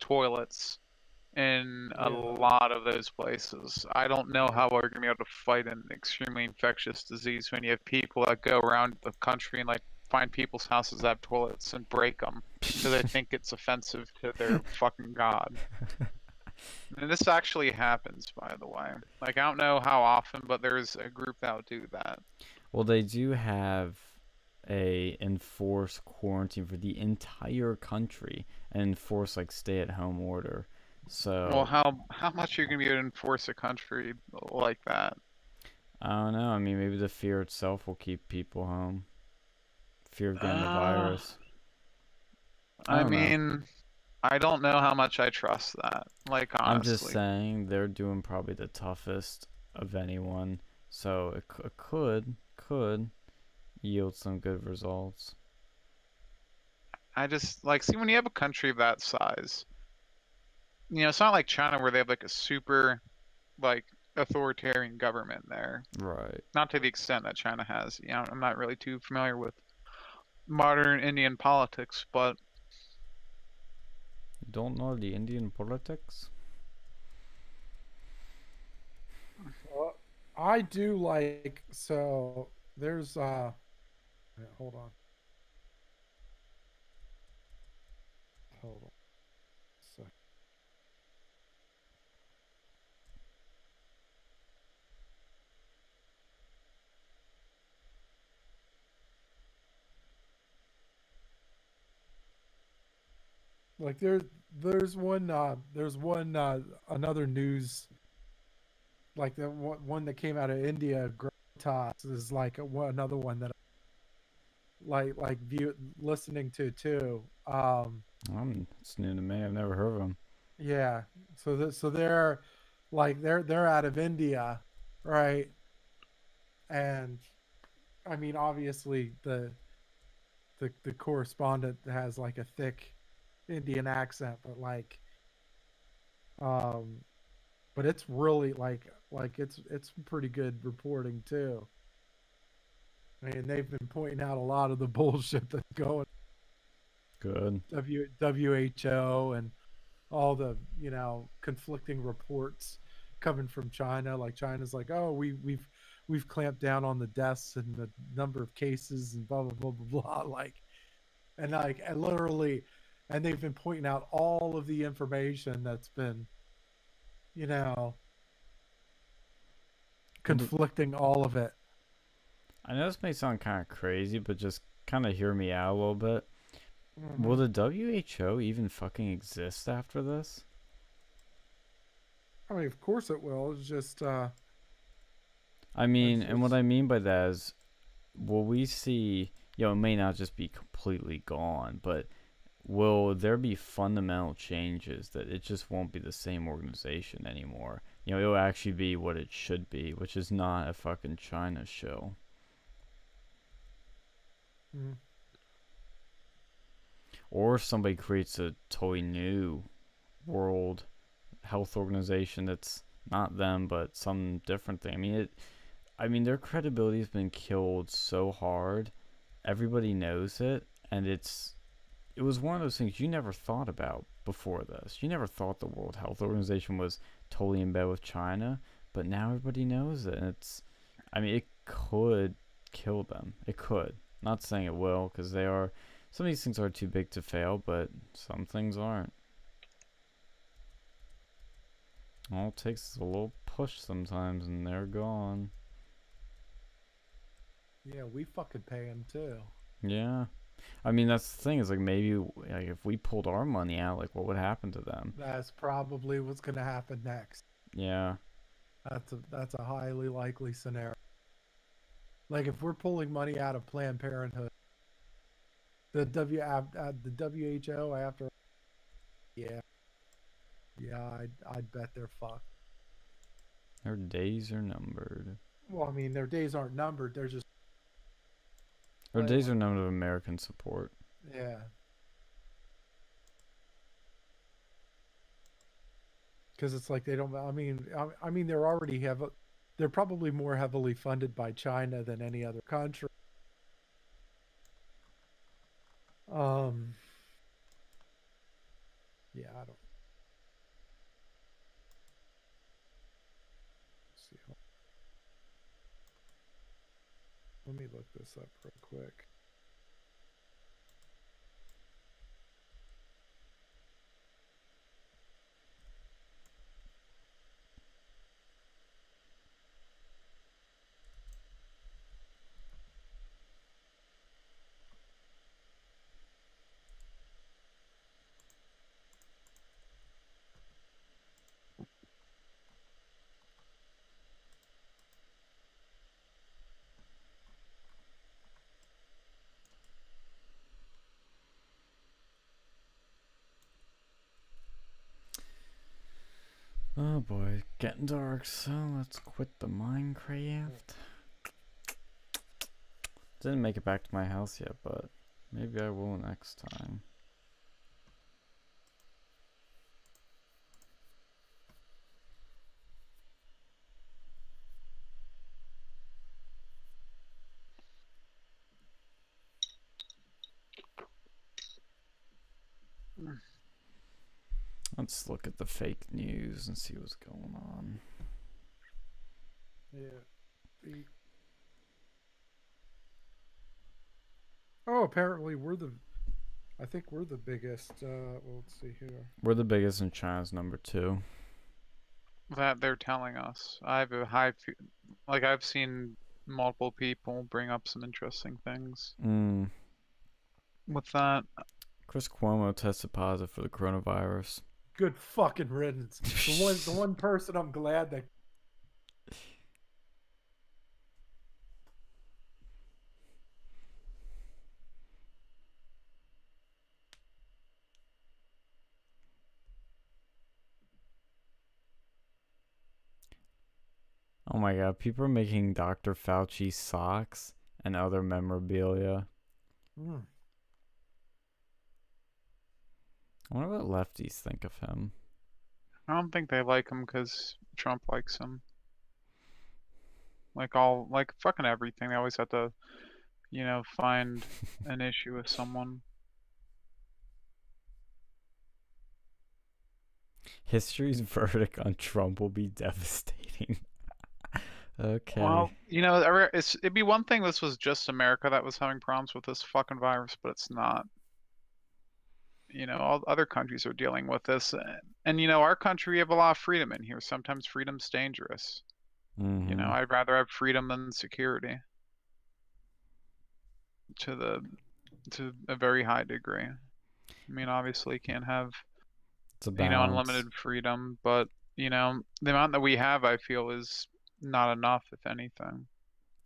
toilets in a lot of those places. I don't know how we're going to be able to fight an extremely infectious disease when you have people that go around the country and, like, find people's houses that have toilets and break them so they think it's offensive to their [laughs] fucking god. [laughs] And this actually happens, by the way. Like, I don't know how often, but there's a group that would do that. Well, they do have a enforced quarantine for the entire country and enforce like stay-at-home order. So Well, how how much are you gonna be able to enforce a country like that? I don't know. I mean, maybe the fear itself will keep people home. Fear of getting the Uh, virus. I I, don't know. mean, I don't know how much I trust that. Like, honestly. I'm just saying they're doing probably the toughest of anyone, so it, c- it could could yield some good results. I just like see when you have a country of that size. You know, it's not like China where they have like a super, like authoritarian government there. Right. Not to the extent that China has. You know, I'm not really too familiar with modern Indian politics, but don't know the Indian politics? Well, I do like so. There's uh, hold on. Hold on. So. Like there, there's one, uh, there's one, uh, another news like the one that came out of India, Gravitas is like a, another one that I like like view listening to too. Um, Um, it's new to me. I've never heard of them. yeah, so that, so they're like they're they're out of India, right? And I mean, obviously the the the correspondent has like a thick Indian accent, but like, um, but it's really like like it's it's pretty good reporting too. I mean, they've been pointing out a lot of the [laughs] bullshit that's going Good. W WHO and all the you know conflicting reports coming from China. Like China's like, oh, we we've we've clamped down on the deaths and the number of cases and blah blah blah blah blah. [laughs] Like, and like and literally, and they've been pointing out all of the information that's been, you know, conflicting all of it. I know this may sound kind of crazy, but just kind of hear me out a little bit. Mm-hmm. Will the WHO even fucking exist after this? I mean, of course it will. It's just uh, I mean, and what I mean by that is, will we see? You know, it may not just be completely gone, but will there be fundamental changes that it just won't be the same organization anymore? You know, it'll actually be what it should be, which is not a fucking China show. mm, Or if somebody creates a totally new world health organization that's not them but some different thing. I mean it I mean their credibility has been killed so hard. Everybody knows it and it's it was one of those things you never thought about before this. You never thought the World Health Organization was totally in bed with China, but now everybody knows it and it's I mean it could kill them. It could. Not saying it will cuz they are some of these things are too big to fail, but some things aren't. All it takes is a little push sometimes, and they're gone. yeah, we fucking pay them too. Yeah, I mean that's the thing is like maybe like if we pulled our money out, like what would happen to them? That's probably what's going to happen next. Yeah, That's a that's a highly likely scenario. Like if we're pulling money out of Planned Parenthood, the W uh, the WHO after, yeah, yeah, I'd I'd bet they're fucked. their days are numbered. Well, I mean their days aren't numbered. They're just Their Right. days are numbered of American support. yeah. Because it's like they don't. I mean, I, I mean they're already have. They're probably more heavily funded by China than any other country. Um. Yeah, I don't. Let's see. hold- Let me look this up real quick. Getting dark. So let's quit the Minecraft. Didn't make it back to my house yet, but maybe I will next time. Let's look at the fake news and see what's going on. Yeah. Oh, apparently we're the. I think we're the biggest. Uh, well, let's see here. We're the biggest and China's number two. That they're telling us. I have a high, fe- like I've seen multiple people bring up some interesting things Mm. with that. Chris Cuomo tested positive for the coronavirus. Good fucking riddance. The one, the one person I'm glad that. Oh my god, people are making Dr. Fauci socks and other memorabilia. Hmm. I wonder what lefties think of him. I don't think they like him because Trump likes him. Like all, like fucking everything. They always have to, you know, find [laughs] an issue with someone. History's [laughs] verdict on Trump will be devastating. [laughs] okay. Well, you know, it's it'd be one thing. This was just America that was having problems with this fucking virus, but it's not. You know, all other countries are dealing with this, and, and you know, our country we have a lot of freedom in here. Sometimes freedom's dangerous. You know, Mhm. I'd rather have freedom than security. To the to a very high degree. I mean, obviously, can't have it's a you know unlimited freedom, but you know, the amount that we have, I feel, is not enough. If anything,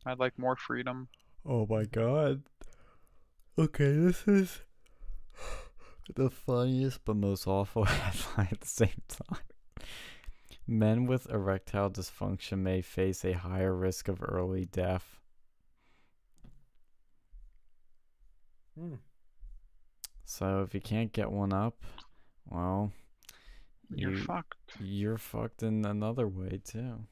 I'd like more freedom. Oh my god. Okay, this is the funniest but most awful [laughs] headline at the same time. Men with erectile dysfunction may face a higher risk of early death. Hmm. So if you can't get one up, well, You're you, fucked. you're fucked in another way too.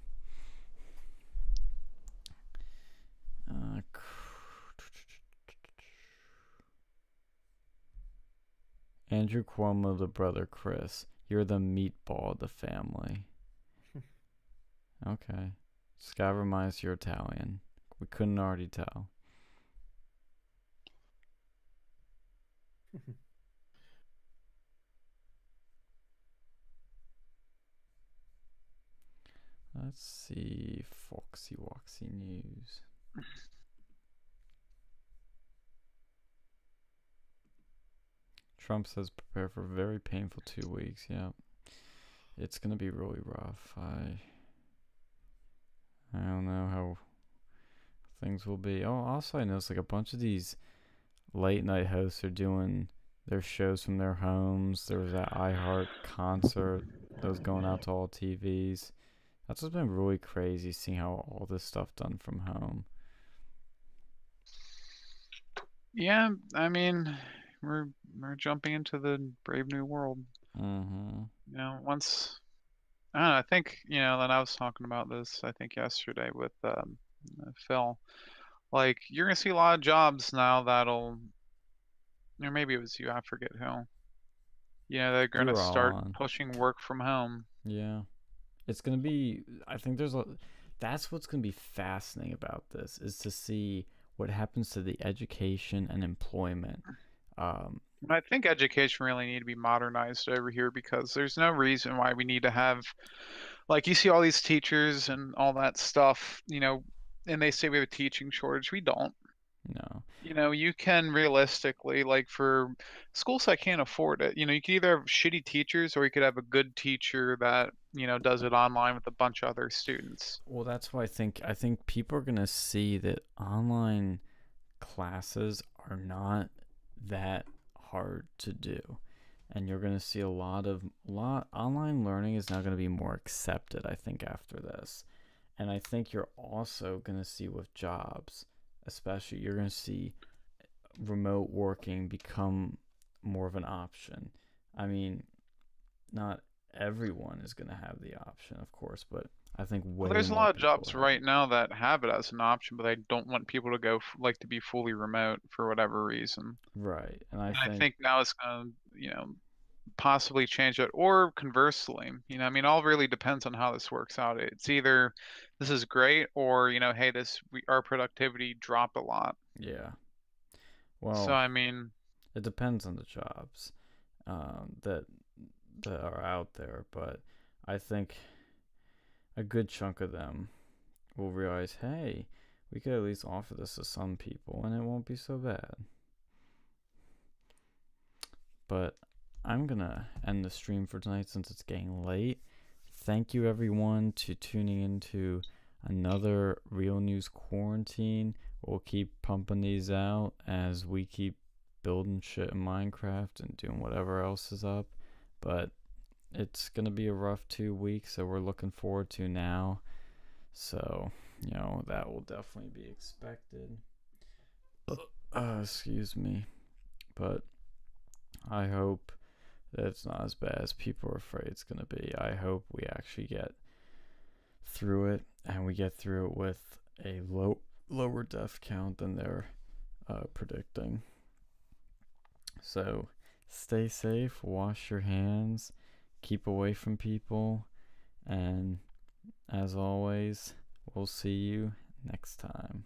Andrew Cuomo, the brother Chris. You're the meatball of the family. [laughs] okay. Reminds you're Italian. We couldn't already tell. [laughs] Let's see. Foxy Woxy News. Trump says prepare for very painful two weeks. Yeah. It's gonna be really rough. I I don't know how things will be. Oh, also I noticed like a bunch of these late night hosts are doing their shows from their homes. There was that iHeart concert that was going out to all TVs. That's what's been really crazy seeing how all this stuff done from home. Yeah, I mean, we're we're jumping into the brave new world. Mm-hmm. You know, once I don't know, I think you know. Then I was talking about this. I think yesterday with um, Phil. Like you're gonna see a lot of jobs now that'll, or maybe it was you. I forget who. You know, they're gonna all start on. pushing work from home. Yeah. It's going to be I think there's a that's what's going to be fascinating about this is to see what happens to the education and employment. Um I think education really need to be modernized over here because there's no reason why we need to have, like you see all these teachers and all that stuff, you know, and they say we have a teaching shortage. We don't. no. You know, you can realistically, like for schools that can't afford it, you know, you could either have shitty teachers or you could have a good teacher that, you know, does it online with a bunch of other students. Well, that's why I think I think people are going to see that online classes are not that hard to do. And you're going to see a lot of lot online learning is now going to be more accepted I think after this. And I think you're also going to see with jobs, especially you're going to see remote working become more of an option. I mean, not everyone is going to have the option, of course, but I think Well, there's a lot of jobs have right now that have it as an option, but they don't want people to go f- like to be fully remote for whatever reason. Right, and I And think, I think now it's gonna, you know, possibly change it, or conversely, you know, I mean, all really depends on how this works out. It's either this is great, or you know, hey, this we, our productivity dropped a lot. Yeah. Well, so I mean, it depends on the jobs um, that that are out there, but I think a good chunk of them will realize, hey, we could at least offer this to some people, and it won't be so bad. But I'm gonna end the stream for tonight since it's getting late. Thank you everyone to tuning into another real news quarantine. We'll keep pumping these out as we keep building shit in Minecraft and doing whatever else is up. But it's gonna be a rough two weeks that we're looking forward to now. So, you know, that will definitely be expected. Uh, excuse me. But I hope that it's not as bad as people are afraid it's going to be. I hope we actually get through it and we get through it with a low lower death count than they're uh, predicting. So stay safe, wash your hands, keep away from people, and as always, we'll see you next time.